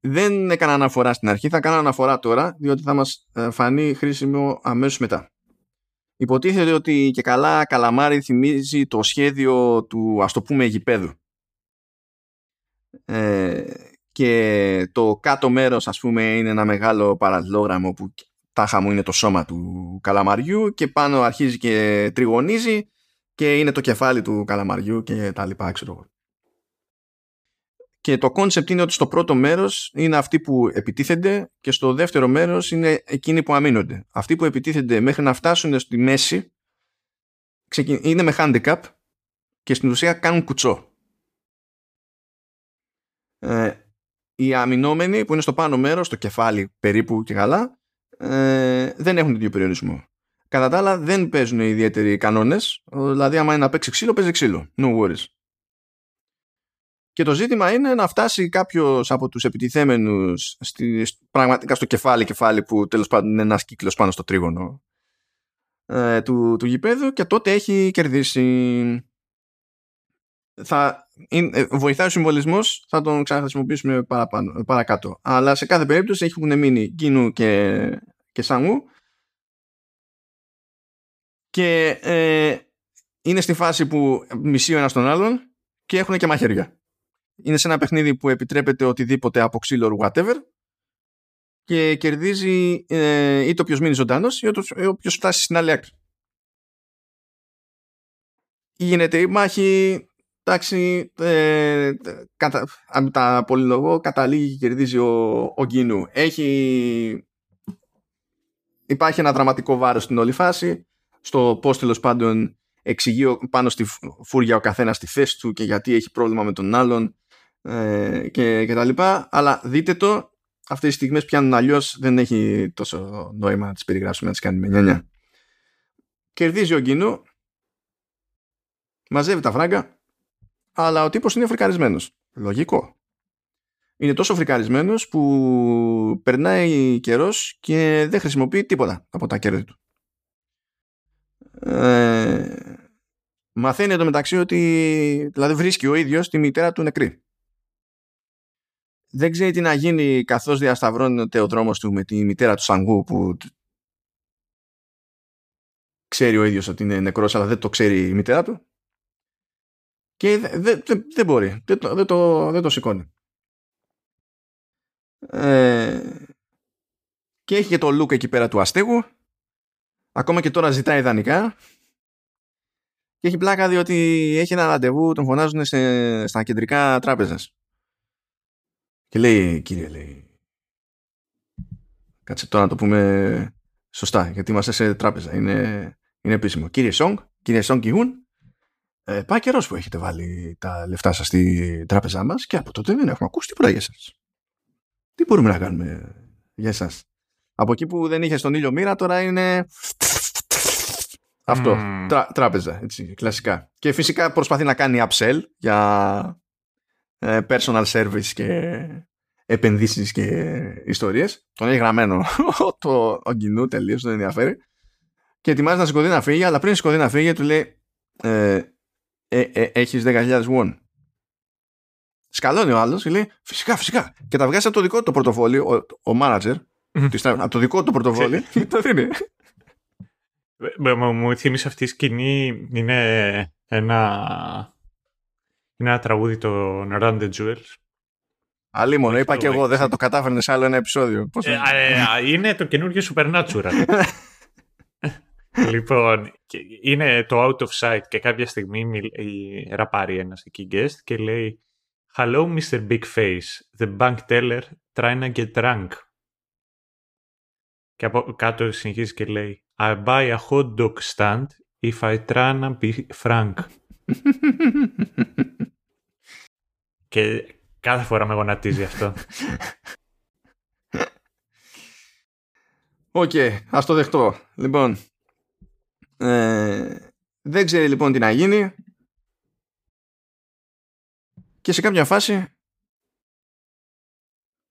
Δεν έκανα αναφορά στην αρχή, θα κάνω αναφορά τώρα, διότι θα μας ε, φανεί χρήσιμο αμέσως μετά. Υποτίθεται ότι και καλά καλαμάρι θυμίζει το σχέδιο του ας το πούμε γηπέδου. Ε, και το κάτω μέρος ας πούμε είναι ένα μεγάλο παραλληλόγραμμο που τάχα μου είναι το σώμα του καλαμαριού και πάνω αρχίζει και τριγωνίζει και είναι το κεφάλι του καλαμαριού και τα λοιπά, ξέρω εγώ. Και το κόνσεπτ είναι ότι στο πρώτο μέρος είναι αυτοί που επιτίθενται και στο δεύτερο μέρος είναι εκείνοι που αμύνονται. Αυτοί που επιτίθενται μέχρι να φτάσουν στη μέση είναι με handicap και στην ουσία κάνουν κουτσό. Ε, οι αμυνόμενοι που είναι στο πάνω μέρος, στο κεφάλι περίπου και καλά, ε, δεν έχουν ίδιο περιορισμό. Κατά τα άλλα δεν παίζουν ιδιαίτεροι κανόνες, δηλαδή άμα είναι να παίξει ξύλο, παίζει ξύλο. No worries. Και το ζήτημα είναι να φτάσει κάποιος από τους επιτιθέμενους στη, πραγματικά στο κεφάλι, κεφάλι που τέλος πάντων είναι ένας κύκλος πάνω στο τρίγωνο ε, του, του γηπέδου και τότε έχει κερδίσει. Θα, είναι, βοηθάει ο συμβολισμός, θα τον ξαναχρησιμοποιήσουμε παραπάνω, παρακάτω. Αλλά σε κάθε περίπτωση έχουν μείνει Γκίνου και, και Σαμού και ε, είναι στη φάση που μισεί ο ένας τον άλλον και έχουν και μαχαίρια. Είναι σε ένα παιχνίδι που επιτρέπεται οτιδήποτε από ξύλο whatever και κερδίζει ε, είτε όποιος μείνει ζωντανός ή όποιος φτάσει στην άλλη άκρη. Γίνεται η μάχη, εντάξει, ε, κατα, αν τα πολυλογώ, καταλήγει και κερδίζει ο, ο Γκίνου. Έχει, υπάρχει ένα δραματικό βάρος στην όλη φάση, στο πώς τέλος πάντων εξηγεί πάνω στη φούρια ο καθένας τη θέση του και γιατί έχει πρόβλημα με τον άλλον ε, και, και τα λοιπά. Αλλά δείτε το, αυτές τις στιγμές πιάνουν αλλιώς δεν έχει τόσο νόημα να τις περιγράψουμε να τις κάνει με νιάνια. Κερδίζει ο Γκίνου, μαζεύει τα φράγκα, αλλά ο τύπος είναι φρικαρισμένος. Λογικό. Είναι τόσο φρικαρισμένος που περνάει καιρός και δεν χρησιμοποιεί τίποτα από τα κέρδη του. Ε, μαθαίνει εντωμεταξύ ότι δηλαδή βρίσκει ο ίδιος τη μητέρα του νεκρή δεν ξέρει τι να γίνει καθώς διασταυρώνεται ο δρόμος του με τη μητέρα του Σανγκού που ξέρει ο ίδιος ότι είναι νεκρός αλλά δεν το ξέρει η μητέρα του και δεν δε, δε μπορεί. Δεν το, δεν το, δεν το σηκώνει. Ε, και έχει και το look εκεί πέρα του αστέγου. Ακόμα και τώρα ζητάει ιδανικά. Και έχει πλάκα διότι έχει ένα ραντεβού τον φωνάζουν σε, στα κεντρικά τράπεζας. Και λέει, κύριε, λέει, κάτσε τώρα να το πούμε σωστά, γιατί είμαστε σε τράπεζα, είναι, είναι επίσημο. Κύριε Σονγκ, κύριε Σονγκ Γκι-Χουν, ε, πάει καιρός που έχετε βάλει τα λεφτά σας στη τράπεζά μας και από τότε δεν έχουμε ακούσει τίποτα για σας. Τι μπορούμε να κάνουμε για εσάς; Από εκεί που δεν είχε τον ήλιο μοίρα τώρα είναι αυτό, τράπεζα, έτσι, κλασικά. Και φυσικά προσπαθεί να κάνει upsell για ε, personal service και επενδύσεις και ιστορίες. Τον έχει γραμμένο το ογκινού τελείως, δεν ενδιαφέρει. Και ετοιμάζει να σηκωθεί να φύγει, αλλά πριν σηκωθεί να φύγει του λέει ε, ε, ε, έχεις 10.000 won. Σκαλώνει ο άλλος και λέει φυσικά, φυσικά. Και τα βγάζει από το δικό του το πορτοφόλι, ο, ο manager, από το δικό του πορτοφόλι και το δίνει.
Μου θύμισε αυτή η σκηνή, είναι ένα είναι ένα τραγούδι το Run the Jewels.
μόνο, είπα και εγώ, δεν θα το κατάφερνες σε άλλο ένα επεισόδιο.
Ε, ε, είναι το καινούργιο Supernatural. λοιπόν, είναι το Out of Sight και κάποια στιγμή ραπάρει ένας εκεί guest και λέει Hello Mr. Big Face, the bank teller trying to get drunk. Και από κάτω συνεχίζει και λέει I buy a hot dog stand if I try to be frank. Και κάθε φορά με γονατίζει αυτό.
OK, okay, ας το δεχτώ. Λοιπόν, ε, δεν ξέρει λοιπόν τι να γίνει και σε κάποια φάση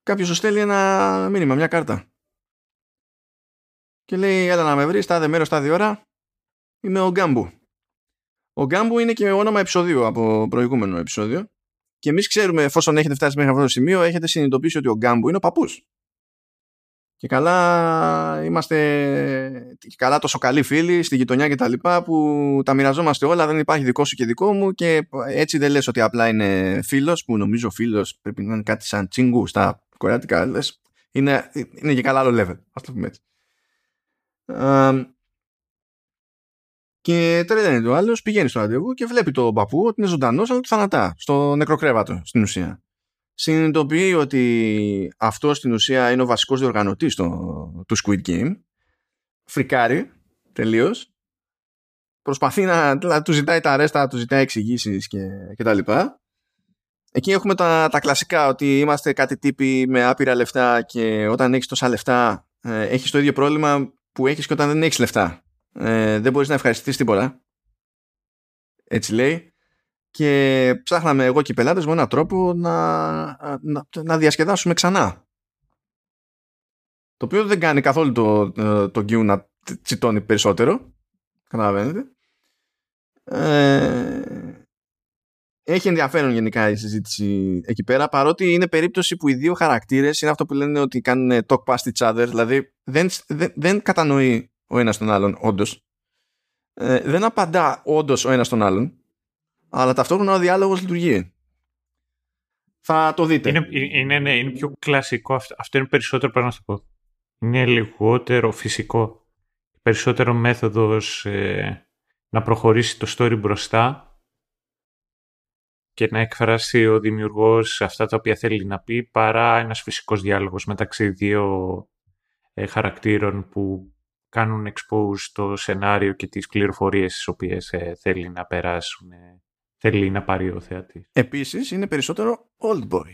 κάποιος του στέλνει ένα μήνυμα, μια κάρτα. Και λέει, έλα να με βρεις, τάδε μέρος, τάδε ώρα. Είμαι ο Γκάνμπου. Ο Γκάμπου είναι και όνομα επεισοδίου από προηγούμενο επεισόδιο. Και εμείς ξέρουμε, εφόσον έχετε φτάσει μέχρι αυτό το σημείο, έχετε συνειδητοποιήσει ότι ο Γκάμπου είναι ο παππούς. Και καλά είμαστε και καλά τόσο καλοί φίλοι στη γειτονιά και τα λοιπά που τα μοιραζόμαστε όλα, δεν υπάρχει δικό σου και δικό μου και έτσι δεν λες ότι απλά είναι φίλος που νομίζω φίλος πρέπει να είναι κάτι σαν τσιγκού στα κορεάτικα λες, είναι, είναι και καλά άλλο level, ας το πούμε έτσι. Και τρελαίνεται ο άλλος, πηγαίνει στο ραντεβού και βλέπει τον παππού ότι είναι ζωντανός, αλλά του θανατά στο νεκροκρέβατο στην ουσία. Συνειδητοποιεί ότι αυτό στην ουσία είναι ο βασικός διοργανωτής του Squid Game. Φρικάρει τελείως. Προσπαθεί να, να, του ζητάει τα αρέστα, του ζητάει εξηγήσεις και, και τα λοιπά. εκεί έχουμε τα, τα κλασικά ότι είμαστε κάτι τύποι με άπειρα λεφτά και όταν έχεις τόσα λεφτά ε, έχεις το ίδιο πρόβλημα που έχεις και όταν δεν έχεις λεφτά. Ε, δεν μπορείς να ευχαριστηθείς τίποτα. Έτσι λέει. Και ψάχναμε εγώ και οι πελάτες με έναν τρόπο να, να, να διασκεδάσουμε ξανά. Το οποίο δεν κάνει καθόλου το, το, το να τσιτώνει περισσότερο. Καταλαβαίνετε. Ε, έχει ενδιαφέρον γενικά η συζήτηση εκεί πέρα παρότι είναι περίπτωση που οι δύο χαρακτήρες είναι αυτό που λένε ότι κάνουν talk past each other δηλαδή δεν, δεν, δεν κατανοεί ο ένας τον άλλον όντως. Ε, δεν απαντά όντως ο ένας τον άλλον αλλά ταυτόχρονα ο διάλογος λειτουργεί. Θα το δείτε.
Είναι, είναι, ναι, είναι πιο κλασικό αυτό, αυτό είναι περισσότερο πρέπει να σου πω. Είναι λιγότερο φυσικό. Περισσότερο μέθοδος ε, να προχωρήσει το story μπροστά και να εκφράσει ο δημιουργός αυτά τα οποία θέλει να πει παρά ένας φυσικός διάλογος μεταξύ δύο ε, χαρακτήρων που κάνουν expose το σενάριο και τις πληροφορίες τις οποίες ε, θέλει να περάσουν, ε, θέλει να πάρει ο θεατής.
Επίσης είναι περισσότερο old boy.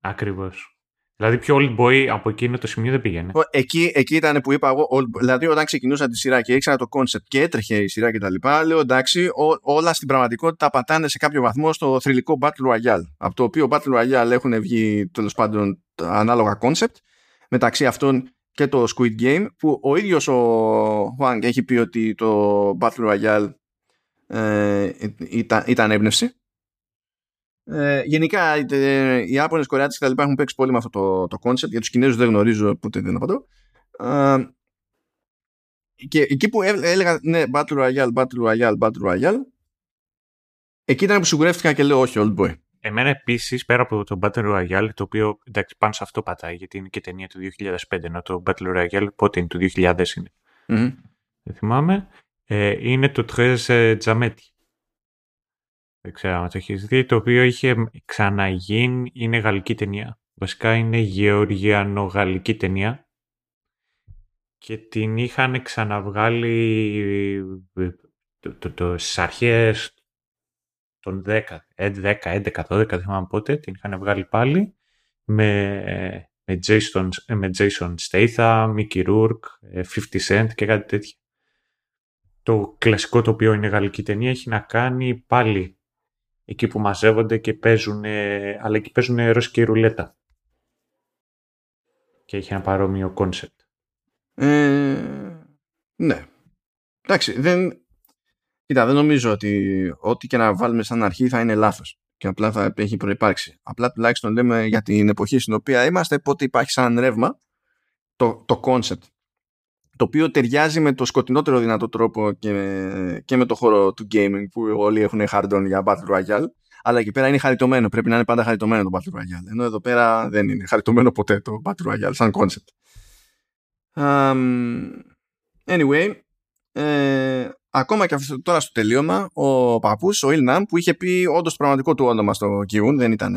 Ακριβώς. Δηλαδή πιο old boy από εκείνο το σημείο δεν πήγαινε.
Εκεί, εκεί ήταν που είπα εγώ, old, δηλαδή όταν ξεκινούσα τη σειρά και ήξερα το concept και έτρεχε η σειρά κτλ. Λέω εντάξει, ό, όλα στην πραγματικότητα πατάνε σε κάποιο βαθμό στο θρηλυκό Battle Royale. Από το οποίο Battle Royale έχουν βγει τέλος πάντων ανάλογα concept. Μεταξύ αυτών και το Squid Game που ο ίδιος ο Huang έχει πει ότι το Battle Royale ε, ήταν, ήταν έμπνευση ε, γενικά ε, οι Άπωνες Κορεάτες και τα λοιπά έχουν παίξει πολύ με αυτό το, το concept. Για τους Κινέζους δεν γνωρίζω, οπότε δεν απαντώ. Ε, και εκεί που έλεγα ναι, Battle Royale, Battle Royale, Battle Royale, εκεί ήταν που σιγουρεύτηκα και λέω όχι, Old Boy.
Εμένα επίσης, πέρα από το Battle Royale, το οποίο εντάξει πάνω σε αυτό πατάει, γιατί είναι και ταινία του 2005, ενώ το Battle Royale πότε είναι, του 2000 είναι. Mm-hmm. Δεν θυμάμαι. Ε, είναι το Τρέζ Τζαμέτι δεν ξέρω αν το έχεις δει, το οποίο είχε ξαναγίνει, είναι γαλλική ταινία. Βασικά είναι γεωργιανο-γαλλική ταινία και την είχαν ξαναβγάλει το, το, το, στις αρχές των 10, 10, 11, 12, δεν θυμάμαι πότε, την είχαν βγάλει πάλι με, με, Jason, με Jason Statham, Mickey Rourke, 50 Cent και κάτι τέτοιο. Το κλασικό το οποίο είναι γαλλική ταινία έχει να κάνει πάλι εκεί που μαζεύονται και παίζουν, αλλά εκεί παίζουν ρωσική ρουλέτα. Και έχει ένα παρόμοιο κόνσεπτ.
Ε, ναι. Εντάξει, δεν... Κοίτα, δεν νομίζω ότι ό,τι και να βάλουμε σαν αρχή θα είναι λάθος και απλά θα έχει προϋπάρξει. Απλά τουλάχιστον λέμε για την εποχή στην οποία είμαστε πότε υπάρχει σαν ρεύμα το, το concept το οποίο ταιριάζει με το σκοτεινότερο δυνατό τρόπο και με, και με το χώρο του gaming που όλοι έχουν hard για Battle Royale. Αλλά εκεί πέρα είναι χαριτωμένο, πρέπει να είναι πάντα χαριτωμένο το Battle Royale. Ενώ εδώ πέρα δεν είναι χαριτωμένο ποτέ το Battle Royale σαν concept. Um, anyway ε, ακόμα και αυτό, τώρα στο τελείωμα ο παππούς, ο Ilnam που είχε πει όντως το πραγματικό του όνομα στο Κιούν δεν ήταν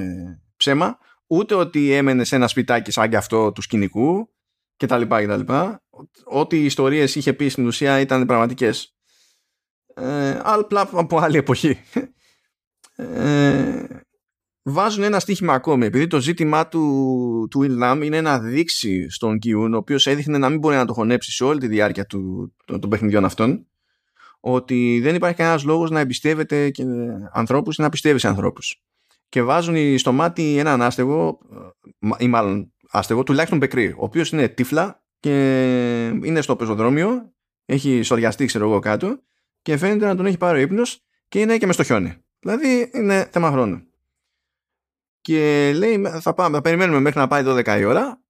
ψέμα ούτε ότι έμενε σε ένα σπιτάκι σαν και αυτό του σκηνικού και τα λοιπά και τα λοιπά. Ό,τι οι ιστορίες είχε πει στην ουσία ήταν πραγματικές. Ε, αλλά από άλλη εποχή. Ε, βάζουν ένα στοίχημα ακόμη επειδή το ζήτημά του, του Will είναι να δείξει στον Κιούν ο οποίος έδειχνε να μην μπορεί να το χωνέψει σε όλη τη διάρκεια του, των, των παιχνιδιών αυτών ότι δεν υπάρχει κανένας λόγος να εμπιστεύεται και ανθρώπους ή να πιστεύει σε ανθρώπους και βάζουν στο μάτι έναν άστεγο ή μάλλον άστεγο, τουλάχιστον μπεκρή, ο οποίος είναι τύφλα και είναι στο πεζοδρόμιο, έχει σοριαστεί, ξέρω εγώ κάτω, και φαίνεται να τον έχει πάρει ο ύπνος και είναι και μες στο χιόνι. Δηλαδή είναι θέμα χρόνου. Και λέει, θα, πάμε, θα περιμένουμε μέχρι να πάει 12 η ώρα.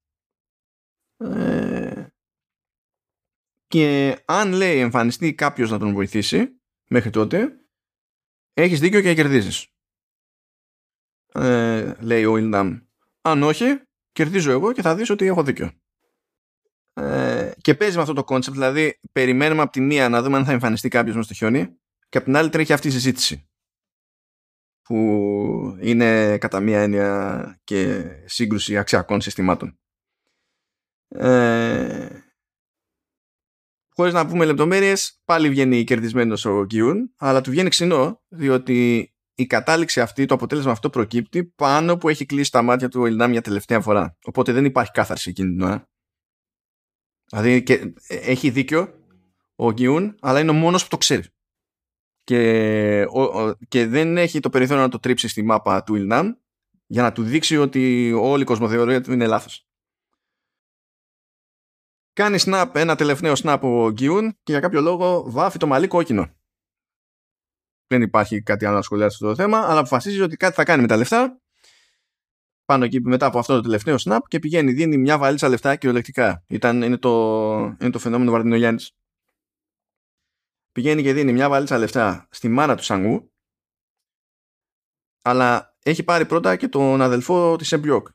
Ε, και αν λέει εμφανιστεί κάποιος να τον βοηθήσει μέχρι τότε, έχεις δίκιο και κερδίζεις. Ε, λέει ο Ιλνάμ. Αν όχι, κερδίζω εγώ και θα δεις ότι έχω δίκιο. Ε, και παίζει με αυτό το κόνσεπτ, δηλαδή περιμένουμε από τη μία να δούμε αν θα εμφανιστεί κάποιος μες στο χιόνι και από την άλλη τρέχει αυτή η συζήτηση που είναι κατά μία έννοια και σύγκρουση αξιακών συστημάτων. Ε, χωρίς να πούμε λεπτομέρειες πάλι βγαίνει κερδισμένος ο Γκιούν αλλά του βγαίνει ξινό διότι η κατάληξη αυτή, το αποτέλεσμα αυτό προκύπτει πάνω που έχει κλείσει τα μάτια του ο Ιλνάμ για τελευταία φορά. Οπότε δεν υπάρχει κάθαρση εκείνη την ώρα. Δηλαδή και, ε, έχει δίκιο ο Γκιούν, αλλά είναι ο μόνος που το ξέρει. Και, και δεν έχει το περιθώριο να το τρίψει στη μάπα του Ιλνάμ για να του δείξει ότι όλη η κοσμοθεωρία του είναι λάθος. Κάνει snap, ένα τελευταίο snap ο Γκιούν και για κάποιο λόγο βάφει το μαλλί κόκκινο. Δεν υπάρχει κάτι άλλο να σχολιάσει αυτό το θέμα, αλλά αποφασίζει ότι κάτι θα κάνει με τα λεφτά. Πάνω εκεί μετά από αυτό το τελευταίο snap και πηγαίνει, δίνει μια βαλίτσα λεφτά κυριολεκτικά. Ήταν, είναι, το, είναι το φαινόμενο Βαρδινογιάννης. Πηγαίνει και δίνει μια βαλίτσα λεφτά στη μάνα του Σανγκού, αλλά έχει πάρει πρώτα και τον αδελφό της Σεμπιόκ.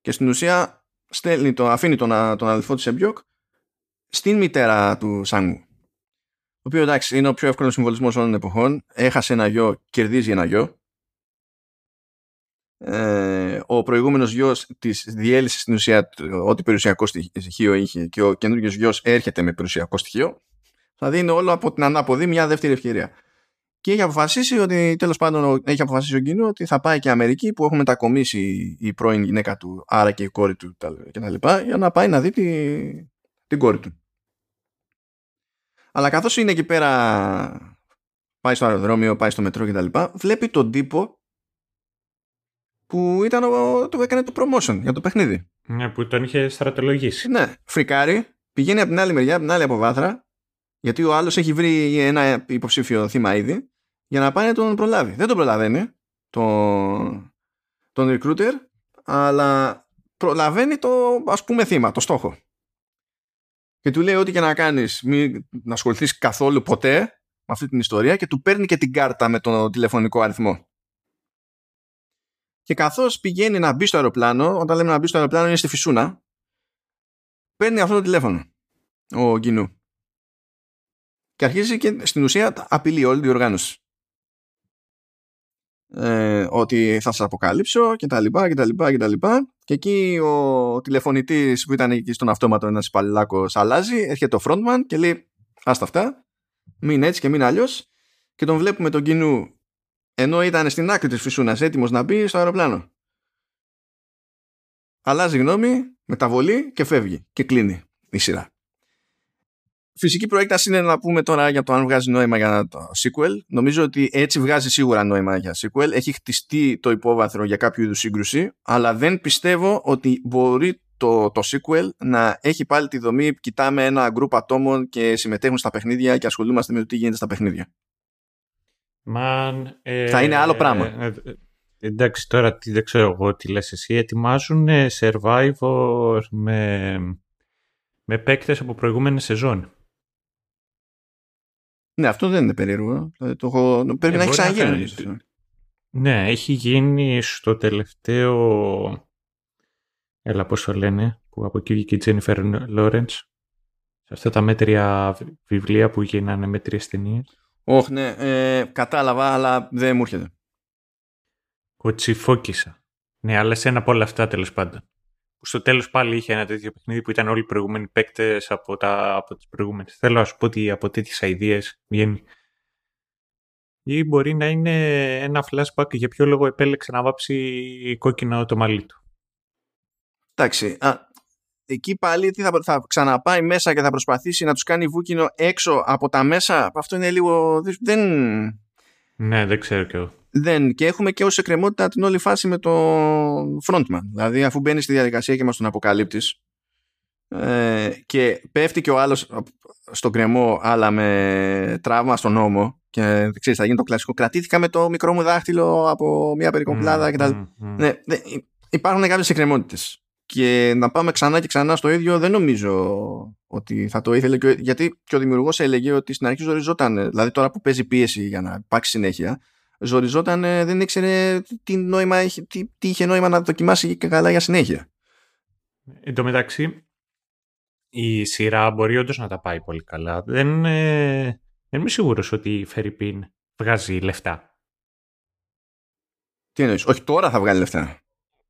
Και στην ουσία στέλνει το, αφήνει τον, τον αδελφό της Σεμπιόκ στην μητέρα του Σανγκ-Ου. Ο οποίος εντάξει είναι ο πιο εύκολος συμβολισμός όλων των εποχών. Έχασε ένα γιο, κερδίζει ένα γιο. Ε, ο προηγούμενος γιος της διέλυσε στην ουσία ό,τι περιουσιακό στοιχείο είχε και ο καινούργιος γιος έρχεται με περιουσιακό στοιχείο. Θα δίνει όλο από την ανάποδη μια δεύτερη ευκαιρία. Και έχει αποφασίσει ότι τέλος πάντων έχει αποφασίσει ο Γκίνου ότι θα πάει και Αμερική που έχουν μετακομίσει η πρώην γυναίκα του, άρα και η κόρη του κτλ. για να πάει να δει τη, την κόρη του. Αλλά καθώς είναι εκεί πέρα πάει στο αεροδρόμιο, πάει στο μετρό κτλ. Βλέπει τον τύπο που ήταν ο, το έκανε το promotion για το παιχνίδι.
Ναι, που τον είχε στρατολογήσει.
Ναι, φρικάρει, πηγαίνει από την άλλη μεριά, από την άλλη αποβάθρα, γιατί ο άλλος έχει βρει ένα υποψήφιο θύμα ήδη, για να πάει να τον προλάβει. Δεν τον προλαβαίνει τον, τον recruiter, αλλά προλαβαίνει το ας πούμε θύμα, το στόχο και του λέει ό,τι και να κάνεις μην να ασχοληθείς καθόλου ποτέ με αυτή την ιστορία και του παίρνει και την κάρτα με τον τηλεφωνικό αριθμό. Και καθώς πηγαίνει να μπει στο αεροπλάνο, όταν λέμε να μπει στο αεροπλάνο είναι στη Φυσούνα, παίρνει αυτό το τηλέφωνο ο Γκινού. Και αρχίζει και στην ουσία απειλεί όλη την οργάνωση ε, ότι θα σας αποκαλύψω και τα λοιπά και τα λοιπά και τα λοιπά και εκεί ο τηλεφωνητής που ήταν εκεί στον αυτόματο ένας υπαλληλάκος αλλάζει έρχεται ο frontman και λέει άστα αυτά μην έτσι και μην αλλιώς. και τον βλέπουμε τον κοινού ενώ ήταν στην άκρη της φυσούνας έτοιμος να μπει στο αεροπλάνο αλλάζει γνώμη μεταβολή και φεύγει και κλείνει η σειρά Φυσική προέκταση είναι να πούμε τώρα για το αν βγάζει νόημα για το sequel. Νομίζω ότι έτσι βγάζει σίγουρα νόημα για sequel. Έχει χτιστεί το υπόβαθρο για κάποιο είδους σύγκρουση, αλλά δεν πιστεύω ότι μπορεί το, το sequel να έχει πάλι τη δομή κοιτάμε ένα γκρουπ ατόμων και συμμετέχουν στα παιχνίδια και ασχολούμαστε με το τι γίνεται στα παιχνίδια.
Man,
ε, Θα είναι άλλο πράγμα. Ε, ε,
εντάξει, τώρα τι, δεν ξέρω εγώ τι λες εσύ. Ετοιμάζουν Survivor με, με παίκτες από προηγούμενες σεζόν.
Ναι, αυτό δεν είναι περίεργο. Δηλαδή, το έχω... Πρέπει ε, να έχει ξαναγίνει.
Ναι, έχει γίνει στο τελευταίο. Έλα, πώς το λένε, που από εκεί βγήκε η Τζένιφερ Λόρεντ. Σε αυτά τα μέτρια βιβλία που γίνανε μέτρια ταινίες.
Όχι, ναι, ε, κατάλαβα, αλλά δεν μου έρχεται.
Κοτσιφόκησα. Ναι, αλλά σε ένα από όλα αυτά τέλος πάντων που στο τέλος πάλι είχε ένα τέτοιο παιχνίδι που ήταν όλοι οι προηγούμενοι παίκτες από, τα, από τις προηγούμενες. Θέλω να σου πω ότι από τέτοιες ιδέες βγαίνει. Ή μπορεί να είναι ένα flashback για ποιο λόγο επέλεξε να βάψει κόκκινο το μαλλί του.
Εντάξει. Α, εκεί πάλι τι θα, θα ξαναπάει μέσα και θα προσπαθήσει να τους κάνει βούκινο έξω από τα μέσα. Αυτό είναι λίγο... Δεν...
Ναι, δεν ξέρω κι εγώ
δεν. Και έχουμε και ως εκκρεμότητα την όλη φάση με το frontman. Δηλαδή, αφού μπαίνει στη διαδικασία και μας τον αποκαλύπτεις ε, και πέφτει και ο άλλος στον κρεμό, αλλά με τραύμα στον νόμο. Και ξέρεις, θα γίνει το κλασικό. Κρατήθηκα με το μικρό μου δάχτυλο από μια περικοπλάδα mm, κτλ. Mm, mm. Ναι, υπάρχουν κάποιες εκκρεμότητες. Και να πάμε ξανά και ξανά στο ίδιο δεν νομίζω ότι θα το ήθελε. Και, γιατί και ο δημιουργός έλεγε ότι στην αρχή ζοριζόταν. Δηλαδή τώρα που παίζει πίεση για να υπάρξει συνέχεια, ζοριζόταν, δεν ήξερε τι, νόημα, τι, τι είχε νόημα να δοκιμάσει και καλά για συνέχεια.
Εν τω μεταξύ, η σειρά μπορεί όντως να τα πάει πολύ καλά. Δεν, ε, δεν είμαι σίγουρος ότι η Φερρυπίν βγάζει λεφτά.
Τι εννοείς, όχι τώρα θα βγάλει λεφτά.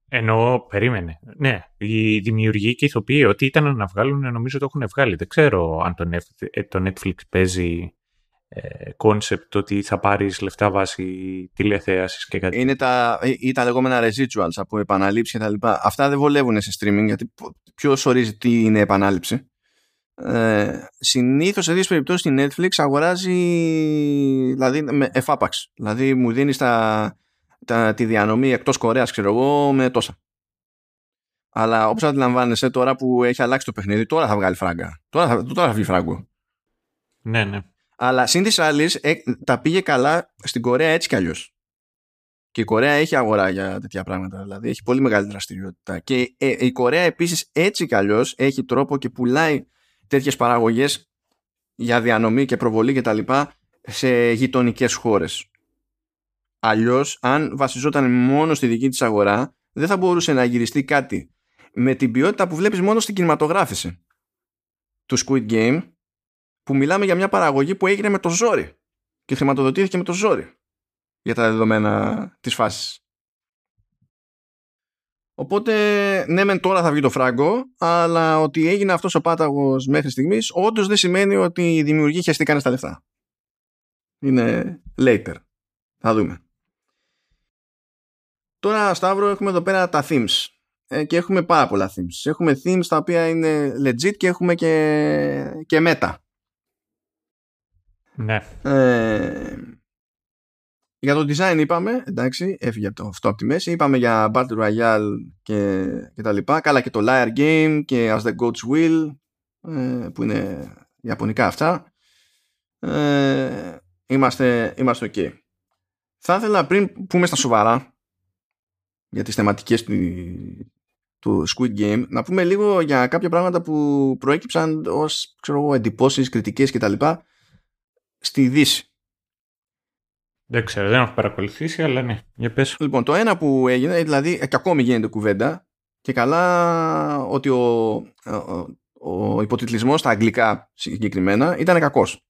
Ενώ περίμενε. Ναι, οι δημιουργοί και οι ηθοποιοί, ό,τι ήταν να βγάλουν, νομίζω το έχουν βγάλει. Δεν ξέρω αν το Netflix παίζει κόνσεπτ ότι θα πάρεις λεφτά βάσει τηλεθέασης και κάτι.
Είναι τα, ή τα λεγόμενα residuals από επανάληψη και τα λοιπά. Αυτά δεν βολεύουν σε streaming γιατί ποιος ορίζει τι είναι επανάληψη. Ε, Συνήθως σε δύο περιπτώσεις η Netflix αγοράζει δηλαδή με εφάπαξ. Δηλαδή μου δίνεις τα, τα, τη διανομή εκτός Κορέας, ξέρω εγώ, με τόσα. Αλλά όπως αντιλαμβάνεσαι τώρα που έχει αλλάξει το παιχνίδι, τώρα θα βγάλει φράγκα. Τώρα θα, τώρα θα βγει φράγκο.
Ναι, ναι.
Αλλά σύν της άλλης, ε, τα πήγε καλά στην Κορέα έτσι κι αλλιώς. Και η Κορέα έχει αγορά για τέτοια πράγματα. Δηλαδή έχει πολύ μεγάλη δραστηριότητα. Και ε, η Κορέα επίσης έτσι κι αλλιώς έχει τρόπο και πουλάει τέτοιες παραγωγές για διανομή και προβολή κτλ. σε γειτονικές χώρες. Αλλιώς, αν βασιζόταν μόνο στη δική της αγορά, δεν θα μπορούσε να γυριστεί κάτι με την ποιότητα που βλέπεις μόνο στην κινηματογράφηση του Squid Game που μιλάμε για μια παραγωγή που έγινε με το ζόρι και χρηματοδοτήθηκε με το ζόρι για τα δεδομένα της φάσης. Οπότε, ναι, μεν τώρα θα βγει το φράγκο, αλλά ότι έγινε αυτός ο πάταγος μέχρι στιγμής, όντως δεν σημαίνει ότι οι δημιουργοί χαιστήκαν στα λεφτά. Είναι later. Θα δούμε. Τώρα, Σταύρο, έχουμε εδώ πέρα τα themes. Ε, και έχουμε πάρα πολλά themes. Έχουμε themes τα οποία είναι legit και έχουμε και, και meta.
Ναι.
Ε, για το design είπαμε, εντάξει, έφυγε αυτό, αυτό από τη μέση. Είπαμε για Battle Royale και, και τα λοιπά. Καλά και το Liar Game και As the Goats Will, ε, που είναι ιαπωνικά αυτά. Ε, είμαστε, είμαστε ok. Θα ήθελα πριν πούμε στα σοβαρά για τις θεματικές του Squid Game να πούμε λίγο για κάποια πράγματα που προέκυψαν ως ξέρω εγώ, εντυπώσεις, κριτικές κτλ. στη Δύση.
Δεν ξέρω, δεν έχω παρακολουθήσει, αλλά ναι, για πες.
Λοιπόν, το ένα που έγινε, δηλαδή και ακόμη γίνεται κουβέντα και καλά ότι ο, ο, ο υποτιτλισμός στα αγγλικά συγκεκριμένα ήταν κακός.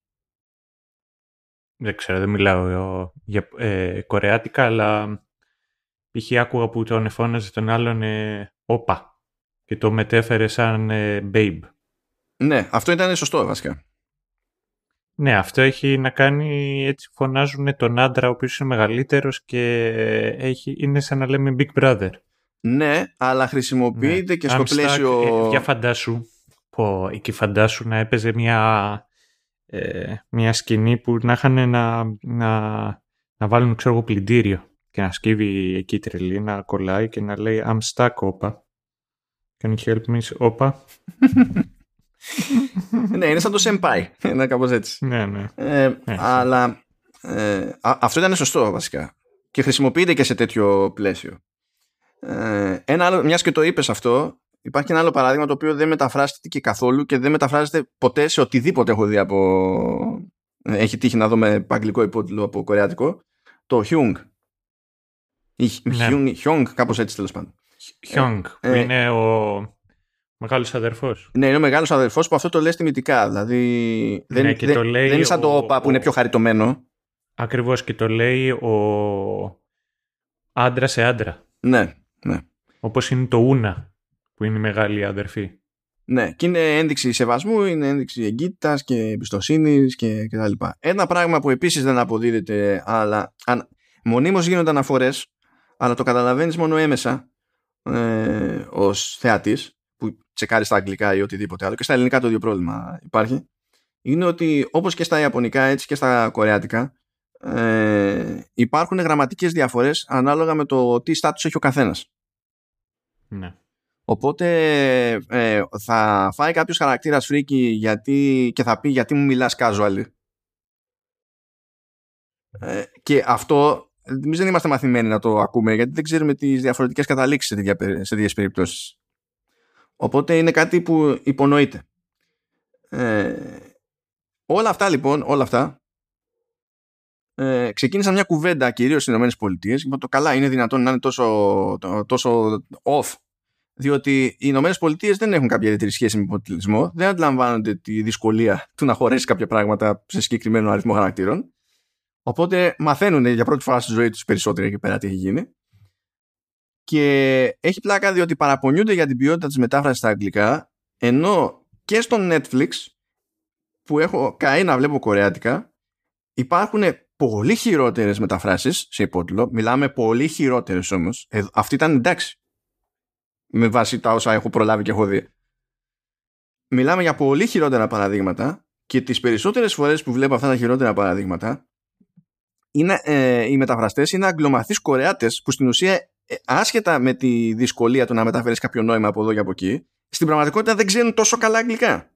Δεν ξέρω, δεν μιλάω για ε, κορεάτικα, αλλά π.χ. άκουγα που τον εφώναζε τον άλλον ε, όπα και το μετέφερε σαν ε, babe.
Ναι, αυτό ήταν σωστό βασικά.
Ναι, αυτό έχει να κάνει, έτσι φωνάζουν τον άντρα ο οποίος είναι μεγαλύτερος και έχει, είναι σαν να λέμε Big Brother.
Ναι, αλλά χρησιμοποιείται ναι. και στο πλαίσιο...
Ε, για φαντάσου, πω, εκεί φαντάσου να έπαιζε μια, ε, μια σκηνή που να είχαν να, να, να βάλουν ξέρω εγώ πλυντήριο και να σκύβει εκεί τρελή, να κολλάει και να λέει I'm stuck, όπα. Can you help me, όπα;
ναι, είναι σαν το senpai. Είναι κάπως έτσι.
Ναι, ναι.
Ε, ναι αλλά ε, αυτό ήταν σωστό βασικά. Και χρησιμοποιείται και σε τέτοιο πλαίσιο. Ε, ένα άλλο, μιας και το είπες αυτό, υπάρχει ένα άλλο παράδειγμα το οποίο δεν μεταφράζεται και καθόλου και δεν μεταφράζεται ποτέ σε οτιδήποτε έχω δει από... Έχει τύχει να δω με αγγλικό υπότιτλο από κορεάτικο. Το Hyung. Ή ναι. Hyung, κάπως έτσι τέλος πάντων.
Hyung, που ε, είναι ο μεγάλος αδερφός.
Ναι, είναι ο μεγάλος αδερφός που αυτό το λέει τιμητικά. Δηλαδή δεν, ναι, δεν, δεν είναι σαν το ΟΠΑ που είναι πιο χαριτωμένο.
Ακριβώς και το λέει ο άντρα σε άντρα.
Ναι, ναι.
Όπως είναι το Ούνα που είναι η μεγάλη αδερφή.
Ναι, και είναι ένδειξη σεβασμού, είναι ένδειξη εγκύτητας και εμπιστοσύνης και, και τα λοιπά. Ένα πράγμα που επίσης δεν αποδίδεται, αλλά αν, μονίμως γίνονται αναφορές, αλλά το καταλαβαίνεις μόνο έμεσα ε, ως θεατή, που τσεκάρεις στα αγγλικά ή οτιδήποτε άλλο, και στα ελληνικά το ίδιο πρόβλημα υπάρχει, είναι ότι όπως και στα ιαπωνικά έτσι και στα κορεάτικα, ε, υπάρχουν γραμματικές διαφορές ανάλογα με το τι στάτους έχει ο καθένας.
Ναι.
Οπότε ε, θα φάει κάποιος χαρακτήρας φρίκι γιατί, και θα πει γιατί μου μιλάς casual. Ε, και αυτό εμείς δεν είμαστε μαθημένοι να το ακούμε γιατί δεν ξέρουμε τις διαφορετικές καταλήξεις σε τέτοιες περιπτώσεις. Οπότε είναι κάτι που υπονοείται. Ε, όλα αυτά λοιπόν, όλα αυτά ε, ξεκίνησαν μια κουβέντα κυρίως στις ΗΠΑ και το καλά είναι δυνατόν να είναι τόσο, τόσο off διότι οι Ηνωμένες Πολιτείες δεν έχουν κάποια ιδιαίτερη σχέση με υποτιτλισμό, δεν αντιλαμβάνονται τη δυσκολία του να χωρέσει κάποια πράγματα σε συγκεκριμένο αριθμό χαρακτήρων. Οπότε μαθαίνουν για πρώτη φορά στη ζωή τους περισσότερο εκεί πέρα τι έχει γίνει. Και έχει πλάκα διότι παραπονιούνται για την ποιότητα της μετάφρασης στα αγγλικά, ενώ και στο Netflix, που έχω καεί να βλέπω κορεάτικα, υπάρχουν πολύ χειρότερες μεταφράσεις σε υπότιτλο. Μιλάμε πολύ χειρότερες όμως. Ε, αυτή ήταν εντάξει. Με βάση τα όσα έχω προλάβει και έχω δει. Μιλάμε για πολύ χειρότερα παραδείγματα και τις περισσότερες φορές που βλέπω αυτά τα χειρότερα παραδείγματα είναι, ε, οι μεταφραστές είναι αγγλομαθείς Κορεάτες που στην ουσία ε, άσχετα με τη δυσκολία του να μεταφέρεις κάποιο νόημα από εδώ και από εκεί στην πραγματικότητα δεν ξέρουν τόσο καλά αγγλικά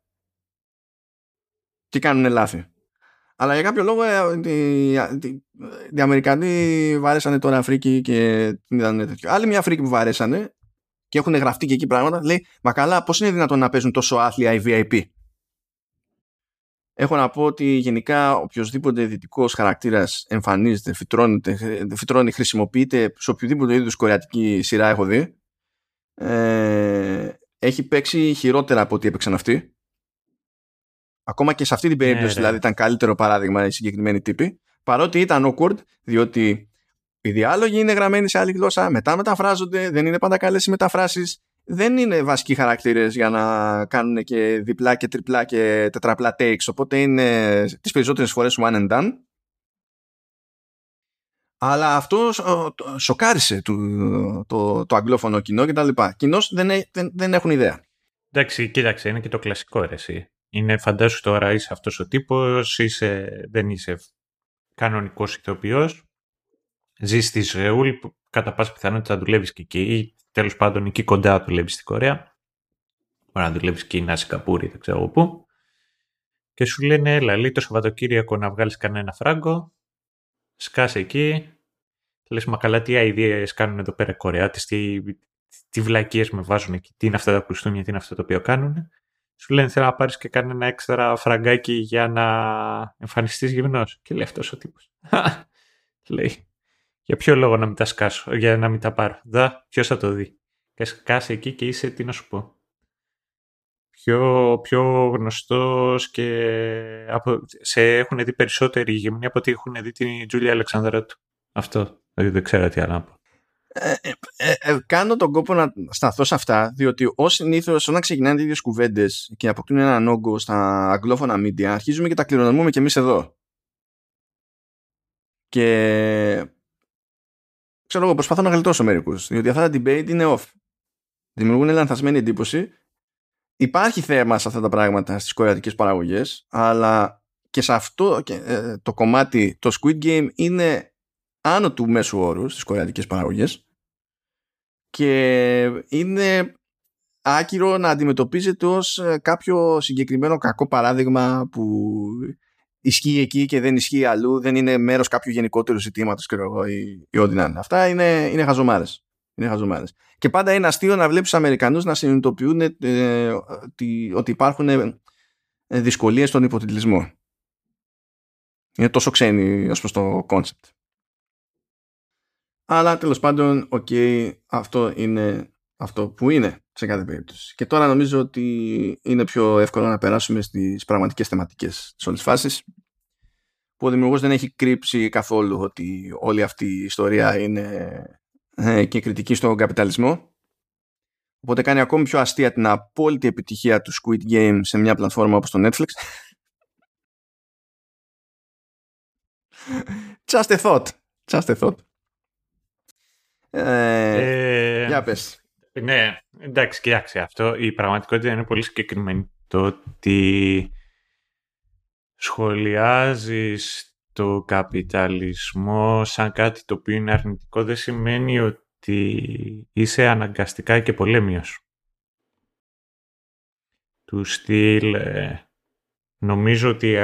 και κάνουν λάθη. Αλλά για κάποιο λόγο ε, οι Αμερικανοί βαρέσανε τώρα Αφρική και την είδαν τέτοιο. Άλλη μια Αφρική που βαρέσανε και έχουν γραφτεί και εκεί πράγματα λέει Μα καλά, πώς είναι δυνατόν να παίζουν τόσο άθλια οι VIP. Έχω να πω ότι γενικά οποιοδήποτε δυτικός χαρακτήρας εμφανίζεται, φυτρώνει, χρησιμοποιείται σε οποιοδήποτε είδους κορεατική σειρά έχω δει. Ε, έχει παίξει χειρότερα από ό,τι έπαιξαν αυτοί. Ακόμα και σε αυτή την περίπτωση ναι, δηλαδή ήταν καλύτερο παράδειγμα οι συγκεκριμένοι τύποι. Παρότι ήταν awkward, διότι οι διάλογοι είναι γραμμένοι σε άλλη γλώσσα, μετά μεταφράζονται, δεν είναι πάντα καλές οι μεταφράσεις, δεν είναι βασικοί χαρακτήρες για να κάνουν και διπλά και τριπλά και τετραπλά takes, οπότε είναι τις περισσότερες φορές one and done. Αλλά αυτό σοκάρισε το, το, το αγγλόφωνο κοινό και τα λοιπά. Κοινώς δεν, δεν, δεν έχουν ιδέα.
Εντάξει, κοίταξε, είναι και το κλασικό αίρεση. Είναι φαντάσου τώρα είσαι αυτός ο τύπος, είσαι, δεν είσαι κανονικός ηθοποιός, ζεις στη Σεούλ, κατά πάσα πιθανότητα θα δουλεύεις και εκεί, ή τέλος πάντων εκεί κοντά δουλεύεις στην Κορέα, μπορεί να δουλεύεις εκεί να Σικαπούρη, δεν ξέρω πού, και σου λένε έλα, λέει το Σαββατοκύριακο να βγάλεις κανένα φράγκο, σκάσε εκεί, λες μα καλά τι αηδίες κάνουν εδώ πέρα Κορεάτες, τι, τι βλακίες με βάζουν εκεί, τι είναι αυτά τα κουστούμια, τι είναι αυτό το οποίο κάνουν σου λένε θέλω να πάρεις και κάνει ένα έξτρα φραγκάκι για να εμφανιστείς γυμνός. Και λέει αυτός ο τύπος. λέει, για ποιο λόγο να μην τα σκάσω, για να μην τα πάρω. Δα, ποιος θα το δει. Και σκάσει εκεί και είσαι, τι να σου πω. Πιο, πιο γνωστός και από, σε έχουν δει περισσότεροι γυμνοί από ότι έχουν δει την Τζούλια Αλεξάνδρα του. Αυτό. Δηλαδή δεν ξέρω τι άλλο να πω.
Ε, ε, ε, κάνω τον κόπο να σταθώ σε αυτά, διότι ως συνήθως όταν ξεκινάνε ίδιε κουβέντες και αποκτούν έναν όγκο στα αγγλόφωνα media, αρχίζουμε και τα κληρονομούμε κι εμείς εδώ. Και ξέρω εγώ, προσπαθώ να γλιτώσω μερικούς, διότι αυτά τα debate είναι off. Δημιουργούν λανθασμένη εντύπωση. Υπάρχει θέμα σε αυτά τα πράγματα στις κορεατικές παραγωγές, αλλά και σε αυτό το κομμάτι το Squid Game είναι άνω του μέσου όρου στις κορεατικές παραγωγές και είναι άκυρο να αντιμετωπίζεται ως ε, κάποιο συγκεκριμένο κακό παράδειγμα που ισχύει εκεί και δεν ισχύει αλλού, δεν είναι μέρος κάποιου γενικότερου ζητήματος ξέρω ή, ή ό,τι να είναι. Αυτά είναι, είναι χαζομάρες. Είναι χαζομάρες. Και πάντα είναι αστείο να βλέπεις Αμερικανούς να συνειδητοποιούν ε, ότι, υπάρχουν ε, δυσκολίες στον υποτιτλισμό. Είναι τόσο ξένοι ως προς το κόνσεπτ. Αλλά τέλος πάντων, οκ, αυτό είναι αυτό που είναι σε κάθε περίπτωση. Και τώρα νομίζω ότι είναι πιο εύκολο να περάσουμε στις πραγματικές θεματικές της όλης φάσης που ο δημιουργός δεν έχει κρύψει καθόλου ότι όλη αυτή η ιστορία είναι ε, και κριτική στον καπιταλισμό οπότε κάνει ακόμη πιο αστεία την απόλυτη επιτυχία του Squid Game σε μια πλατφόρμα όπως το Netflix Just a thought Just a thought ε, για πες.
Ναι, εντάξει, κοιτάξτε αυτό. Η πραγματικότητα είναι πολύ συγκεκριμένη. Το ότι σχολιάζεις το καπιταλισμό σαν κάτι το οποίο είναι αρνητικό δεν σημαίνει ότι είσαι αναγκαστικά και πολέμιος. Του στυλ ε, νομίζω ότι,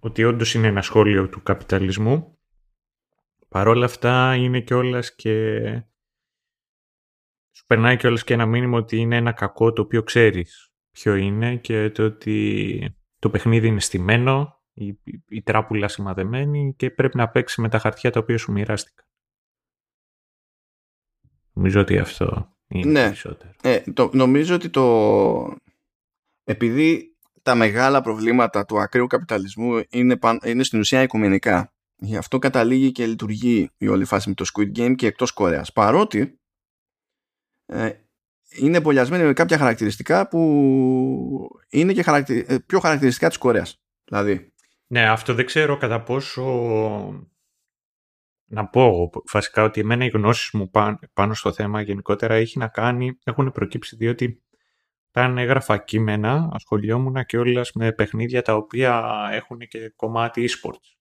ότι όντως είναι ένα σχόλιο του καπιταλισμού Παρόλα αυτά είναι κιόλας και... Σου περνάει κιόλας και ένα μήνυμα ότι είναι ένα κακό το οποίο ξέρεις ποιο είναι και το ότι το παιχνίδι είναι στημένο, η, η τράπουλα σημαδεμένη και πρέπει να παίξει με τα χαρτιά τα οποία σου μοιράστηκαν. Νομίζω ότι αυτό είναι ναι. περισσότερο.
Ε, το, νομίζω ότι το... Επειδή τα μεγάλα προβλήματα του ακραίου καπιταλισμού είναι, είναι στην ουσία οικουμενικά Γι' αυτό καταλήγει και λειτουργεί η όλη φάση με το Squid Game και εκτός Κορέας. Παρότι ε, είναι πολιασμένη με κάποια χαρακτηριστικά που είναι και ε, πιο χαρακτηριστικά της Κορέας. Δηλαδή,
Ναι, αυτό δεν ξέρω κατά πόσο να πω βασικά ότι εμένα οι γνώσεις μου πάνω στο θέμα γενικότερα έχει να κάνει, έχουν προκύψει διότι όταν έγραφα κείμενα ασχολιόμουν και όλες με παιχνίδια τα οποία έχουν και κομμάτι e-sports.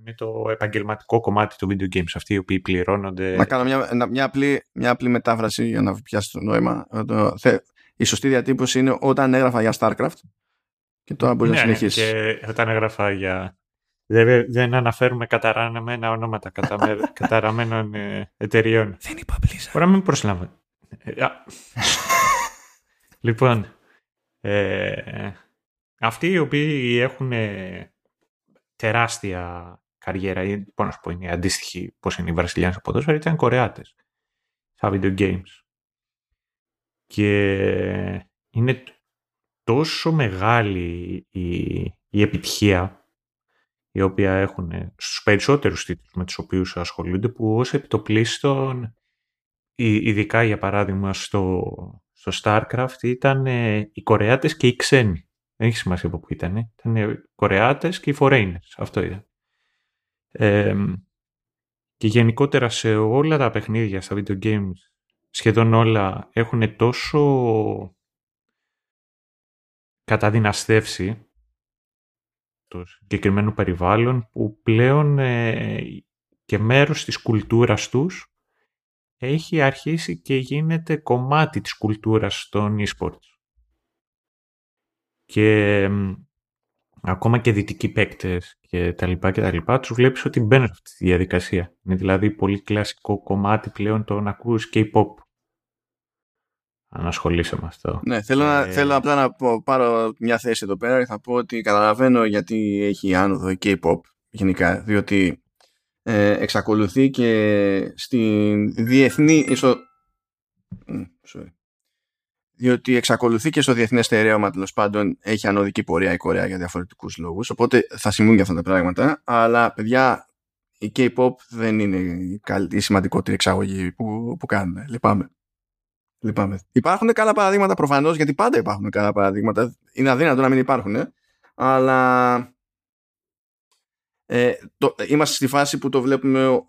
Είναι το επαγγελματικό κομμάτι του video games, αυτοί οι οποίοι πληρώνονται.
Να κάνω μια, μια, απλή, μια απλή μετάφραση για να πιάσει το νόημα. Η σωστή διατύπωση είναι όταν έγραφα για StarCraft και τώρα μπορεί
ναι,
να συνεχίσεις.
Και όταν έγραφα για δεν, δεν αναφέρουμε καταραμένα ονόματα καταραμένων ε, εταιριών.
Δεν είπα Blizzard.
Μπορεί να μην προσλάβω. Ε, λοιπόν, ε, αυτοί οι οποίοι έχουν τεράστια καριέρα ή πώς να σου πω είναι αντίστοιχοι πώς είναι οι Βραζιλιάνοι στο ποδόσφαιρο ήταν Κορεάτες στα video games. Και είναι τόσο μεγάλη η, η επιτυχία η οποία έχουν στους περισσότερους τίτλους με τους οποίους ασχολούνται που ως επιτοπλίστων ειδικά για παράδειγμα στο, στο StarCraft ήταν ε, οι Κορεάτες και οι ξένοι. Δεν έχει σημασία από πού ήταν. Ήταν οι Κορεάτες και οι Foreigners. Αυτό ήταν. Και γενικότερα σε όλα τα παιχνίδια στα video games σχεδόν όλα έχουν τόσο καταδυναστεύσει του συγκεκριμένου περιβάλλον που πλέον ε, και μέρος της κουλτούρας τους έχει αρχίσει και γίνεται κομμάτι της κουλτούρας των e-sports. Και ακόμα και δυτικοί παίκτες και τα λοιπά και τα λοιπά, τους βλέπεις ότι μπαίνουν σε αυτή τη διαδικασία. Είναι δηλαδή πολύ κλασικό κομμάτι πλέον το να ακούς K-pop αν ασχολείσαι με αυτό.
Ναι, θέλω, να, ε, θέλω απλά να πω, πάρω μια θέση εδώ πέρα και θα πω ότι καταλαβαίνω γιατί έχει άνοδο η K-pop γενικά, διότι ε, εξακολουθεί και στην διεθνή ισο... Sorry. Διότι εξακολουθεί και στο διεθνές στερέωμα τέλος πάντων έχει ανωδική πορεία η Κορέα για διαφορετικούς λόγους. Οπότε θα συμβούν και αυτά τα πράγματα. Αλλά παιδιά, η K-pop δεν είναι η, η σημαντικότερη εξαγωγή που, που κάνουμε. Λυπάμαι. Λυπάμαι. Υπάρχουν καλά παραδείγματα προφανώς, γιατί πάντα υπάρχουν καλά παραδείγματα. Είναι αδύνατο να μην υπάρχουν, ε; αλλά ε, το, είμαστε στη φάση που το βλέπουμε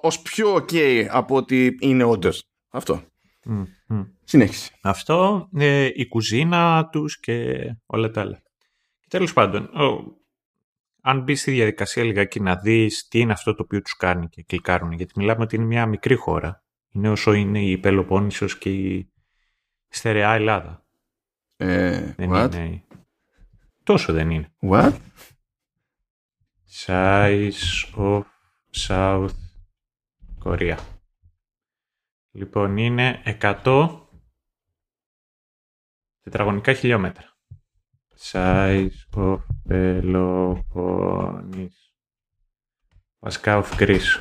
ως πιο ok από ότι είναι όντως. Αυτό. Mm, Συνέχιση.
Αυτό, ε, η κουζίνα τους και όλα τα άλλα. Και τέλος πάντων, αν μπεις στη διαδικασία λιγάκι να δεις τι είναι αυτό το οποίο τους κάνει και κλικάρουν, γιατί μιλάμε ότι είναι μια μικρή χώρα είναι όσο είναι η Πελοπόννησος και η στερεά Ελλάδα.
Ε,
δεν
what?
είναι... Τόσο δεν είναι.
What?
Size of South Korea. Λοιπόν, είναι 100 τετραγωνικά χιλιόμετρα. Size of Peloponnes. Βασικά of Greece.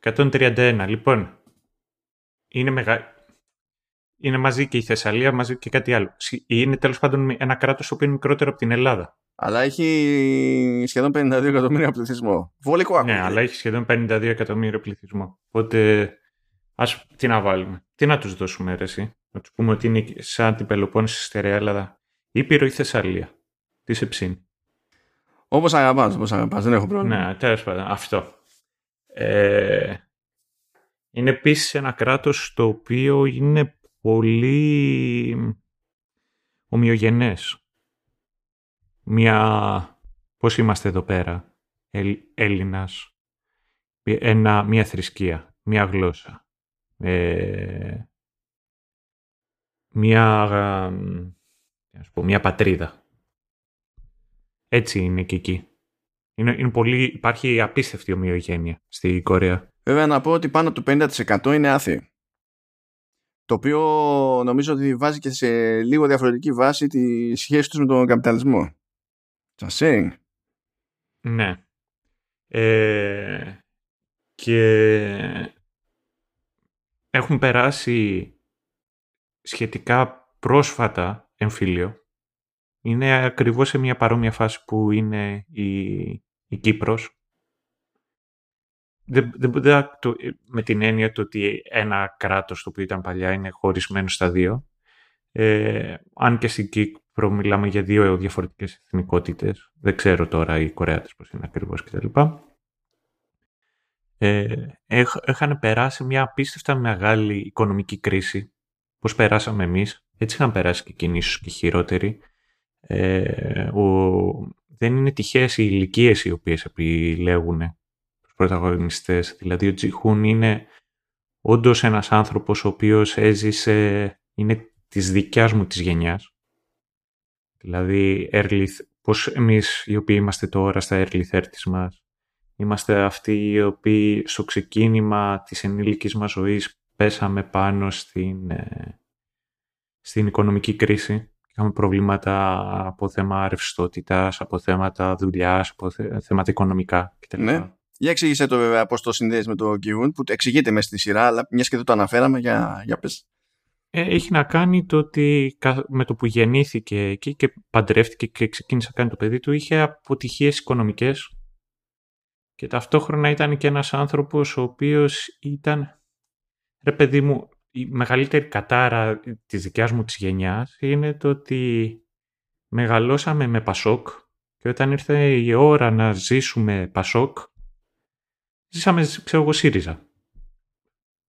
131. Λοιπόν, είναι, μεγα... είναι μαζί και η Θεσσαλία, μαζί και κάτι άλλο. Είναι τέλος πάντων ένα κράτος το οποίο είναι μικρότερο από την Ελλάδα.
Αλλά έχει σχεδόν 52 εκατομμύρια πληθυσμό. Βολικό
Ναι, αλλά έχει σχεδόν 52 εκατομμύρια πληθυσμό. Οπότε, ας τι να βάλουμε. Τι να τους δώσουμε, ρε, εσύ; Να τους πούμε ότι είναι σαν την Πελοπόννηση στερεά Ελλάδα. Ήπειρο ή Θεσσαλία. Τι σε ψήνει;
Όπως αγαπάς, όπως αγαπάς. Δεν έχω πρόβλημα.
Ναι, τέλος πάντων. Αυτό. Ε, είναι επίσης ένα κράτος το οποίο είναι πολύ ομοιογενές. Μια, πώς είμαστε εδώ πέρα, Έλληνας, ένα, μια θρησκεία, μια γλώσσα, ε, μια, ας πω, μια πατρίδα. Έτσι είναι και εκεί. Είναι, είναι πολύ, υπάρχει απίστευτη ομοιογένεια στη Κορέα.
Βέβαια να πω ότι πάνω από το 50% είναι άθεοι. Το οποίο νομίζω ότι βάζει και σε λίγο διαφορετική βάση τη σχέση τους με τον καπιταλισμό. Just saying.
Ναι. Ε, και έχουν περάσει σχετικά πρόσφατα εμφύλιο. Είναι ακριβώς σε μια παρόμοια φάση που είναι η, η Κύπρος. Δεν, δεν, το, με την έννοια του ότι ένα κράτος το οποίο ήταν παλιά είναι χωρισμένο στα δύο. Ε, αν και στην μιλάμε για δύο διαφορετικές εθνικότητες. Δεν ξέρω τώρα οι Κορεάτες πώς είναι ακριβώς κτλ. Ε, έχαν περάσει μια απίστευτα μεγάλη οικονομική κρίση, πώς περάσαμε εμείς. Έτσι είχαν περάσει και εκείνοι ίσως και χειρότεροι. Ε, δεν είναι τυχαίες οι ηλικίες οι οποίες επιλέγουν τους πρωταγωνιστές. Δηλαδή ο Τζιχούν είναι όντως ένας άνθρωπος ο οποίος έζησε, είναι της δικιάς μου της γενιάς. Δηλαδή, early, πώς εμείς οι οποίοι είμαστε τώρα στα early 30's μας, είμαστε αυτοί οι οποίοι στο ξεκίνημα της ενήλικης μας ζωής πέσαμε πάνω στην, ε, στην οικονομική κρίση. Είχαμε προβλήματα από θέμα ρευστότητας, από θέματα δουλειάς, από θέματα οικονομικά κτλ. Ναι.
Για εξήγησε το βέβαια πώς το συνδέεις με το Κιούν, που εξηγείται μέσα στη σειρά, αλλά μιας και δεν το αναφέραμε, για, για πες.
Ε, έχει να κάνει το ότι με το που γεννήθηκε εκεί και παντρεύτηκε και ξεκίνησε να κάνει το παιδί του, είχε αποτυχίες οικονομικές και ταυτόχρονα ήταν και ένας άνθρωπος ο οποίος ήταν, ρε παιδί μου, η μεγαλύτερη κατάρα της δικιάς μου της γενιάς είναι το ότι μεγαλώσαμε με Πασόκ και όταν ήρθε η ώρα να ζήσουμε Πασόκ, ζήσαμε, ξέρω εγώ, ΣΥΡΙΖΑ.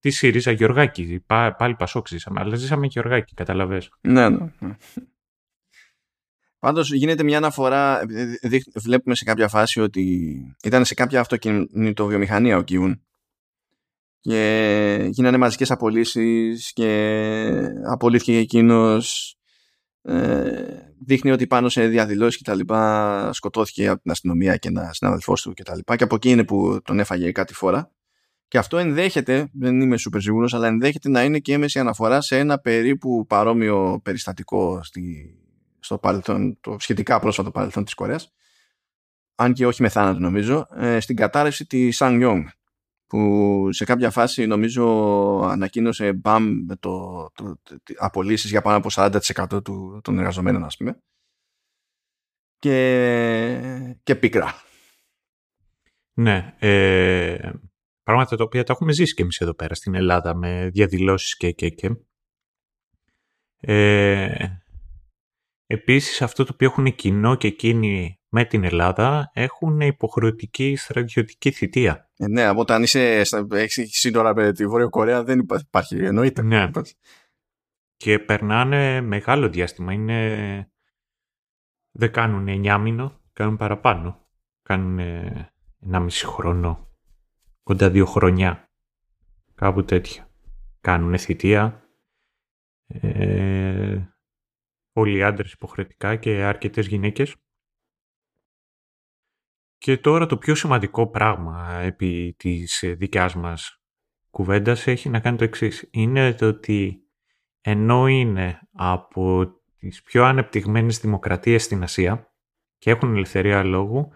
Τι ΣΥΡΙΖΑ, Γεωργάκη, πάλι Πασόκ ζήσαμε, αλλά ζήσαμε Γεωργάκη, καταλαβες.
Ναι, ναι. ναι. Πάντως γίνεται μια αναφορά, βλέπουμε σε κάποια φάση ότι ήταν σε κάποια αυτοκινητοβιομηχανία ο Κιούν και γίνανε μαζικές απολύσεις και απολύθηκε εκείνος ε, δείχνει ότι πάνω σε διαδηλώσεις και τα λοιπά σκοτώθηκε από την αστυνομία και ένας συναδελφός του και τα λοιπά και από εκεί είναι που τον έφαγε κάτι φορά και αυτό ενδέχεται, δεν είμαι σούπερ σίγουρος αλλά ενδέχεται να είναι και έμεση αναφορά σε ένα περίπου παρόμοιο περιστατικό στη, στο παρελθόν, το σχετικά πρόσφατο παρελθόν της Κορέας αν και όχι με θάνατο νομίζω ε, στην κατάρρευση της Σαν Yong που σε κάποια φάση νομίζω ανακοίνωσε μπαμ με το, το, το, απολύσεις για πάνω από 40% του, των εργαζομένων ας πούμε και, και πίκρα.
Ναι, ε, πράγματα τα οποία τα έχουμε ζήσει και εμείς εδώ πέρα στην Ελλάδα με διαδηλώσεις και και και. Ε, επίσης αυτό το οποίο έχουν κοινό και εκείνοι με την Ελλάδα έχουν υποχρεωτική στρατιωτική θητεία.
Ε, ναι, από όταν είσαι, έχεις σύνορα με τη Βόρεια Κορέα δεν υπάρχει, εννοείται.
Ναι. Και περνάνε μεγάλο διάστημα. Είναι... Δεν κάνουν 9 μήνο, κάνουν παραπάνω. Κάνουν ένα μισή χρόνο, κοντά δύο χρονιά. Κάπου τέτοια. Κάνουν θητεία. Ε, όλοι οι άντρες υποχρεωτικά και αρκετές γυναίκες. Και τώρα το πιο σημαντικό πράγμα επί της ε, δικιάς μας κουβέντας έχει να κάνει το εξής. Είναι το ότι ενώ είναι από τις πιο ανεπτυγμένες δημοκρατίες στην Ασία και έχουν ελευθερία λόγου,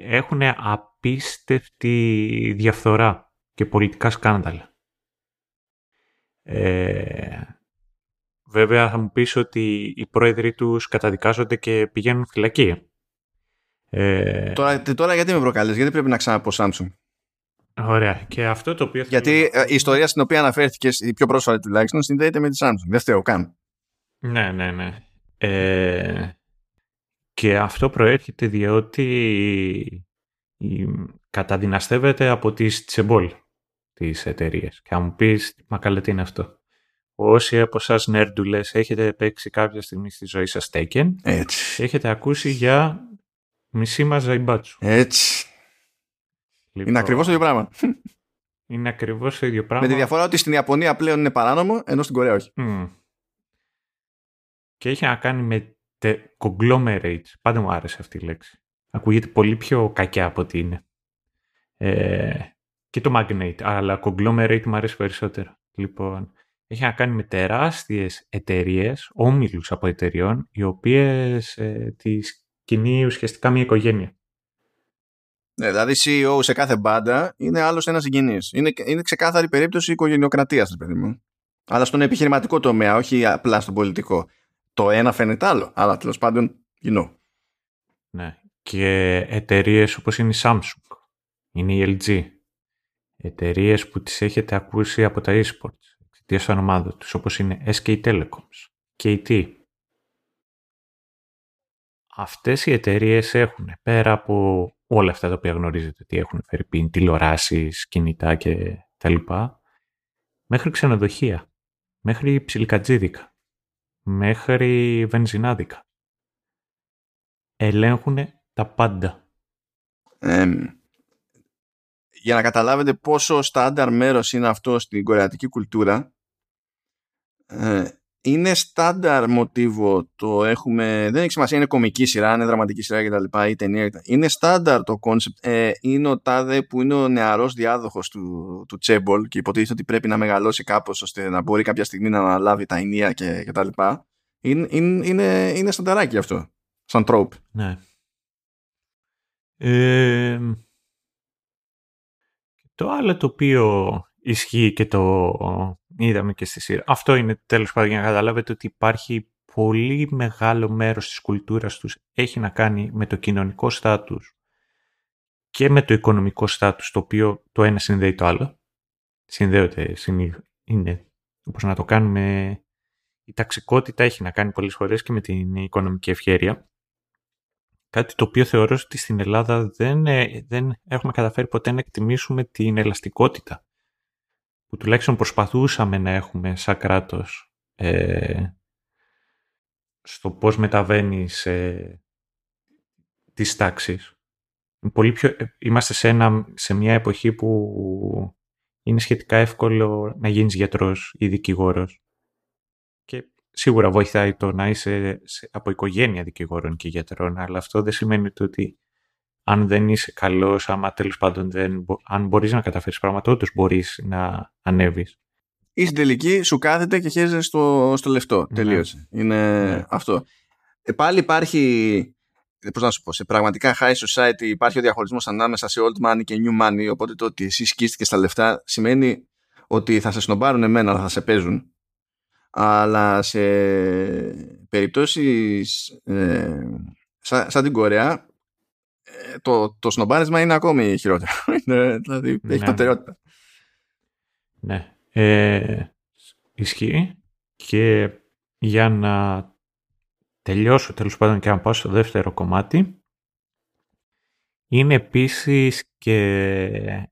έχουν απίστευτη διαφθορά και πολιτικά σκάνδαλα. Ε, βέβαια θα μου πεις ότι οι πρόεδροι τους καταδικάζονται και πηγαίνουν φυλακή.
Ε... Τώρα, τώρα γιατί με προκαλείς, γιατί πρέπει να ξαναπώ Samsung;
Ωραία. Και αυτό το οποίο.
Γιατί ε, η ιστορία στην οποία αναφέρθηκες, η πιο πρόσφατη τουλάχιστον, συνδέεται με τη Samsung. Δεν φταίω καν.
Ναι, ναι, ναι. Ε, και αυτό προέρχεται διότι καταδυναστεύεται από τις τσεμπόλ τις εταιρείε. Και αν μου πεις, μα καλά τι είναι αυτό. Όσοι από εσά νέρντουλες έχετε παίξει κάποια στιγμή στη ζωή σας Taken,
Έτσι.
έχετε ακούσει για Μισή μας ζαϊμπάτσου.
Έτσι. Λοιπόν, είναι ακριβώς το ίδιο πράγμα.
Είναι ακριβώς το ίδιο πράγμα.
Με τη διαφορά ότι στην Ιαπωνία πλέον είναι παράνομο, ενώ στην Κορέα όχι.
Και έχει να κάνει με τε... conglomerate. Πάντα μου άρεσε αυτή η λέξη. Ακούγεται πολύ πιο κακιά από ότι είναι. Ε, και το magnate, αλλά conglomerate μου αρέσει περισσότερο. Λοιπόν, έχει να κάνει με τεράστιες εταιρείες, όμιλους από εταιρεών, οι οποίες ε, τις κινεί ουσιαστικά μια οικογένεια.
Ναι, δηλαδή CEO σε κάθε μπάντα είναι άλλος ένας συγγενής. Είναι, είναι ξεκάθαρη περίπτωση οικογενειοκρατίας, παιδί μου. Αλλά στον επιχειρηματικό τομέα, όχι απλά στον πολιτικό. Το ένα φαίνεται άλλο, αλλά τέλος πάντων κοινό.
Ναι. Και εταιρείες όπως είναι η Samsung, είναι η LG, εταιρείες που τις έχετε ακούσει από τα eSports, εξαιτίας των ομάδων τους, όπως είναι SK Telecoms, KT, αυτές οι εταιρείες έχουν πέρα από όλα αυτά τα οποία γνωρίζετε ότι έχουν φέρει πίν, τηλεοράσεις, κινητά και τα λοιπά, μέχρι ξενοδοχεία, μέχρι ψιλικατζίδικα, μέχρι βενζινάδικα. Ελέγχουν τα πάντα.
για να καταλάβετε πόσο στάνταρ μέρος είναι αυτό στην κορεατική κουλτούρα, ε, είναι στάνταρ μοτίβο το έχουμε, δεν έχει σημασία είναι κομική σειρά, είναι δραματική σειρά κτλ. ή ταινία είναι στάνταρ το κόνσεπτ ε, είναι ο τάδε που είναι ο νεαρός διάδοχος του, του chaebol και υποτίθεται ότι πρέπει να μεγαλώσει κάπως ώστε να μπορεί κάποια στιγμή να αναλάβει τα ηνία και, και τα λοιπά. Είναι, είναι, είναι, είναι στανταράκι αυτό σαν trope
ναι. Ε, το άλλο το οποίο ισχύει και το είδαμε και στη σειρά. Αυτό είναι τέλος πάντων για να καταλάβετε ότι υπάρχει πολύ μεγάλο μέρος της κουλτούρας τους έχει να κάνει με το κοινωνικό στάτους και με το οικονομικό στάτους το οποίο το ένα συνδέει το άλλο. Συνδέονται, είναι όπως να το κάνουμε η ταξικότητα έχει να κάνει πολλές φορές και με την οικονομική ευχέρεια. Κάτι το οποίο θεωρώ ότι στην Ελλάδα δεν, ε, δεν έχουμε καταφέρει ποτέ να εκτιμήσουμε την ελαστικότητα που τουλάχιστον προσπαθούσαμε να έχουμε σαν κράτος ε, στο πώς μεταβαίνει σε τις τάξεις. Πολύ πιο, ε, είμαστε σε, ένα, σε μια εποχή που είναι σχετικά εύκολο να γίνεις γιατρός ή δικηγόρος και σίγουρα βοηθάει το να είσαι από οικογένεια δικηγόρων και γιατρών αλλά αυτό δεν σημαίνει ότι αν δεν είσαι καλός, άμα τέλος πάντων δεν, αν μπορείς να καταφέρεις πράγματα, όντως μπορείς να ανέβεις.
Ή στην τελική σου κάθεται και χέζεσαι στο, στο λεφτό. Ναι. Τελείωσε. Είναι ναι. αυτό. Ε, πάλι υπάρχει, Πώς να σου πω, σε πραγματικά high society υπάρχει ο διαχωρισμός ανάμεσα σε old money και new money, οπότε το ότι εσύ σκίστηκες στα λεφτά σημαίνει ότι θα σε σνομπάρουν εμένα, αλλά θα σε παίζουν. Αλλά σε περιπτώσεις ε, σαν, σαν την Κορέα το, το σνομπάρισμα είναι ακόμη χειρότερο. δηλαδή ναι. έχει προτεραιότητα.
Ναι. Ε, ισχύει. Και για να τελειώσω τέλος πάντων και να πάω στο δεύτερο κομμάτι είναι επίσης και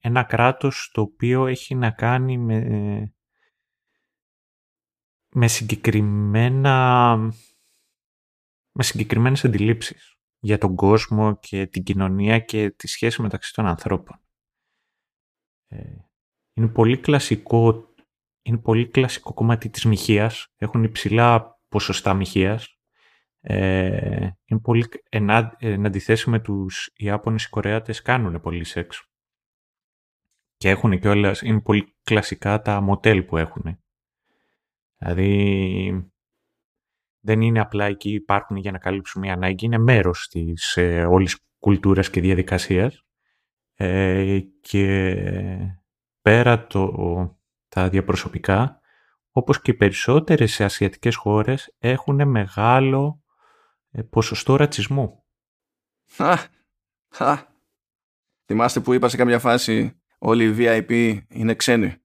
ένα κράτος το οποίο έχει να κάνει με, με συγκεκριμένα με συγκεκριμένες αντιλήψεις για τον κόσμο και την κοινωνία και τη σχέση μεταξύ των ανθρώπων. Ε, είναι πολύ κλασικό, είναι πολύ κλασικό κομμάτι της μοιχείας. Έχουν υψηλά ποσοστά μοιχείας. Ε, είναι πολύ, εν, εν αντιθέσει με τους Ιάπωνες, οι Κορεάτες κάνουν πολύ σεξ. Και έχουν και όλες, είναι πολύ κλασικά τα μοτέλ που έχουν. Δηλαδή, δεν είναι απλά εκεί υπάρχουν για να καλύψουν μια ανάγκη, είναι μέρος της ε, όλης κουλτούρας και διαδικασίας ε, και πέρα το, τα διαπροσωπικά, όπως και οι περισσότερες ασιατικές χώρες έχουν μεγάλο ε, ποσοστό ρατσισμού.
Α, α. Θυμάστε που είπα σε κάποια φάση όλοι οι VIP είναι ξένοι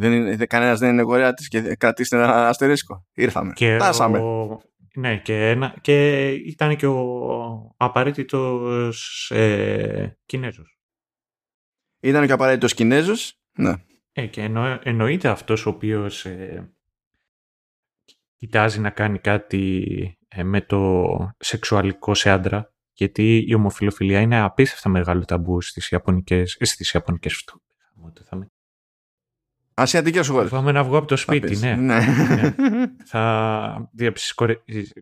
δεν είναι, κανένας δεν είναι κορεάτης και κρατήστε ένα αστερίσκο. Ήρθαμε. Και Τάσαμε. Ο...
Ναι, και, ένα, και ήταν και ο απαραίτητος ε, Κινέζος.
Ήταν και ο απαραίτητος Κινέζος, ναι.
Ε, και εννο, εννοείται αυτός ο οποίος ε, κοιτάζει να κάνει κάτι ε, με το σεξουαλικό σε άντρα, γιατί η ομοφιλοφιλία είναι απίστευτα μεγάλο ταμπού στις Ιαπωνικές, ε, στις Ιαπωνικές
Ασιατικές χώρες.
Πάμε να βγω από το σπίτι, ναι. ναι. ναι. θα διέψεις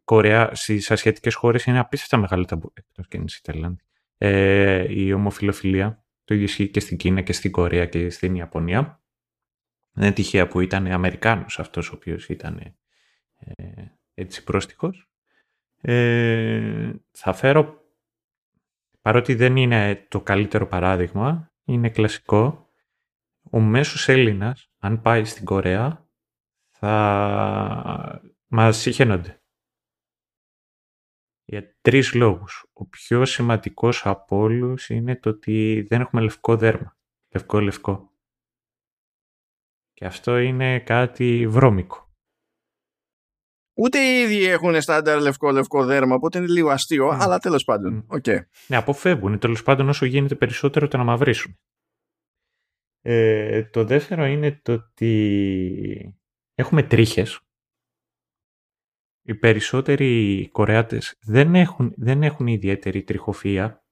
Κορεά στις ασιατικές χώρες είναι απίστευτα μεγάλο ταμπού, εκτός και είναι Ταϊλάνδη. Ε, η ομοφιλοφιλία, το ίδιο ισχύει και στην Κίνα και στην Κορέα και στην Ιαπωνία. Δεν είναι τυχαία που ήταν Αμερικάνος αυτός ο οποίος ήταν ε, έτσι πρόστιχος. Ε, θα φέρω, παρότι δεν είναι το καλύτερο παράδειγμα, είναι κλασικό, ο μέσος Έλληνας, αν πάει στην Κορέα, θα μας συχαίνονται. Για τρεις λόγους. Ο πιο σημαντικός από όλους είναι το ότι δεν έχουμε λευκό δέρμα. Λευκό-λευκό. Και αυτό είναι κάτι βρώμικο.
Ούτε οι ίδιοι έχουν στάνταρ λευκό-λευκό δέρμα, οπότε είναι λίγο αστείο, mm. αλλά τέλος πάντων.
Mm.
Okay.
Ναι, αποφεύγουν τέλος πάντων όσο γίνεται περισσότερο το να μαυρίσουν. Ε, το δεύτερο είναι το ότι έχουμε τρίχες. Οι περισσότεροι Κορεάτες δεν έχουν, δεν έχουν ιδιαίτερη τριχοφυΐα.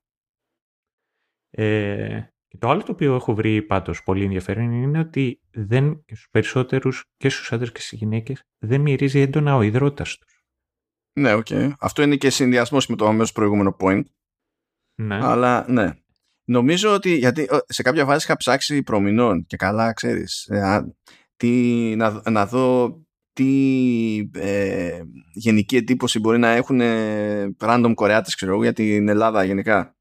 Ε, και το άλλο το οποίο έχω βρει πάντως πολύ ενδιαφέρον είναι ότι δεν, και στους περισσότερους και στους άντρες και στις γυναίκες δεν μυρίζει έντονα ο ιδρώτας τους.
Ναι, OK. Okay. Αυτό είναι και συνδυασμός με το αμέσως προηγούμενο point.
Ναι.
Αλλά ναι. Νομίζω ότι γιατί σε κάποια φάση είχα ψάξει προ μηνών και καλά ξέρεις ε, τι, να, να δω τι ε, γενική εντύπωση μπορεί να έχουν ε, random Κορεάτες ξέρω για την Ελλάδα γενικά.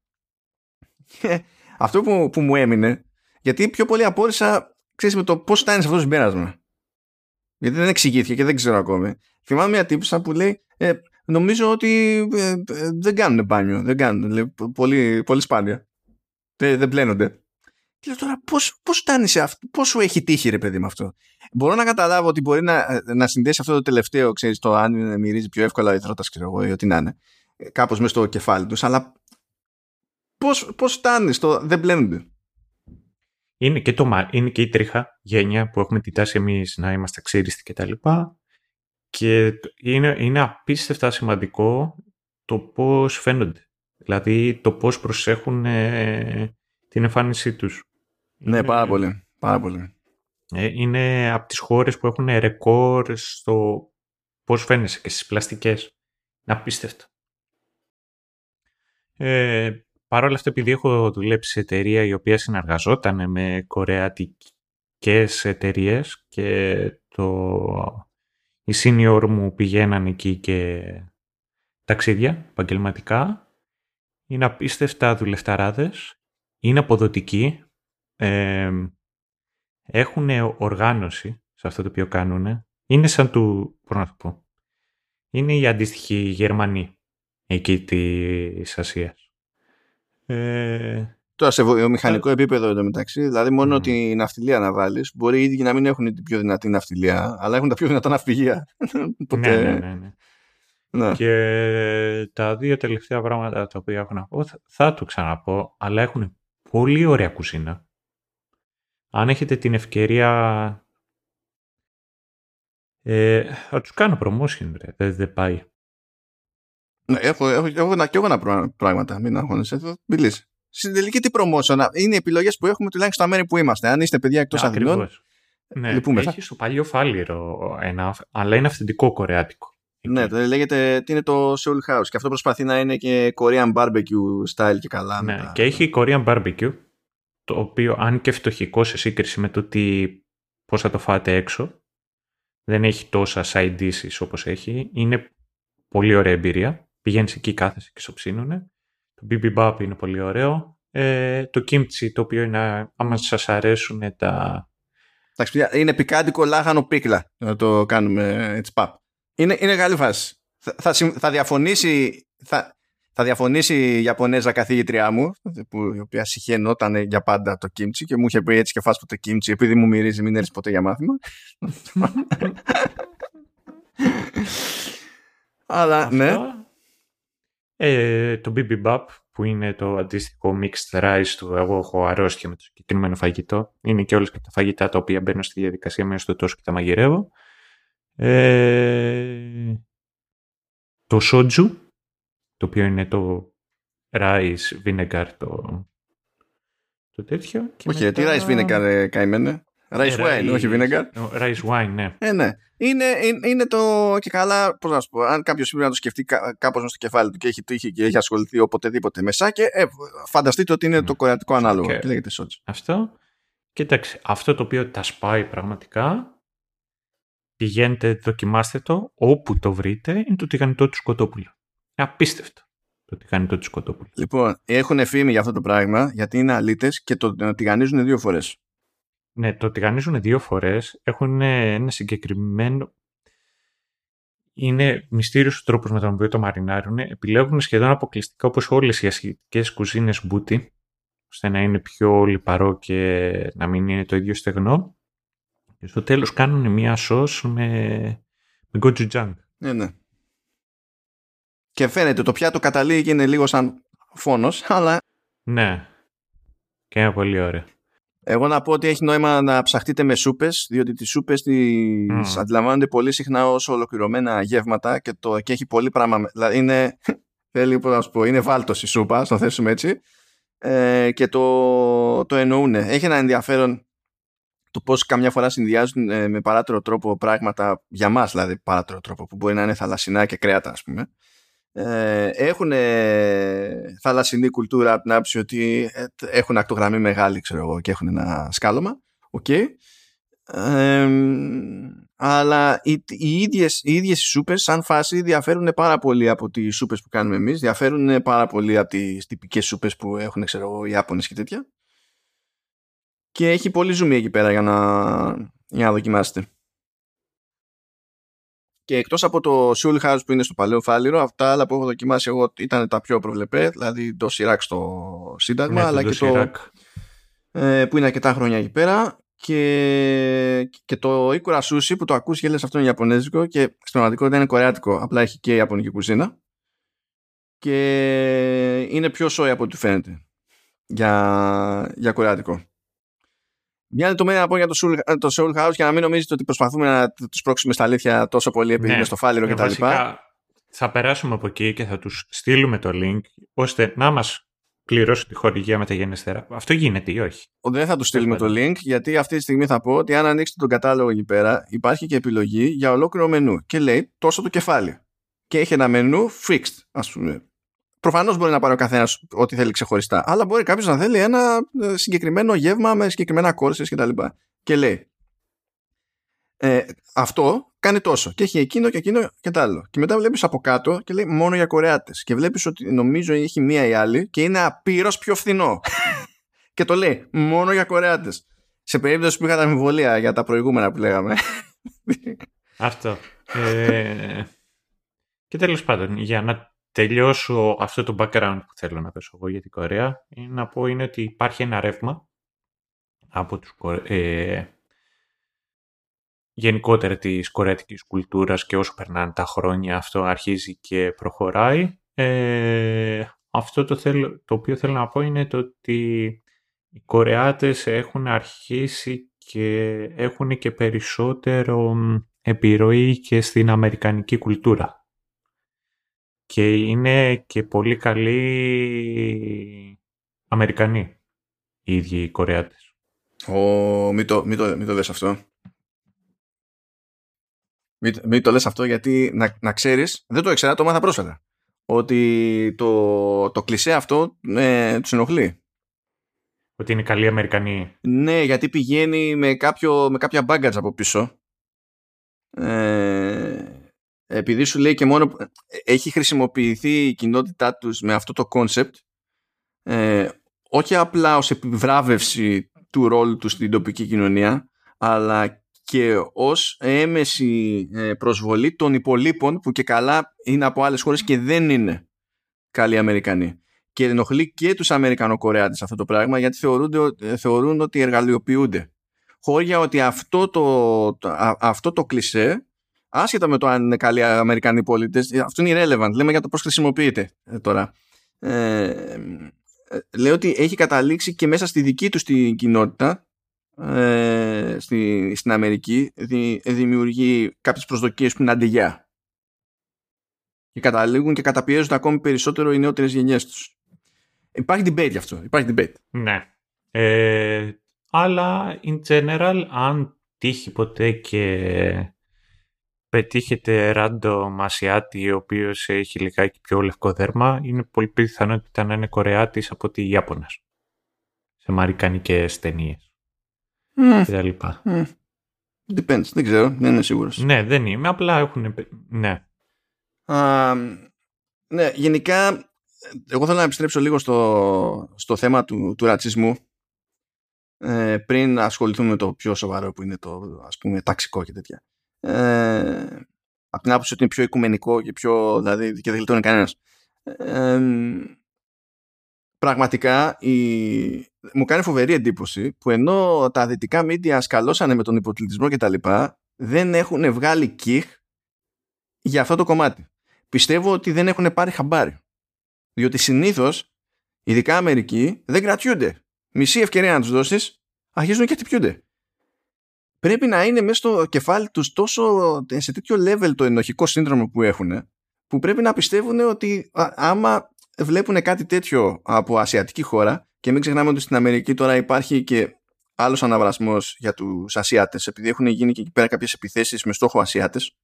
Αυτό που, που μου έμεινε γιατί πιο πολύ απόρρισα ξέρεις με το πώς φτάνει σε αυτό το συμπέρασμα. Γιατί δεν εξηγήθηκε και δεν ξέρω ακόμη. Θυμάμαι μια τύπουσα που λέει ε, νομίζω ότι ε, ε, δεν κάνουν μπάνιο. Δεν κάνουν. Λέει, πολύ, πολύ σπάνια. Δεν, δεν πλένονται. Και λέω τώρα πώς, πώς φτάνει σε αυτό, πώς σου έχει τύχει ρε παιδί με αυτό; Μπορώ να καταλάβω ότι μπορεί να, να συνδέσει αυτό το τελευταίο, ξέρεις, το αν μυρίζει πιο εύκολα ο υδρότας, ξέρω εγώ, ή ό,τι να είναι, κάπως μέσα στο κεφάλι τους, αλλά πώς, πώς φτάνει στο δεν πλένονται.
Είναι και, το, είναι και η τρίχα γένεια που έχουμε την τάση εμείς να είμαστε ξύριστοι και τα λοιπά και είναι, είναι απίστευτα σημαντικό το πώς φαίνονται. Δηλαδή το πώς προσέχουν ε, την εμφάνισή τους.
Ναι, πάρα πολύ. Πάρα πολύ.
Ε, είναι από τις χώρες που έχουν ρεκόρ στο πώς φαίνεσαι και στις πλαστικές. Είναι απίστευτο. Ε, Παρ' όλα αυτά, επειδή έχω δουλέψει σε εταιρεία η οποία συνεργαζόταν με κορεατικές εταιρείες και το... οι senior μου πηγαίναν εκεί και ταξίδια επαγγελματικά, είναι απίστευτα δουλευταράδες, είναι αποδοτικοί, ε, έχουν οργάνωση σε αυτό το οποίο κάνουν. Είναι σαν του, πώς να το πω, είναι η αντίστοιχη Γερμανοί εκεί της Ασίας.
Ε... Τώρα σε βιομηχανικό επίπεδο εντωμεταξύ, δηλαδή μόνο mm. τη ναυτιλία να βάλεις, μπορεί οι ίδιοι να μην έχουν την πιο δυνατή ναυτιλία, αλλά έχουν τα πιο δυνατά ναυπηγεία.
ναι, ναι, ναι, ναι. Ναι. Και τα δύο τελευταία πράγματα τα οποία έχω να πω, θα, θα το ξαναπώ, αλλά έχουν πολύ ωραία κουζίνα. Αν έχετε την ευκαιρία ε, θα τους κάνω promotion, ρε. Δεν, πάει.
Ναι, έχω, έχω, έχω, έχω και εγώ ένα πράγματα. Μην αγχώνεσαι. Μιλήσεις. Στην τελική τι promotion. Είναι οι επιλογές που έχουμε τουλάχιστον στα μέρη που είμαστε. Αν είστε παιδιά εκτός Αθηνών.
Ναι, λυπούμε. Έχει στο παλιό φάληρο ένα, αλλά είναι αυθεντικό κορεάτικο.
Ναι, το λέγεται είναι το Soul House και αυτό προσπαθεί να είναι και Korean barbecue style και καλά.
Ναι, και έχει Korean barbecue, το οποίο αν και φτωχικό σε σύγκριση με το τι, πώς θα το φάτε έξω, δεν έχει τόσα side dishes όπως έχει, είναι πολύ ωραία εμπειρία. Πηγαίνεις εκεί, κάθεσαι και στο ψήνουνε. Το bibimbap είναι πολύ ωραίο. Ε, το kimchi, το οποίο είναι, άμα σας αρέσουν τα...
Εντάξει, είναι πικάντικο λάχανο πίκλα, να το κάνουμε έτσι παπ. Είναι, είναι καλή φάση. Θα, θα, θα διαφωνήσει... Θα, θα διαφωνήσει η Ιαπωνέζα καθηγήτριά μου, που, η οποία συχαινόταν για πάντα το κίμτσι και μου είχε πει έτσι και φας ποτέ κίμτσι, επειδή μου μυρίζει μην έρθεις ποτέ για μάθημα. Αλλά ναι.
Ε, το bibimbap που είναι το αντίστοιχο mixed rice του εγώ έχω αρρώστια με το συγκεκριμένο φαγητό. Είναι και όλες και τα φαγητά τα οποία μπαίνω στη διαδικασία μέσα στο τόσο και τα μαγειρεύω. Ε, το soju, το οποίο είναι το rice vinegar το, το τέτοιο.
Όχι, μετά... τι rice vinegar ε, καημένε. Rice wine, όχι vinegar.
Rice wine, ναι.
Ε, ναι. Είναι, είναι, είναι το και καλά, πώς να σου πω, αν κάποιος πρέπει να το σκεφτεί κάπως στο κεφάλι του και έχει τύχει και έχει ασχοληθεί οποτεδήποτε με σάκε, ε, φανταστείτε ότι είναι το κορεατικό ανάλογο και, και λέγεται σότζι.
Αυτό. Κοίταξε, αυτό το οποίο τα σπάει πραγματικά, πηγαίνετε, δοκιμάστε το, όπου το βρείτε, είναι το τηγανιτό του σκοτόπουλο. Είναι απίστευτο το τηγανιτό του σκοτόπουλο.
Λοιπόν, έχουν φήμη για αυτό το πράγμα, γιατί είναι αλήτες και το τηγανίζουν δύο φορές.
Ναι, το τηγανίζουν δύο φορές. Έχουν ένα συγκεκριμένο... Είναι μυστήριος ο τρόπος με τον οποίο το μαρινάρουν. Επιλέγουν σχεδόν αποκλειστικά όπως όλες οι ασιατικές κουζίνες μπούτι, ώστε να είναι πιο λιπαρό και να μην είναι το ίδιο στεγνό. Και στο τέλος κάνουν μία σως με, με gochujang,
Ναι, ναι. Και φαίνεται το πιάτο καταλήγει και είναι λίγο σαν φόνος, αλλά...
Ναι. Και είναι πολύ ωραίο.
Εγώ να πω ότι έχει νόημα να ψαχτείτε με σούπες, διότι τις σούπες τις mm. αντιλαμβάνονται πολύ συχνά ως ολοκληρωμένα γεύματα και, το, και έχει πολύ πράγμα. Δηλαδή είναι, θέλει, να σου πω, είναι βάλτος η σούπα, στο θέσουμε έτσι. Ε, και το, το εννοούν. Έχει ένα ενδιαφέρον το πώς καμιά φορά συνδυάζουν ε, με παράτερο τρόπο πράγματα για μας, δηλαδή παράτερο τρόπο που μπορεί να είναι θαλασσινά και κρέατα, ας πούμε. Ε, έχουν θαλασσινή κουλτούρα από την άποψη ότι ε, έχουν ακτογραμμή μεγάλη ξέρω εγώ, και έχουν ένα σκάλωμα. Okay. ε, αλλά οι, οι, ίδιες, οι ίδιες οι σούπες σαν φάση διαφέρουν πάρα πολύ από τις σούπες που κάνουμε εμείς διαφέρουν πάρα πολύ από τις τυπικές σούπες που έχουν ξέρω εγώ, οι Άπωνες και τέτοια και έχει πολύ ζουμί εκεί πέρα για να, για να δοκιμάσετε. Και εκτός από το Soul House που είναι στο Παλαιό Φάληρο, αυτά άλλα που έχω δοκιμάσει εγώ ήταν τα πιο προβλεπέ, δηλαδή το Σιράκ στο Σύνταγμα, ναι, αλλά το και το ε, που είναι αρκετά χρόνια εκεί πέρα. Και, και το Ikura Sushi που το ακούς και λες αυτό είναι Ιαπωνέζικο και στην πραγματικότητα είναι Κορεάτικο, απλά έχει και Ιαπωνική κουζίνα. Και είναι πιο σόι από ό,τι φαίνεται για, για Κορεάτικο. Μια λεπτομέρεια να πω για το Soul, το Soul House για να μην νομίζετε ότι προσπαθούμε να τους πρόξουμε στα αλήθεια τόσο πολύ επειδή ναι, είναι στο φάληρο κτλ.
Θα περάσουμε από εκεί και θα τους στείλουμε το link ώστε να μας πληρώσουν τη χορηγία μεταγενέστερα. Αυτό γίνεται ή όχι;
Δεν θα τους στείλουμε το link γιατί αυτή τη στιγμή θα πω ότι αν ανοίξετε τον κατάλογο εκεί πέρα υπάρχει και επιλογή για ολόκληρο μενού και λέει τόσο το κεφάλι. Και έχει ένα μενού fixed, ας πούμε. Προφανώς μπορεί να πάρει ο καθένας ό,τι θέλει ξεχωριστά. Αλλά μπορεί κάποιος να θέλει ένα ε, συγκεκριμένο γεύμα με συγκεκριμένα κόρσε κτλ. Και, και λέει. Ε, αυτό κάνει τόσο. Και έχει εκείνο και εκείνο και το άλλο. Και μετά βλέπεις από κάτω και λέει μόνο για Κορεάτες. Και βλέπεις ότι νομίζω έχει μία ή άλλη και είναι απείρως πιο φθηνό. και το λέει μόνο για Κορεάτες. Σε περίπτωση που είχατε αμφιβολία για τα προηγούμενα που λέγαμε.
Αυτό. Ε, και τέλος πάντων, για να τελειώσω αυτό το background που θέλω να πέσω εγώ για την Κορέα, είναι να πω είναι ότι υπάρχει ένα ρεύμα από τους, ε, γενικότερα της κορεατικής κουλτούρας και όσο περνάνε τα χρόνια αυτό αρχίζει και προχωράει. Ε, αυτό το, θέλω, το οποίο θέλω να πω είναι το ότι οι Κορεάτες έχουν αρχίσει και έχουν και περισσότερο επιρροή και στην αμερικανική κουλτούρα και είναι και πολύ καλοί Αμερικανοί οι ίδιοι οι Κορεάτες.
Ο, μην, το, μην, το, μην το λες αυτό. Μην, μην το λες αυτό γιατί να, να ξέρεις, δεν το ήξερα, το μάθα πρόσφατα, ότι το, το κλισέ αυτό ε, τους ενοχλεί.
Ότι είναι καλοί Αμερικανοί.
Ναι, γιατί πηγαίνει με, κάποιο, με κάποια baggage από πίσω. Ε, επειδή σου λέει και μόνο έχει χρησιμοποιηθεί η κοινότητά τους με αυτό το concept ε, όχι απλά ως επιβράβευση του ρόλου τους στην τοπική κοινωνία αλλά και ως έμεση ε, προσβολή των υπολείπων που και καλά είναι από άλλες χώρες και δεν είναι καλοί Αμερικανοί. Και ενοχλεί και τους Αμερικανοκορεάτες αυτό το πράγμα γιατί θεωρούνται, θεωρούν ότι εργαλειοποιούνται. Χώρια ότι αυτό το, αυτό το κλισέ άσχετα με το αν είναι καλοί Αμερικανοί πολίτες, αυτό είναι irrelevant. Λέμε για το πώς χρησιμοποιείται ε, τώρα. Ε, ε, λέω ότι έχει καταλήξει και μέσα στη δική του την κοινότητα ε, στη, στην Αμερική δη, δημιουργεί κάποιες προσδοκίες που είναι αντιγιά. Και καταλήγουν και καταπιέζουν ακόμη περισσότερο οι νεότερες γενιές τους. Υπάρχει debate γι' αυτό. Υπάρχει debate.
Ναι. Ε, αλλά in general, αν τύχει ποτέ και πετύχετε ράντο Μασιάτη, ο οποίος έχει λιγάκι πιο λευκό δέρμα, είναι πολύ πιθανότητα να είναι Κορεάτης από τη Ιάπωνας. Σε μαρικανικές ταινίες. Mm. Και τα λοιπά.
Mm. Depends, δεν ξέρω, δεν είμαι σίγουρος.
Ναι, δεν είμαι, απλά έχουν. Ναι.
Uh, ναι, γενικά, εγώ θέλω να επιστρέψω λίγο στο, στο θέμα του, του ρατσισμού ε, πριν ασχοληθούμε με το πιο σοβαρό που είναι το ας πούμε ταξικό και τέτοια ε, από την άποψη ότι είναι πιο οικουμενικό και πιο, δηλαδή και δεν γλιτώνει κανένας. Ε, πραγματικά η... μου κάνει φοβερή εντύπωση που ενώ τα δυτικά μίντια σκαλώσανε με τον υποτιλητισμό και τα λοιπά δεν έχουν βγάλει κιχ για αυτό το κομμάτι. Πιστεύω ότι δεν έχουν πάρει χαμπάρι. Διότι συνήθως, ειδικά Αμερικοί, δεν κρατιούνται. Μισή ευκαιρία να τους δώσεις, αρχίζουν και χτυπιούνται. Πρέπει να είναι μέσα στο κεφάλι τους τόσο σε τέτοιο level το ενοχικό σύνδρομο που έχουν, που πρέπει να πιστεύουν ότι άμα βλέπουν κάτι τέτοιο από ασιατική χώρα, και μην ξεχνάμε ότι στην Αμερική τώρα υπάρχει και άλλος αναβρασμός για τους Ασιάτες, επειδή έχουν γίνει και εκεί πέρα κάποιες επιθέσεις με στόχο Ασιάτες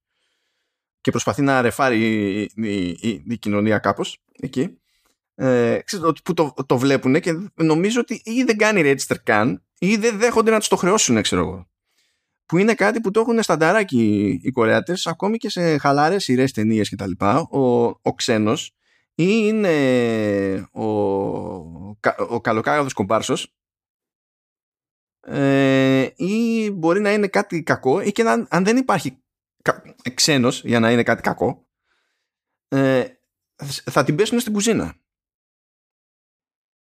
και προσπαθεί να ρεφάρει η, η, η, η κοινωνία κάπως εκεί. Ε, ξέρετε, που το, το βλέπουν και νομίζω ότι ή δεν κάνει register καν ή δεν δέχονται να τους το χρεώσουν, ξέρω εγώ. Που είναι κάτι που το έχουν στανταράκι οι Κορεάτες ακόμη και σε χαλάρες σειρές ταινίες κτλ. Ο, ο ξένος ή είναι ο, ο καλοκάραδος κομπάρσος ε, ή μπορεί να είναι κάτι κακό ή και να, αν δεν υπάρχει ξένος για να είναι κάτι κακό ε, θα την πέσουν στην κουζίνα.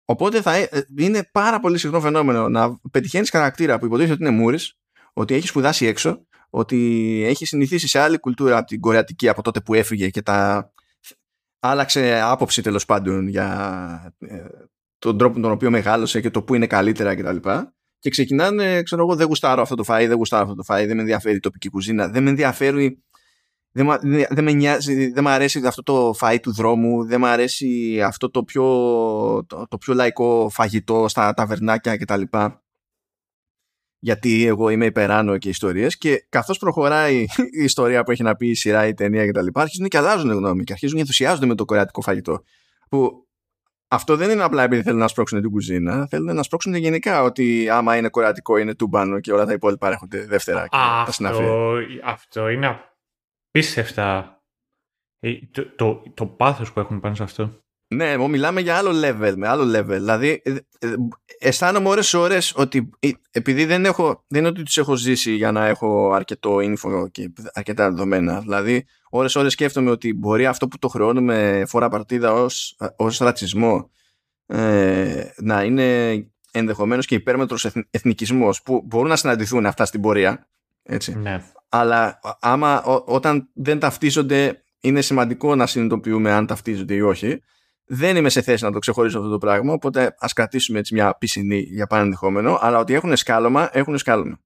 Οπότε θα ε, είναι πάρα πολύ συχνό φαινόμενο να πετυχαίνεις χαρακτήρα που υποτίθεται ότι είναι μούρης, ότι έχει σπουδάσει έξω, ότι έχει συνηθίσει σε άλλη κουλτούρα από την κορεατική από τότε που έφυγε και τα άλλαξε άποψη τέλος πάντων για ε, τον τρόπο τον οποίο μεγάλωσε και το που είναι καλύτερα κτλ. Και, και ξεκινάνε, ξέρω εγώ, δεν γουστάρω αυτό το φαΐ, δεν γουστάρω αυτό το φαΐ, δεν με ενδιαφέρει η τοπική κουζίνα, δεν με ενδιαφέρει. Δεν, δεν, με νοιάζει, δεν αρέσει αυτό το φαΐ του δρόμου, δεν μου αρέσει αυτό το πιο, το, το πιο λαϊκό φαγητό στα ταβερνάκια κτλ. Γιατί εγώ είμαι υπεράνω και ιστορίες και καθώς προχωράει η ιστορία που έχει να πει η σειρά, η ταινία κτλ., αρχίζουν και αλλάζουν γνώμη και αρχίζουν και ενθουσιάζονται με το κορεατικό φαγητό. Που αυτό δεν είναι απλά επειδή θέλουν να σπρώξουν την κουζίνα, θέλουν να σπρώξουν γενικά ότι άμα είναι κορεατικό είναι τούμπανο και όλα τα υπόλοιπα έρχονται δεύτερα. Και
αυτό, αυτό είναι απίστευτα. Ε, το, το, το πάθος που έχουν πάνω σε αυτό.
Ναι, μου μιλάμε για άλλο level, με άλλο level. Δηλαδή, ε, ε, αισθάνομαι ώρες ώρες ότι επειδή δεν, έχω, δεν είναι ότι τους έχω ζήσει για να έχω αρκετό info και αρκετά δεδομένα. Δηλαδή, ώρες ώρες σκέφτομαι ότι μπορεί αυτό που το χρεώνουμε φορά παρτίδα ως, ως ρατσισμό ε, να είναι ενδεχομένως και υπέρμετρος εθνικισμός που μπορούν να συναντηθούν αυτά στην πορεία. Έτσι.
Ναι.
Αλλά άμα όταν δεν ταυτίζονται είναι σημαντικό να συνειδητοποιούμε αν ταυτίζονται ή όχι δεν είμαι σε θέση να το ξεχωρίσω αυτό το πράγμα, οπότε ας κρατήσουμε έτσι μια πισινή για πάνω ενδεχόμενο, αλλά ότι έχουν σκάλωμα, έχουν σκάλωμα.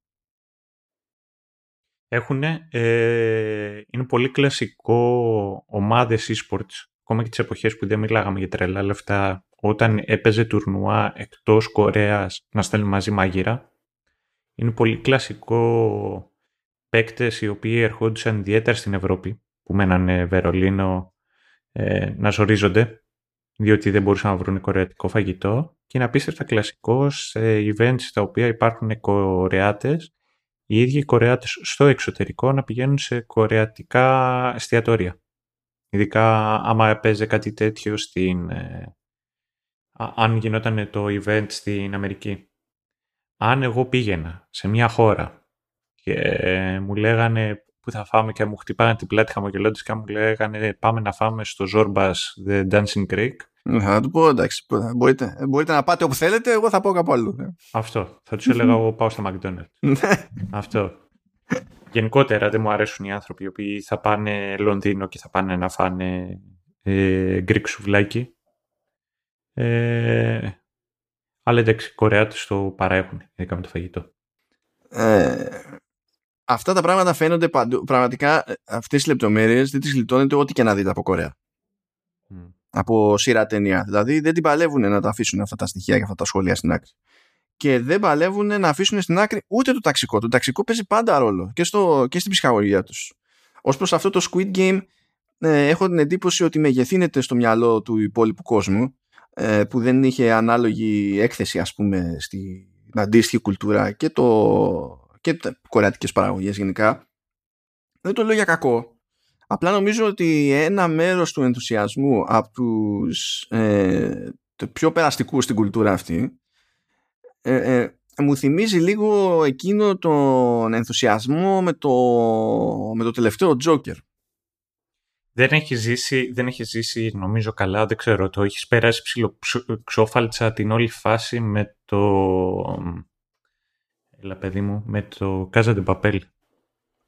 Έχουν, ε, είναι πολύ κλασικό ομάδες e-sports, ακόμα και τις εποχές που δεν μιλάγαμε για τρελά λεφτά, όταν έπαιζε τουρνουά εκτός Κορέας να στέλνουν μαζί μάγειρα. Είναι πολύ κλασικό παίκτες οι οποίοι ερχόντουσαν ιδιαίτερα στην Ευρώπη, που μένανε Βερολίνο, ε, να ζορίζονται διότι δεν μπορούσαν να βρουν κορεατικό φαγητό και είναι απίστευτα κλασικό σε events στα οποία υπάρχουν κορεάτες οι ίδιοι οι κορεάτες στο εξωτερικό να πηγαίνουν σε κορεατικά εστιατόρια. Ειδικά άμα παίζει κάτι τέτοιο στην... Ε, αν γινόταν το event στην Αμερική. Αν εγώ πήγαινα σε μια χώρα και μου λέγανε που θα φάμε και μου χτυπάνε την πλάτη χαμογελώντας και μου λέγανε πάμε να φάμε στο Zorbas The Dancing Greek.
Ναι, θα του πω εντάξει, μπορείτε, μπορείτε να πάτε όπου θέλετε, εγώ θα πάω κάπου αλλού. Ναι.
Αυτό. Θα τους έλεγα εγώ πάω στα McDonald's.
Ναι.
Αυτό. Γενικότερα δεν μου αρέσουν οι άνθρωποι οι οποίοι θα πάνε Λονδίνο και θα πάνε να φάνε ε, Greek σουβλάκι. Ε, αλλά εντάξει, οι Κορεάτες το παραέχουν, ειδικά με το φαγητό.
Ε, αυτά τα πράγματα φαίνονται παντού. Πραγματικά ε, αυτές οι λεπτομέρειες δεν τις γλιτώνετε ό,τι και να δείτε από Κορέα. Mm. Από σειρά ταινία. Δηλαδή δεν την παλεύουν να τα αφήσουν αυτά τα στοιχεία και αυτά τα σχόλια στην άκρη. Και δεν παλεύουν να αφήσουν στην άκρη ούτε το ταξικό. Το ταξικό παίζει πάντα ρόλο και, στο, και στην ψυχαγωγία τους. Ω προς αυτό το Squid Game, ε, έχω την εντύπωση ότι μεγεθύνεται στο μυαλό του υπόλοιπου κόσμου ε, που δεν είχε ανάλογη έκθεση ας πούμε στην αντίστοιχη κουλτούρα και το, και κορεατικές παραγωγές γενικά. Δεν το λέω για κακό. Απλά νομίζω ότι ένα μέρος του ενθουσιασμού από τους ε, πιο περαστικού στην κουλτούρα αυτή ε, ε, μου θυμίζει λίγο εκείνο τον ενθουσιασμό με το, με το τελευταίο Joker
δεν έχει ζήσει, δεν έχει ζήσει νομίζω καλά, δεν ξέρω, το έχεις περάσει ψηλοξόφαλτσα την όλη φάση με το Έλα παιδί μου, με το Casa de Papel.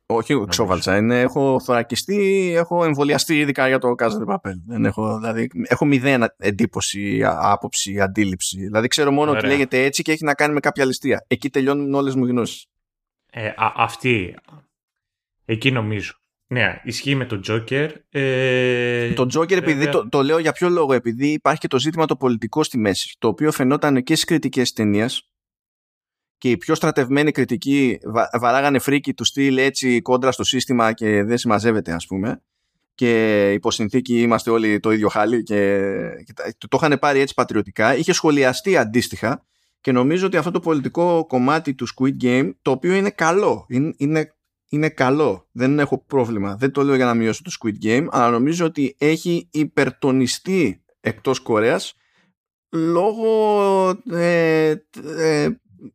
Όχι, ξόβαλτσα. Είναι, έχω θωρακιστεί, έχω εμβολιαστεί ειδικά για το Casa de Papel. Δεν έχω, δηλαδή, έχω μηδέν εντύπωση, άποψη, αντίληψη. Δηλαδή ξέρω μόνο Ωραία. ότι λέγεται έτσι και έχει να κάνει με κάποια ληστεία. Εκεί τελειώνουν όλες μου γνώσεις.
Ε, αυτή. Εκεί νομίζω. Ναι, ισχύει με τον Τζόκερ. Ε...
Το Τζόκερ, επειδή το, το λέω για ποιο λόγο, επειδή υπάρχει και το ζήτημα το πολιτικό στη μέση, το οποίο φαινόταν και στις κριτικές ταινίας και οι πιο στρατευμένοι κριτικοί βα, βαράγανε φρίκι του στυλ έτσι κόντρα στο σύστημα και δεν συμμαζεύεται ας πούμε. Και υπό συνθήκη είμαστε όλοι το ίδιο χάλι και, και το, το είχαν πάρει έτσι πατριωτικά. Είχε σχολιαστεί αντίστοιχα και νομίζω ότι αυτό το πολιτικό κομμάτι του Squid Game το οποίο είναι καλό είναι, είναι, είναι καλό δεν έχω πρόβλημα. Δεν το λέω για να μειώσω το Squid Game αλλά νομίζω ότι έχει υπερτονιστεί εκτός Κορέας λόγω ε, ε,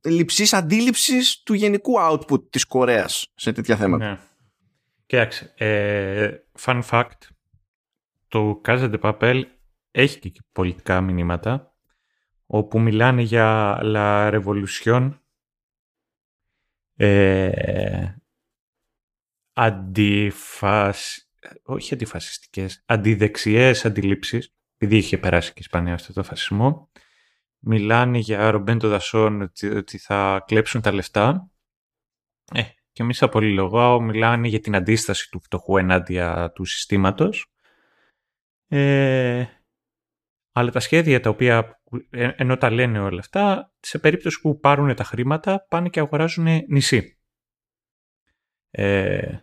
λειψής αντίληψης του γενικού output της Κορέας σε τέτοια θέματα. Ναι.
Κοίταξε, ε, fun fact, το Casa de Papel έχει και πολιτικά μηνύματα όπου μιλάνε για la revolution ε, αντιφασ... όχι αντιφασιστικές, αντιδεξιές αντιλήψεις επειδή είχε περάσει και η Ισπανία αυτό το φασισμό μιλάνε για Ρομπέντο Δασόν ότι θα κλέψουν τα λεφτά. Ε, και εμείς από λόγο μιλάνε για την αντίσταση του φτωχού ενάντια του συστήματος. Ε, αλλά τα σχέδια τα οποία, ε, ενώ τα λένε όλα αυτά, σε περίπτωση που πάρουν τα χρήματα, πάνε και αγοράζουν νησί. Ε,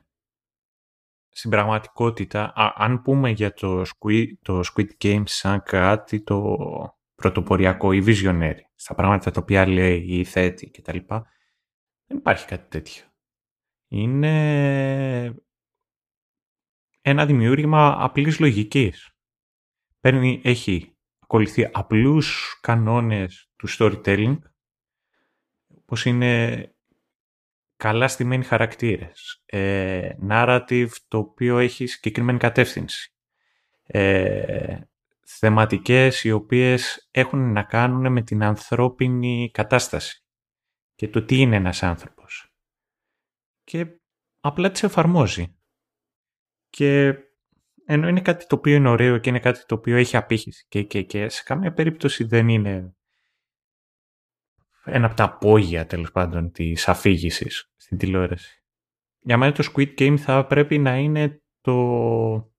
στην πραγματικότητα, αν πούμε για το Squid, το Squid Game σαν κάτι το πρωτοποριακό ή visionary στα πράγματα τα οποία λέει ή θέτει κτλ. Δεν υπάρχει κάτι τέτοιο. Είναι ένα δημιούργημα απλής λογικής. Παίρνει, έχει ακολουθεί απλούς κανόνες του storytelling, όπως είναι καλά στημένοι χαρακτήρες, ε, narrative το οποίο έχει συγκεκριμένη κατεύθυνση, ε, θεματικές οι οποίες έχουν να κάνουν με την ανθρώπινη κατάσταση και το τι είναι ένας άνθρωπος. Και απλά τις εφαρμόζει. Και ενώ είναι κάτι το οποίο είναι ωραίο και είναι κάτι το οποίο έχει απήχηση και, και, και σε καμία περίπτωση δεν είναι ένα από τα απόγεια τέλος πάντων της αφήγησης στην τηλεόραση. Για μένα το Squid Game θα πρέπει να είναι το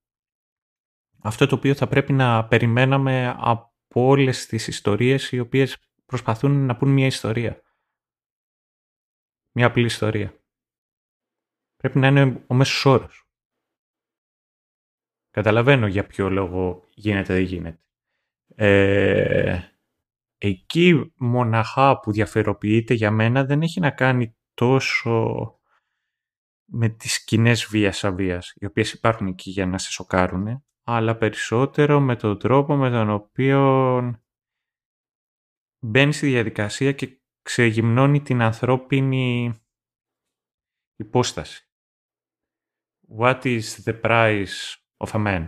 αυτό το οποίο θα πρέπει να περιμέναμε από όλες τις ιστορίες οι οποίες προσπαθούν να πούν μια ιστορία. Μια απλή ιστορία. Πρέπει να είναι ο μέσος όρος. Καταλαβαίνω για ποιο λόγο γίνεται δεν γίνεται. Ε, εκεί μοναχά που διαφεροποιείται για μένα δεν έχει να κάνει τόσο με τις σκηνές βίας αβίας, οι οποίες υπάρχουν εκεί για να σε σοκάρουν, αλλά περισσότερο με τον τρόπο με τον οποίο μπαίνει στη διαδικασία και ξεγυμνώνει την ανθρώπινη υπόσταση. What is the price of a man?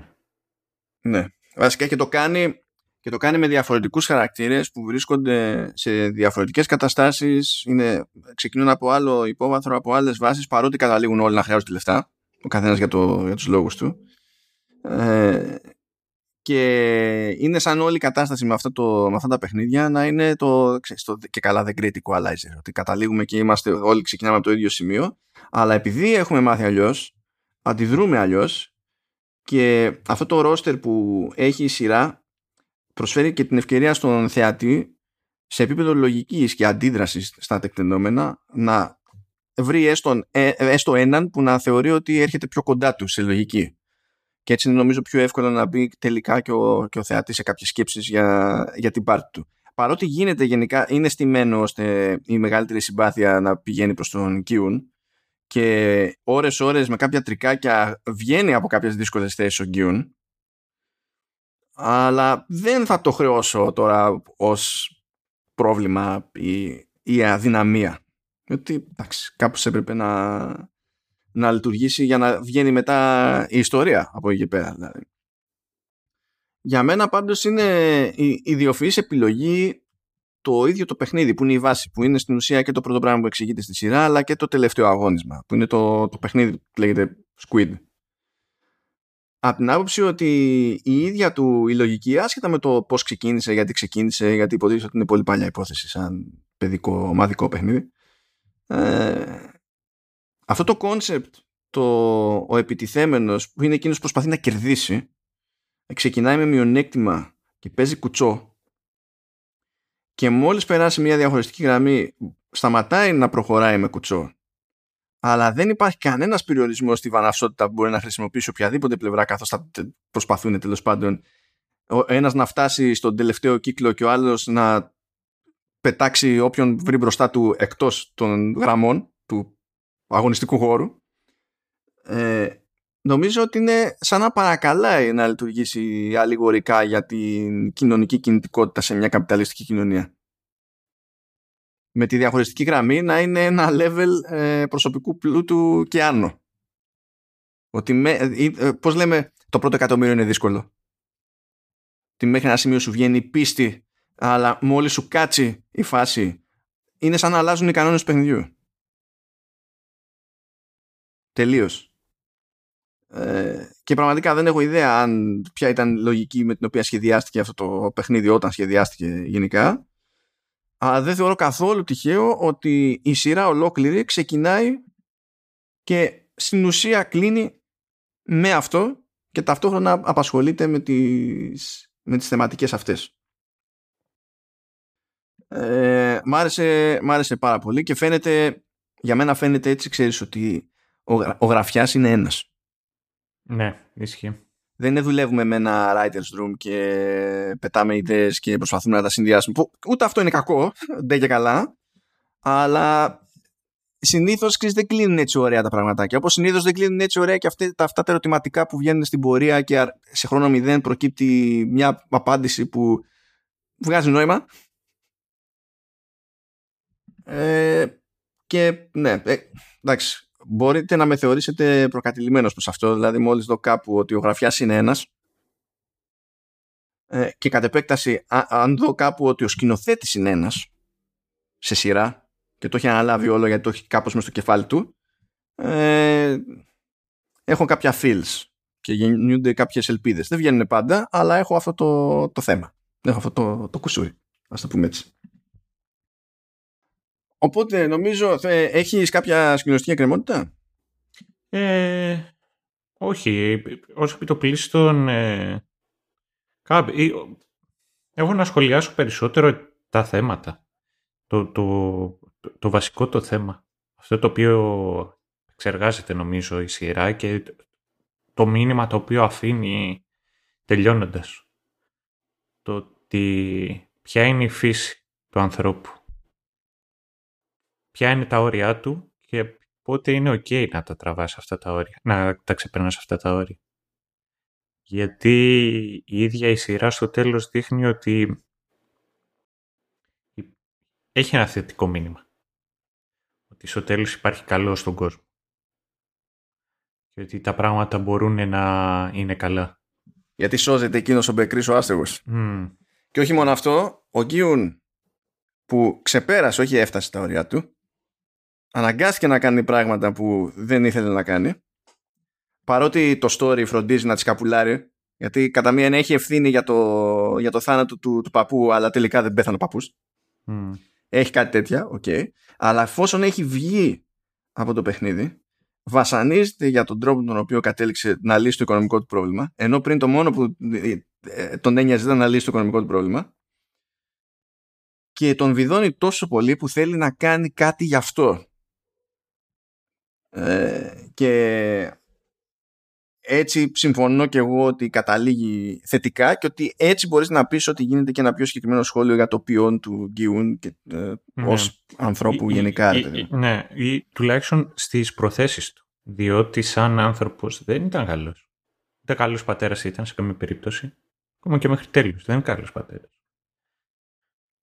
Ναι, βασικά και το κάνει και το κάνει με διαφορετικούς χαρακτήρες που βρίσκονται σε διαφορετικές καταστάσεις είναι, ξεκινούν από άλλο υπόβαθρο, από άλλες βάσεις παρότι καταλήγουν όλοι να χρειάζονται λεφτά ο καθένας για, το, για τους λόγους του ε, και είναι σαν όλη η κατάσταση με, αυτό το, με αυτά τα παιχνίδια να είναι το, ξέρεις, το και καλά the great equalizer ότι καταλήγουμε και είμαστε όλοι ξεκινάμε από το ίδιο σημείο αλλά επειδή έχουμε μάθει αλλιώς, αντιδρούμε αλλιώς και αυτό το roster που έχει η σειρά προσφέρει και την ευκαιρία στον θεατή σε επίπεδο λογικής και αντίδρασης στα τεκτενόμενα να βρει έστω, ε, έστω έναν που να θεωρεί ότι έρχεται πιο κοντά του σε λογική και έτσι είναι νομίζω πιο εύκολο να μπει τελικά και ο, και ο θεατής σε κάποιες σκέψεις για, για την πάρτη του. Παρότι γίνεται γενικά, είναι στημένο ώστε η μεγαλύτερη συμπάθεια να πηγαίνει προς τον Κιούν και ώρες ώρες με κάποια τρικάκια βγαίνει από κάποιες δύσκολες θέσεις ο Κιούν αλλά δεν θα το χρεώσω τώρα ως πρόβλημα ή, ή αδυναμία. Γιατί εντάξει, κάπως έπρεπε να, να λειτουργήσει για να βγαίνει μετά η ιστορία από εκεί πέρα. Δηλαδή. Για μένα πάντως είναι η ιδιοφυής επιλογή το ίδιο το παιχνίδι που είναι η βάση, που είναι στην ουσία και το πρώτο πράγμα που εξηγείται στη σειρά, αλλά και το τελευταίο αγώνισμα, που είναι το, το παιχνίδι που λέγεται Squid. Από την άποψη ότι η ίδια του η λογική, άσχετα με το πώς ξεκίνησε, γιατί ξεκίνησε, γιατί υποτίθεται ότι είναι πολύ παλιά υπόθεση σαν παιδικό, ομαδικό παιχνίδι. Ε, αυτό το κόνσεπτ, το, ο επιτιθέμενος που είναι εκείνος που προσπαθεί να κερδίσει, ξεκινάει με μειονέκτημα και παίζει κουτσό. Και μόλις περάσει μια διαχωριστική γραμμή σταματάει να προχωράει με κουτσό. Αλλά δεν υπάρχει κανένας περιορισμός στη βαναυσότητα που μπορεί να χρησιμοποιήσει οποιαδήποτε πλευρά καθώς θα προσπαθούν τέλος πάντων ο ένας να φτάσει στον τελευταίο κύκλο και ο άλλος να πετάξει όποιον βρει μπροστά του εκτός των γραμμών. του αγωνιστικού χώρου ε, νομίζω ότι είναι σαν να παρακαλάει να λειτουργήσει αλληγορικά για την κοινωνική κινητικότητα σε μια καπιταλιστική κοινωνία. Με τη διαχωριστική γραμμή να είναι ένα level ε, προσωπικού πλούτου και άνω. Ότι με, ε, ε, πώς λέμε το πρώτο εκατομμύριο είναι δύσκολο. Ότι μέχρι ένα σημείο σου βγαίνει η πίστη αλλά μόλις σου κάτσει η φάση είναι σαν να αλλάζουν οι κανόνες του παιχνιδιού. Τελείως. Ε, και πραγματικά δεν έχω ιδέα αν ποια ήταν η λογική με την οποία σχεδιάστηκε αυτό το παιχνίδι όταν σχεδιάστηκε γενικά. Αλλά δεν θεωρώ καθόλου τυχαίο ότι η σειρά ολόκληρη ξεκινάει και στην ουσία κλείνει με αυτό και ταυτόχρονα απασχολείται με τις, με τις θεματικές αυτές. Ε, μ, άρεσε, μ' άρεσε πάρα πολύ και φαίνεται, για μένα φαίνεται έτσι, ξέρεις ότι ο, ο γραφιάς είναι ένας.
Ναι, ισχύει.
Δεν είναι δουλεύουμε με ένα writer's room και πετάμε ιδέες και προσπαθούμε να τα συνδυάσουμε. Που, ούτε αυτό είναι κακό, δεν και καλά. Αλλά συνήθως δεν κλείνουν έτσι ωραία τα πραγματάκια. Όπως συνήθως δεν κλείνουν έτσι ωραία και αυτά, τα, αυτά τα ερωτηματικά που βγαίνουν στην πορεία και σε χρόνο μηδέν προκύπτει μια απάντηση που βγάζει νόημα. Ε, και ναι, ε, εντάξει, μπορείτε να με θεωρήσετε προκατηλημένος προς αυτό, δηλαδή μόλις δω κάπου ότι ο γραφιάς είναι ένας ε, και κατ' επέκταση αν δω κάπου ότι ο σκηνοθέτης είναι ένας σε σειρά και το έχει αναλάβει όλο γιατί το έχει κάπως μες στο κεφάλι του ε, έχω κάποια feels και γεννιούνται κάποιες ελπίδες. Δεν βγαίνουν πάντα, αλλά έχω αυτό το, το θέμα. Έχω αυτό το, το κουσούρι, ας το πούμε έτσι. Οπότε νομίζω θε, έχεις κάποια συγκλωστική εκκρεμότητα;
Ε, όχι. Όσο πει το πλήστον ε, έχω να σχολιάσω περισσότερο τα θέματα. Το, το, το, βασικό το θέμα. Αυτό το οποίο εξεργάζεται νομίζω η σειρά και το μήνυμα το οποίο αφήνει τελειώνοντας. Το ότι ποια είναι η φύση του ανθρώπου ποια είναι τα όρια του και πότε είναι ok να τα τραβάς αυτά τα όρια, να τα ξεπερνάς αυτά τα όρια. Γιατί η ίδια η σειρά στο τέλος δείχνει ότι έχει ένα θετικό μήνυμα. Ότι στο τέλος υπάρχει καλό στον κόσμο. Και ότι τα πράγματα μπορούν να είναι καλά.
Γιατί σώζεται εκείνος ο Μπεκρής ο άστεγος. Και όχι μόνο αυτό, ο Γκίουν που ξεπέρασε, όχι έφτασε τα όρια του, αναγκάστηκε να κάνει πράγματα που δεν ήθελε να κάνει. Παρότι το story φροντίζει να τη σκαπουλάρει γιατί κατά μία έχει ευθύνη για το, για το θάνατο του, του παππού αλλά τελικά δεν πέθανε ο παππούς. Έχει κάτι τέτοια, οκ. Okay. αλλά εφόσον έχει βγει από το παιχνίδι βασανίζεται για τον τρόπο τον οποίο κατέληξε να λύσει το οικονομικό του πρόβλημα ενώ πριν το μόνο που ε, τον ένοιαζε ήταν να λύσει το οικονομικό του πρόβλημα και τον βιδώνει τόσο πολύ που θέλει να κάνει κάτι γι' αυτό ε, και έτσι συμφωνώ και εγώ ότι καταλήγει θετικά και ότι έτσι μπορείς να πεις ότι γίνεται και ένα πιο συγκεκριμένο σχόλιο για το ποιόν του Γκιούν και, ε, ναι. ως ανθρώπου ή, γενικά.
Ή, ναι, ή τουλάχιστον στις προθέσεις του. Διότι σαν άνθρωπος δεν ήταν καλός. Ούτε καλός πατέρας ήταν σε καμία περίπτωση. Ακόμα και μέχρι τέλους. Δεν είναι καλός πατέρας.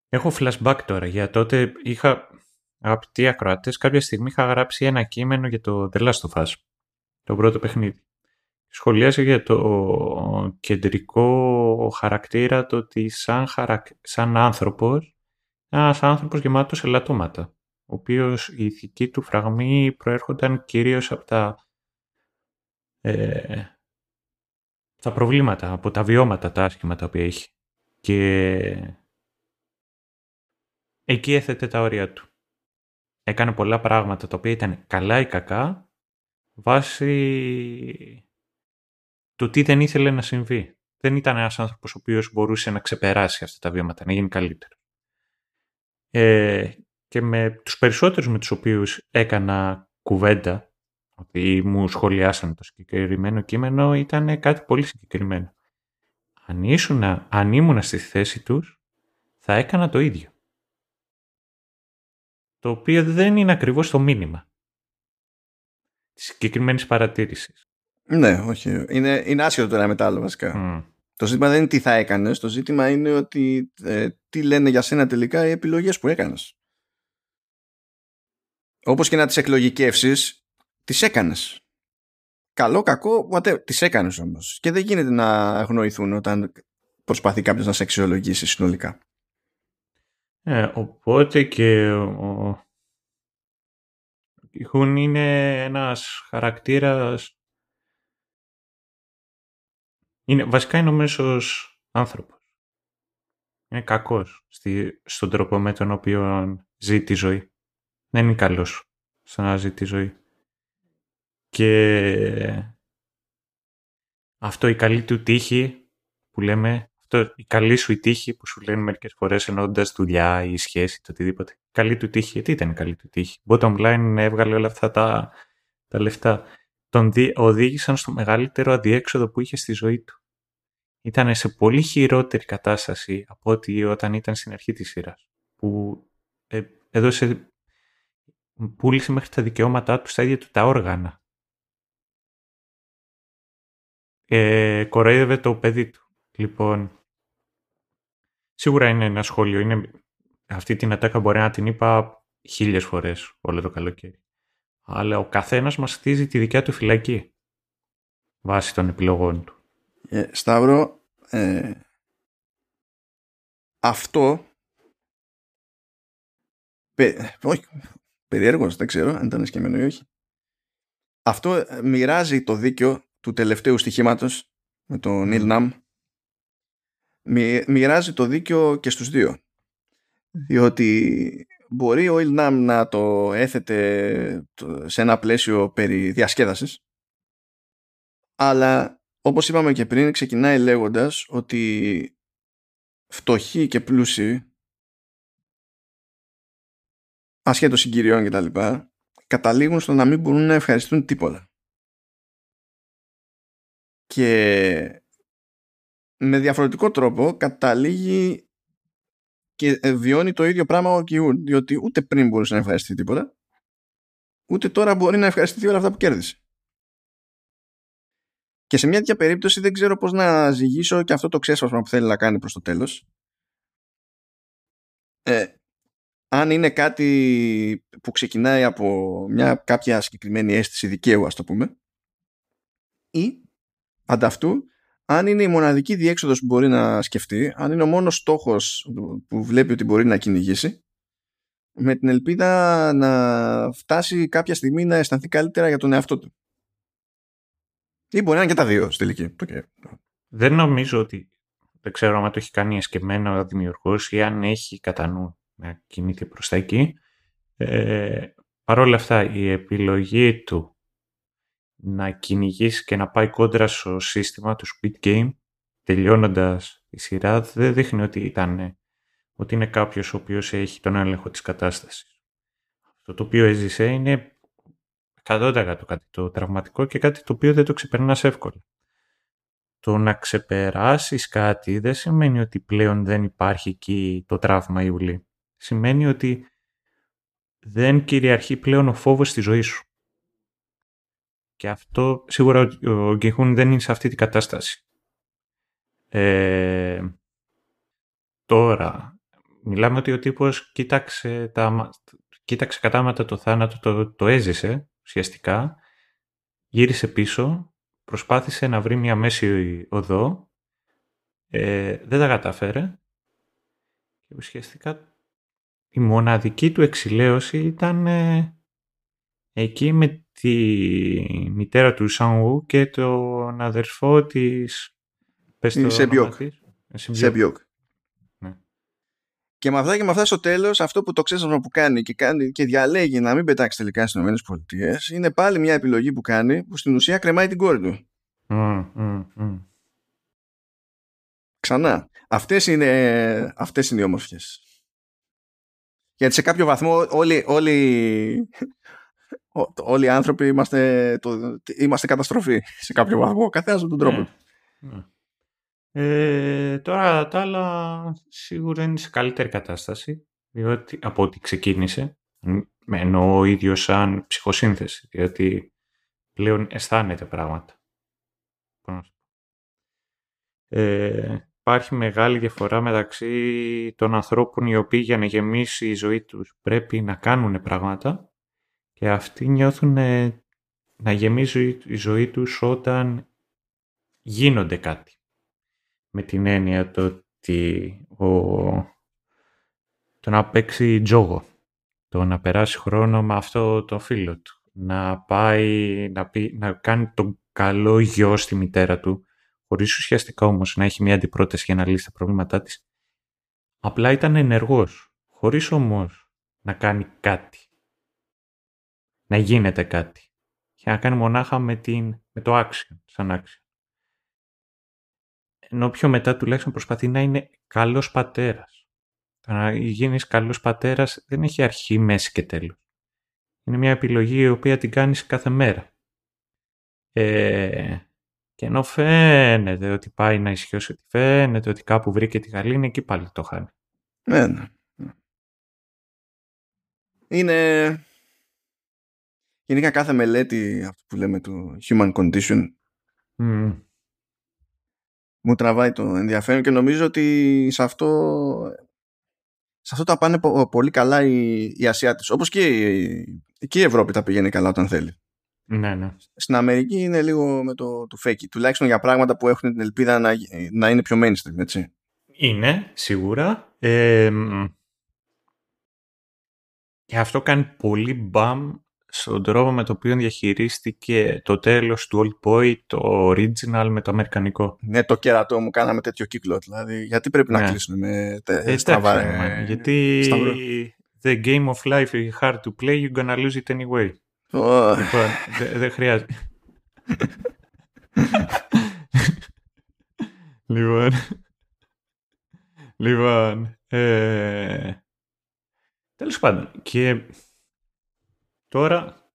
Έχω flashback τώρα για τότε είχα Αγαπητοί ακροατές, κάποια στιγμή είχα γράψει ένα κείμενο για το The Last of Us, το πρώτο παιχνίδι. Σχολίασα για το κεντρικό χαρακτήρα το ότι σαν, χαρακ... σαν άνθρωπος Ένας άνθρωπος γεμάτος ελαττώματα, ο οποίος η ηθική του φραγμή προέρχονταν κυρίως από τα, ε, τα προβλήματα, από τα βιώματα, τα άσχημα τα οποία έχει. Και εκεί έθετε τα όρια του. Έκανε πολλά πράγματα τα οποία ήταν καλά ή κακά βάσει το τι δεν ήθελε να συμβεί. Δεν ήταν ένας άνθρωπος ο οποίος μπορούσε να ξεπεράσει αυτά τα βιώματα, να γίνει καλύτερο. Ε, και με τους περισσότερους με τους οποίους έκανα κουβέντα, ότι μου σχολιάσαν το συγκεκριμένο κείμενο, ήταν κάτι πολύ συγκεκριμένο. Αν, ήσουνα, αν ήμουνα στη θέση τους, θα έκανα το ίδιο. Το οποίο δεν είναι ακριβώς το μήνυμα της συγκεκριμένης παρατήρησης.
Ναι, όχι. Είναι, είναι άσχετο τώρα μετά άλλο βασικά. Το ζήτημα δεν είναι τι θα έκανες, το ζήτημα είναι ότι ε, τι λένε για σένα τελικά οι επιλογές που έκανες. Όπως και να τις εκλογικεύσεις, τις έκανες. Καλό, κακό, whatever, τις έκανες όμως. Και δεν γίνεται να αγνοηθούν όταν προσπαθεί κάποιος να σε αξιολογήσει συνολικά.
Ε, οπότε και ο, Χουν είναι ένας χαρακτήρας είναι, βασικά είναι ο μέσος άνθρωπος. Είναι κακός στη, στον τρόπο με τον οποίο ζει τη ζωή. Δεν είναι καλός στο να ζει τη ζωή. Και αυτό η καλή του τύχη που λέμε, αυτό η καλή σου η τύχη που σου λένε μερικές φορές εννοώντα δουλειά ή σχέση, το οτιδήποτε. Καλή του τύχη, τι ήταν η καλή του τύχη; Bottom line έβγαλε όλα αυτά τα, τα λεφτά. Τον οδήγησαν στο μεγαλύτερο αδιέξοδο που είχε στη ζωή του ήταν σε πολύ χειρότερη κατάσταση από ό,τι όταν ήταν στην αρχή της σειράς. Που ε, έδωσε, πούλησε μέχρι τα δικαιώματά του στα ίδια του τα όργανα. Ε, κοροϊδεύε το παιδί του. Λοιπόν, σίγουρα είναι ένα σχόλιο. Είναι, αυτή την ατάκα μπορεί να την είπα χίλιες φορές όλο το καλοκαίρι. Αλλά ο καθένας μας χτίζει τη δικιά του φυλακή βάσει των επιλογών του.
Ε, Σταύρο, ε, αυτό πε, όχι, περιέργως, δεν ξέρω αν ήταν σκεμμένο ή όχι. Αυτό ε, μοιράζει το δίκιο του τελευταίου στοιχήματος με τον Νίλ Ναμ. Μοιράζει το δίκιο και στους δύο. Διότι μπορεί ο Ιλνάμ να το έθετε σε ένα πλαίσιο περί διασκέδασης αλλά όπως είπαμε και πριν, ξεκινάει λέγοντας ότι φτωχοί και πλούσιοι, ασχέτως συγκυριών και τα λοιπά, καταλήγουν στο να μην μπορούν να ευχαριστούν τίποτα. Και με διαφορετικό τρόπο καταλήγει και βιώνει το ίδιο πράγμα ο Κιούν, διότι ούτε πριν μπορούσε να ευχαριστεί τίποτα, ούτε τώρα μπορεί να ευχαριστηθεί όλα αυτά που κέρδισε. Και σε μια τέτοια περίπτωση δεν ξέρω πώς να ζυγίσω και αυτό το ξέσπασμα που θέλει να κάνει προς το τέλος. Ε, αν είναι κάτι που ξεκινάει από μια κάποια συγκεκριμένη αίσθηση δικαίου ας το πούμε ή ανταυτού αν είναι η μοναδική διέξοδος που μπορεί να σκεφτεί αν είναι ο μόνος στόχος που βλέπει ότι μπορεί να κυνηγήσει με την ελπίδα να φτάσει κάποια στιγμή να αισθανθεί καλύτερα για τον εαυτό του. Ή μπορεί να είναι και τα δύο στη τελική.
Δεν νομίζω ότι. Δεν ξέρω αν το έχει κάνει εσκεμμένο ο δημιουργός ή αν έχει κατά νου να κινείται προς τα εκεί. Ε, Παρ' όλα αυτά, η επιλογή του να κυνηγήσει και να πάει κόντρα στο σύστημα του Squid Game, τελειώνοντας η σειρά, δεν δείχνει ότι, ήταν, ότι είναι κάποιος ο οποίος έχει τον έλεγχο της κατάστασης. Αυτό το οποίο έζησε είναι 100% κάτι το τραυματικό και κάτι το οποίο δεν το ξεπερνάς εύκολα. Το να ξεπεράσεις κάτι δεν σημαίνει ότι πλέον δεν υπάρχει εκεί το τραύμα ή ουλή. Σημαίνει ότι δεν κυριαρχεί πλέον ο φόβος στη ζωή σου. Και αυτό σίγουρα ο Γκεχούν δεν είναι σε αυτή την κατάσταση. Ε, τώρα, μιλάμε ότι ο τύπος κοίταξε, τα, κοίταξε κατάματα το θάνατο, το, το έζησε ουσιαστικά, γύρισε πίσω, προσπάθησε να βρει μια μέση οδό, ε, δεν τα κατάφερε και ουσιαστικά η μοναδική του εξηλαίωση ήταν ε, εκεί με τη μητέρα του Σανγού και τον αδερφό της...
Πες το Σεμπιόκ. Σεμπιόκ. Ναι. Και με αυτά και με αυτά στο τέλος αυτό που το ξέσπασμα που κάνει και, κάνει και διαλέγει να μην πετάξει τελικά στις ΗΠΑ είναι πάλι μια επιλογή που κάνει που στην ουσία κρεμάει την κόρη του. Mm, Ξανά. Αυτές είναι, αυτές είναι οι ομορφιές. Γιατί σε κάποιο βαθμό όλοι, όλοι, όλοι οι άνθρωποι είμαστε, το, είμαστε καταστροφή σε κάποιο βαθμό, καθένας με τον τρόπο. Ναι. ναι.
Ε, τώρα τα άλλα σίγουρα είναι σε καλύτερη κατάσταση διότι, από ό,τι ξεκίνησε ενώ ο ίδιος σαν ψυχοσύνθεση διότι πλέον αισθάνεται πράγματα. Ε, υπάρχει μεγάλη διαφορά μεταξύ των ανθρώπων οι οποίοι για να γεμίσει η ζωή τους πρέπει να κάνουν πράγματα και αυτοί νιώθουν να γεμίσει η ζωή τους όταν γίνονται κάτι. Με την έννοια το ότι ο... το να παίξει τζόγο, το να περάσει χρόνο με αυτό το φίλο του, να πάει να, πει, να κάνει τον καλό γιο στη μητέρα του, χωρίς ουσιαστικά όμως να έχει μια αντιπρόταση για να λύσει τα προβλήματά της. Απλά ήταν ενεργός, χωρίς όμως να κάνει κάτι. Να γίνεται κάτι. Και να κάνει μονάχα με, την, με το action, σαν action. Ενώ πιο μετά τουλάχιστον προσπαθεί να είναι καλός πατέρας. Το να γίνεις καλός πατέρας δεν έχει αρχή, μέση και τέλος. Είναι μια επιλογή η οποία την κάνεις κάθε μέρα. Ε, και ενώ φαίνεται ότι πάει να ισχύσει ότι φαίνεται ότι κάπου βρήκε τη γαλήνη, εκεί πάλι το χάνει.
Ναι, ναι. Είναι... Γενικά κάθε μελέτη, αυτό που λέμε του human condition, μου τραβάει το ενδιαφέρον και νομίζω ότι σε αυτό, σε αυτό τα πάνε πολύ καλά οι, οι Ασιάτες. Όπως και η, και η Ευρώπη τα πηγαίνει καλά όταν θέλει.
Ναι, ναι.
Στην Αμερική είναι λίγο με το, το fake. Τουλάχιστον για πράγματα που έχουν την ελπίδα να, να είναι πιο mainstream, έτσι.
Είναι, σίγουρα. Ε, και αυτό κάνει πολύ μπαμ στον τρόπο με το οποίο διαχειρίστηκε το τέλος του Old Boy, το original με το αμερικανικό.
Ναι, το κερατό μου κάναμε τέτοιο κύκλο. Δηλαδή, γιατί πρέπει να ναι. κλείσουμε με
τε, στραβά, ε, Γιατί the game of life is hard to play, you're gonna lose it anyway. Oh. Λοιπόν, δεν χρειάζεται. λοιπόν. Λοιπόν. Ε, τέλος πάντων. Και τώρα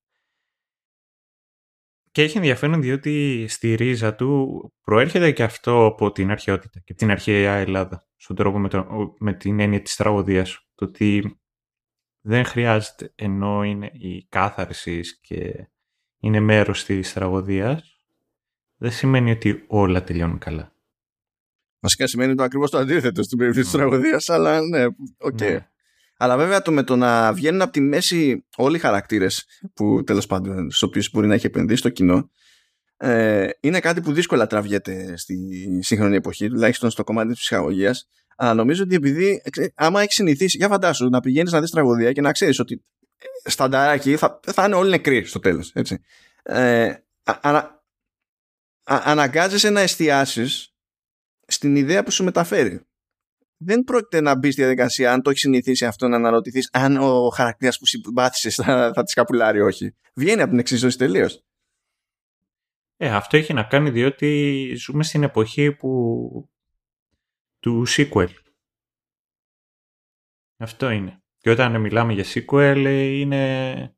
και έχει ενδιαφέρον διότι στη ρίζα του προέρχεται και αυτό από την αρχαιότητα και την αρχαία Ελλάδα στον τρόπο με, το, με την έννοια της τραγωδίας. Το ότι δεν χρειάζεται ενώ είναι η κάθαρσις και είναι μέρος της τραγωδίας δεν σημαίνει ότι όλα τελειώνουν καλά.
Βασικά σημαίνει το ακριβώς το αντίθετο στην περίπτωση της τραγωδίας αλλά ναι, οκ. Okay. Ναι. Αλλά βέβαια το με το να βγαίνουν από τη μέση όλοι οι χαρακτήρες που τέλος πάντων στους οποίους μπορεί να έχει επενδύσει το κοινό ε, είναι κάτι που δύσκολα τραβιέται στη σύγχρονη εποχή, τουλάχιστον στο κομμάτι της ψυχαγωγίας αλλά νομίζω ότι επειδή, άμα έχεις συνηθίσει, για φαντάσου να πηγαίνεις να δεις τραγωδία και να ξέρεις ότι ε, στανταράκι θα, θα είναι όλοι νεκροί στο τέλος. Ε, ανα, αναγκάζεσαι να εστιάσεις στην ιδέα που σου μεταφέρει. Δεν πρόκειται να μπεις στη διαδικασία, αν το έχεις συνηθίσει αυτό, να αναρωτηθείς αν ο χαρακτήρας που συμπάθησες θα, θα τη σκαπουλάρει όχι. Βγαίνει από την εξίσωση τελείως.
Ε, αυτό έχει να κάνει διότι ζούμε στην εποχή που του sequel. Αυτό είναι. Και όταν μιλάμε για sequel είναι,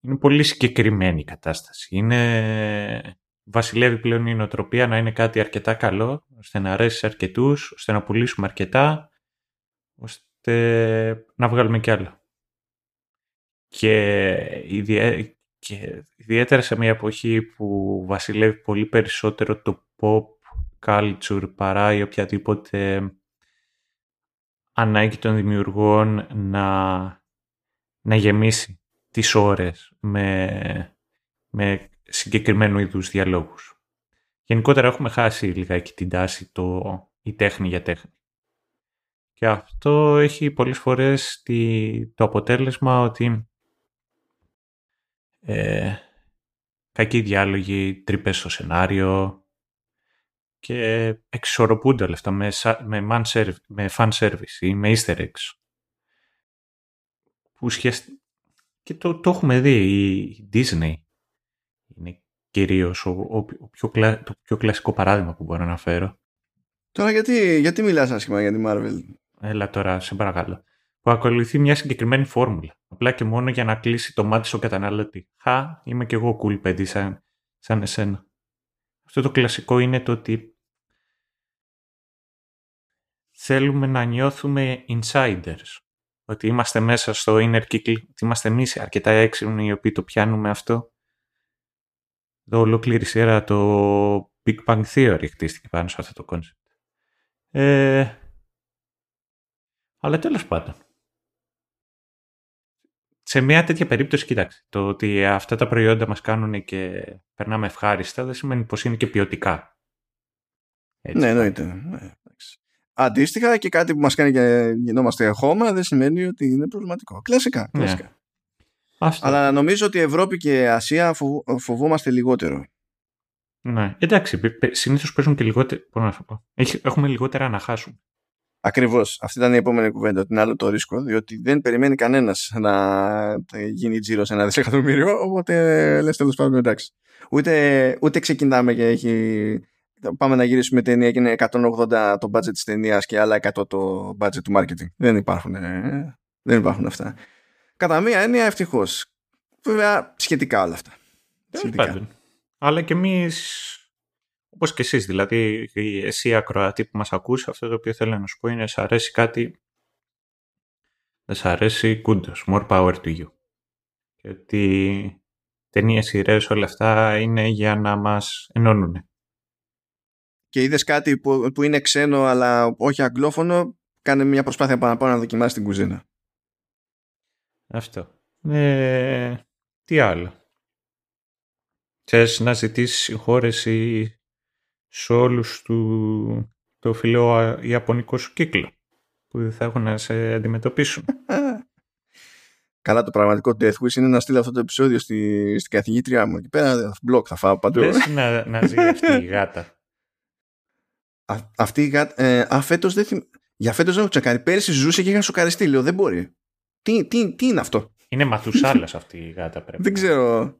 είναι πολύ συγκεκριμένη η κατάσταση. Είναι... Βασιλεύει πλέον η νοοτροπία να είναι κάτι αρκετά καλό, ώστε να αρέσει σε αρκετούς, ώστε να πουλήσουμε αρκετά, ώστε να βγάλουμε κι άλλο. Και, και ιδιαίτερα σε μια εποχή που βασιλεύει πολύ περισσότερο το pop culture παρά η οποιαδήποτε ανάγκη των δημιουργών να, να γεμίσει τις ώρες με, με συγκεκριμένου είδους διαλόγους. Γενικότερα έχουμε χάσει λιγάκι την τάση το η τέχνη για τέχνη. Και αυτό έχει πολλές φορές το αποτέλεσμα ότι ε, κακοί διάλογοι, τρύπες στο σενάριο και εξορροπούνται όλα αυτά με, με, man service, με fan service ή με easter eggs. Που Και το, το έχουμε δει, η Disney είναι κυρίως ο, ο, πιο, το πιο κλασικό παράδειγμα που μπορώ να φέρω.
Τώρα γιατί, γιατί μιλάς άσχημα για τη Marvel;
Έλα τώρα, σε παρακαλώ. Που ακολουθεί μια συγκεκριμένη φόρμουλα. Απλά και μόνο για να κλείσει το μάτι στον καταναλωτή. Χα, είμαι κι εγώ cool παιδί σαν, σαν εσένα. Αυτό το κλασικό είναι το ότι θέλουμε να νιώθουμε insiders. Ότι είμαστε μέσα στο inner κύκλο, ότι είμαστε εμείς αρκετά έξυπνοι οι οποίοι το πιάνουμε αυτό. Εδώ ολόκληρη σειρά το Big Bang Theory χτίστηκε πάνω σε αυτό το concept. Ε, αλλά τέλος πάντων. Σε μια τέτοια περίπτωση, κοίταξε, το ότι αυτά τα προϊόντα μας κάνουν και περνάμε ευχάριστα δεν σημαίνει πως είναι και ποιοτικά.
Έτσι. Ναι, εννοείται. Ναι. Αντίστοιχα και κάτι που μας κάνει και γινόμαστε χώμα δεν σημαίνει ότι είναι προβληματικό. Κλασικά. Ναι. Κλασικά. Αλλά νομίζω ότι Ευρώπη και Ασία φοβόμαστε λιγότερο.
Ναι, εντάξει, συνήθως παίζουν και λιγότερο. Πώς να πω. Έχουμε λιγότερα να χάσουν.
Ακριβώς. Αυτή ήταν η επόμενη κουβέντα. Την άλλο το ρίσκο, διότι δεν περιμένει κανένας να γίνει τζίρο ένα δισεκατομμύριο. Οπότε λες τέλος πάντων εντάξει. Ούτε, ούτε ξεκινάμε και έχει. Πάμε να γυρίσουμε ταινία και είναι 180 το budget της ταινίας και άλλα 100 το budget του marketing. Δεν υπάρχουν, ε, δεν υπάρχουν αυτά. Κατά μία έννοια ευτυχώς. Βέβαια σχετικά όλα αυτά.
Σχετικά. Αλλά και εμείς Όπως και εσείς, δηλαδή, εσύ ακροατή που μας ακούς, αυτό το οποίο θέλω να σου πω είναι: Σ' αρέσει κάτι, δεν σ' αρέσει, κούντος. More power to you. Και ότι ταινίες, σειρές, όλα αυτά είναι για να μας ενώνουν.
Και είδες κάτι που, που είναι ξένο, αλλά όχι αγγλόφωνο, κάνε μια προσπάθεια παραπάνω να δοκιμάσεις την κουζίνα.
Αυτό. Ε, τι άλλο. Θες να ζητήσεις συγχώρεση σε όλους του, το φιλό ιαπωνικό σου κύκλο που θα έχουν να σε αντιμετωπίσουν;
Καλά το πραγματικό Death Wish είναι να στείλω αυτό το επεισόδιο στη, στην καθηγήτριά μου. Εκεί πέρα μπλοκ θα φάω παντού.
Θες να, να ζει αυτή η γάτα.
Α, αυτή η γάτα... Ε, α, φέτος δεν θυμ... Για φέτος δεν έχω τσακάρει. Πέρυσι ζούσε και είχα σοκαριστεί. Λέω δεν μπορεί. Τι, τι, τι είναι αυτό;
Είναι μαθουσάλας αυτή η γάτα πρέπει.
δεν ξέρω.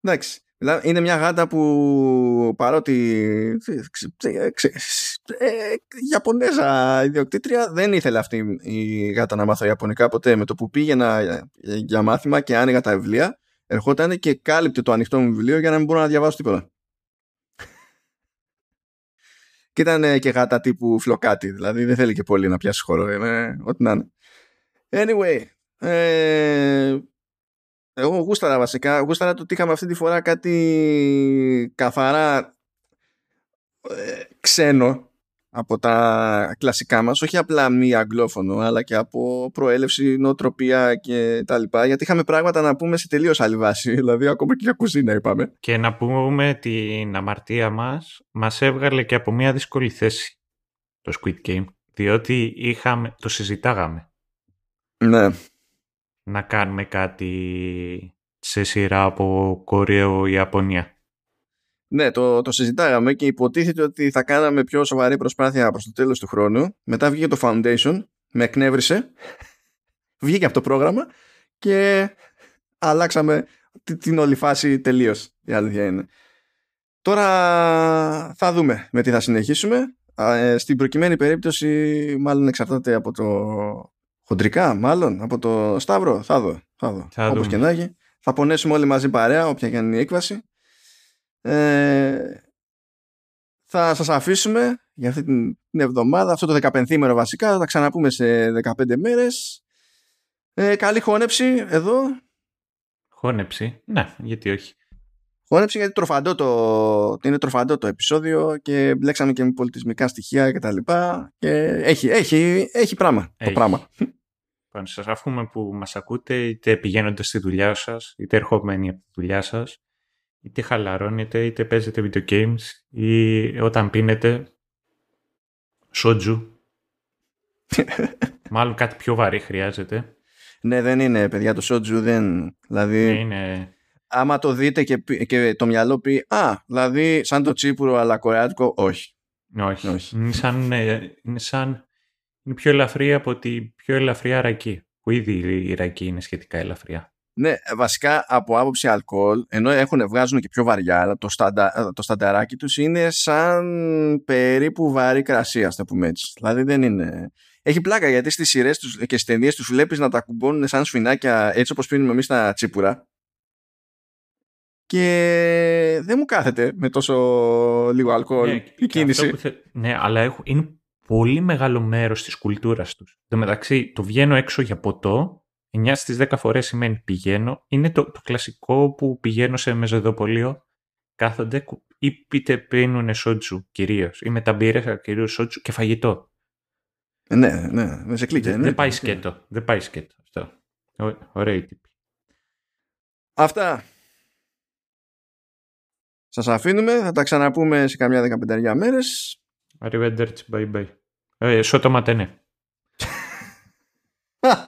Εντάξει. Είναι μια γάτα που παρότι ε, Ιαπωνέζα ιδιοκτήτρια δεν ήθελε αυτή η γάτα να μάθω Ιαπωνικά ποτέ με το που πήγαινα για μάθημα και άνοιγα τα βιβλία ερχόταν και κάλυπτε το ανοιχτό μου βιβλίο για να μην μπορώ να διαβάσω τίποτα και ήταν και γάτα τύπου φλοκάτι δηλαδή δεν θέλει και πολύ να πιάσει χώρο ε, ό,τι να είναι anyway ε, εγώ γούσταρα βασικά. Γούσταρα το ότι είχαμε αυτή τη φορά κάτι καθαρά ε, ξένο από τα κλασικά μας, όχι απλά μη αγγλόφωνο, αλλά και από προέλευση, νοοτροπία και τα λοιπά, γιατί είχαμε πράγματα να πούμε σε τελείως άλλη βάση, δηλαδή ακόμα και για κουζίνα είπαμε.
Και να πούμε την αμαρτία μας, μας έβγαλε και από μια δύσκολη θέση το Squid Game, διότι είχαμε, το συζητάγαμε.
Ναι
να κάνουμε κάτι σε σειρά από Κορέο ή Ιαπωνία.
Ναι, το, το συζητάγαμε και υποτίθεται ότι θα κάναμε πιο σοβαρή προσπάθεια προς το τέλος του χρόνου. Μετά βγήκε το Foundation, με εκνεύρισε, βγήκε από το πρόγραμμα και αλλάξαμε την όλη φάση τελείως. Η αλήθεια είναι. Τώρα θα δούμε με τι θα συνεχίσουμε. Ε, στην προκειμένη περίπτωση μάλλον εξαρτάται από το Χοντρικά, μάλλον, από το Σταύρο. Θα δω. Θα δω. Θα Όπως και να έχει. Θα πονέσουμε όλοι μαζί παρέα, όποια και αν είναι η έκβαση. Ε, θα σας αφήσουμε για αυτή την, εβδομάδα, αυτό το 15 μέρο βασικά. Θα τα ξαναπούμε σε 15 μέρες. Ε, καλή χώνεψη εδώ.
Χώνεψη, ναι, γιατί όχι.
Χώνεψη γιατί τροφαντό το, είναι τροφαντό το επεισόδιο και μπλέξαμε και με πολιτισμικά στοιχεία και τα λοιπά και έχει, έχει, έχει πράγμα το πράγμα.
Λοιπόν, σας αφούμε που μας ακούτε είτε πηγαίνοντας στη δουλειά σας είτε ερχόμενοι από τη δουλειά σας είτε χαλαρώνετε είτε παίζετε video games ή όταν πίνετε σότζου Μάλλον κάτι πιο βαρύ χρειάζεται.
Ναι, δεν είναι, παιδιά, το σότζου δεν. Δηλαδή,
Ναι, είναι...
άμα το δείτε και, πει- και το μυαλό πει Α, δηλαδή, σαν το τσίπουρο αλλά κορεάτικο, όχι.
Όχι.
Όχι.
Είναι σαν, ε, είναι σαν... Είναι πιο ελαφρύ από τη πιο ελαφριά ρακή. Που ήδη η ρακή είναι σχετικά ελαφριά.
Ναι, βασικά από άποψη αλκοόλ, ενώ έχουν, βγάζουν και πιο βαριά, αλλά το, σταντα, το στανταράκι τους είναι σαν περίπου βαρύ κρασί, ας το πούμε έτσι. Δηλαδή δεν είναι... Έχει πλάκα γιατί στις σειρές τους και στις ταινίες τους βλέπεις να τα κουμπώνουν σαν σφινάκια έτσι όπως πίνουμε εμείς τα τσίπουρα και δεν μου κάθεται με τόσο λίγο αλκοόλ
Ναι,
η
και
κίνηση.
αυτό που θε- Ναι, αλλά έχουν... είναι πολύ μεγάλο μέρος της κουλτούρας τους. Εν τω μεταξύ, το βγαίνω έξω για ποτό, 9 στις 10 φορές σημαίνει πηγαίνω. Είναι το, το κλασικό που πηγαίνω σε μεζοδοπολείο, κάθονται κου- ή πείτε πίνουν σότσου κυρίως, ή με τα μπύρες κυρίως σότσου και φαγητό.
Ναι, ναι, δεν σε κλείκε.
δεν,
ναι.
δεν πάει σκέτο. Δεν πάει σκέτο αυτό. Ω- Ωραίοι τύποι.
Αυτά. Σας αφήνουμε, θα τα ξαναπούμε σε καμιά δεκαπενταριά μέρες.
Arrivederci, bye bye. Ε, σώτα ματένε.
Α,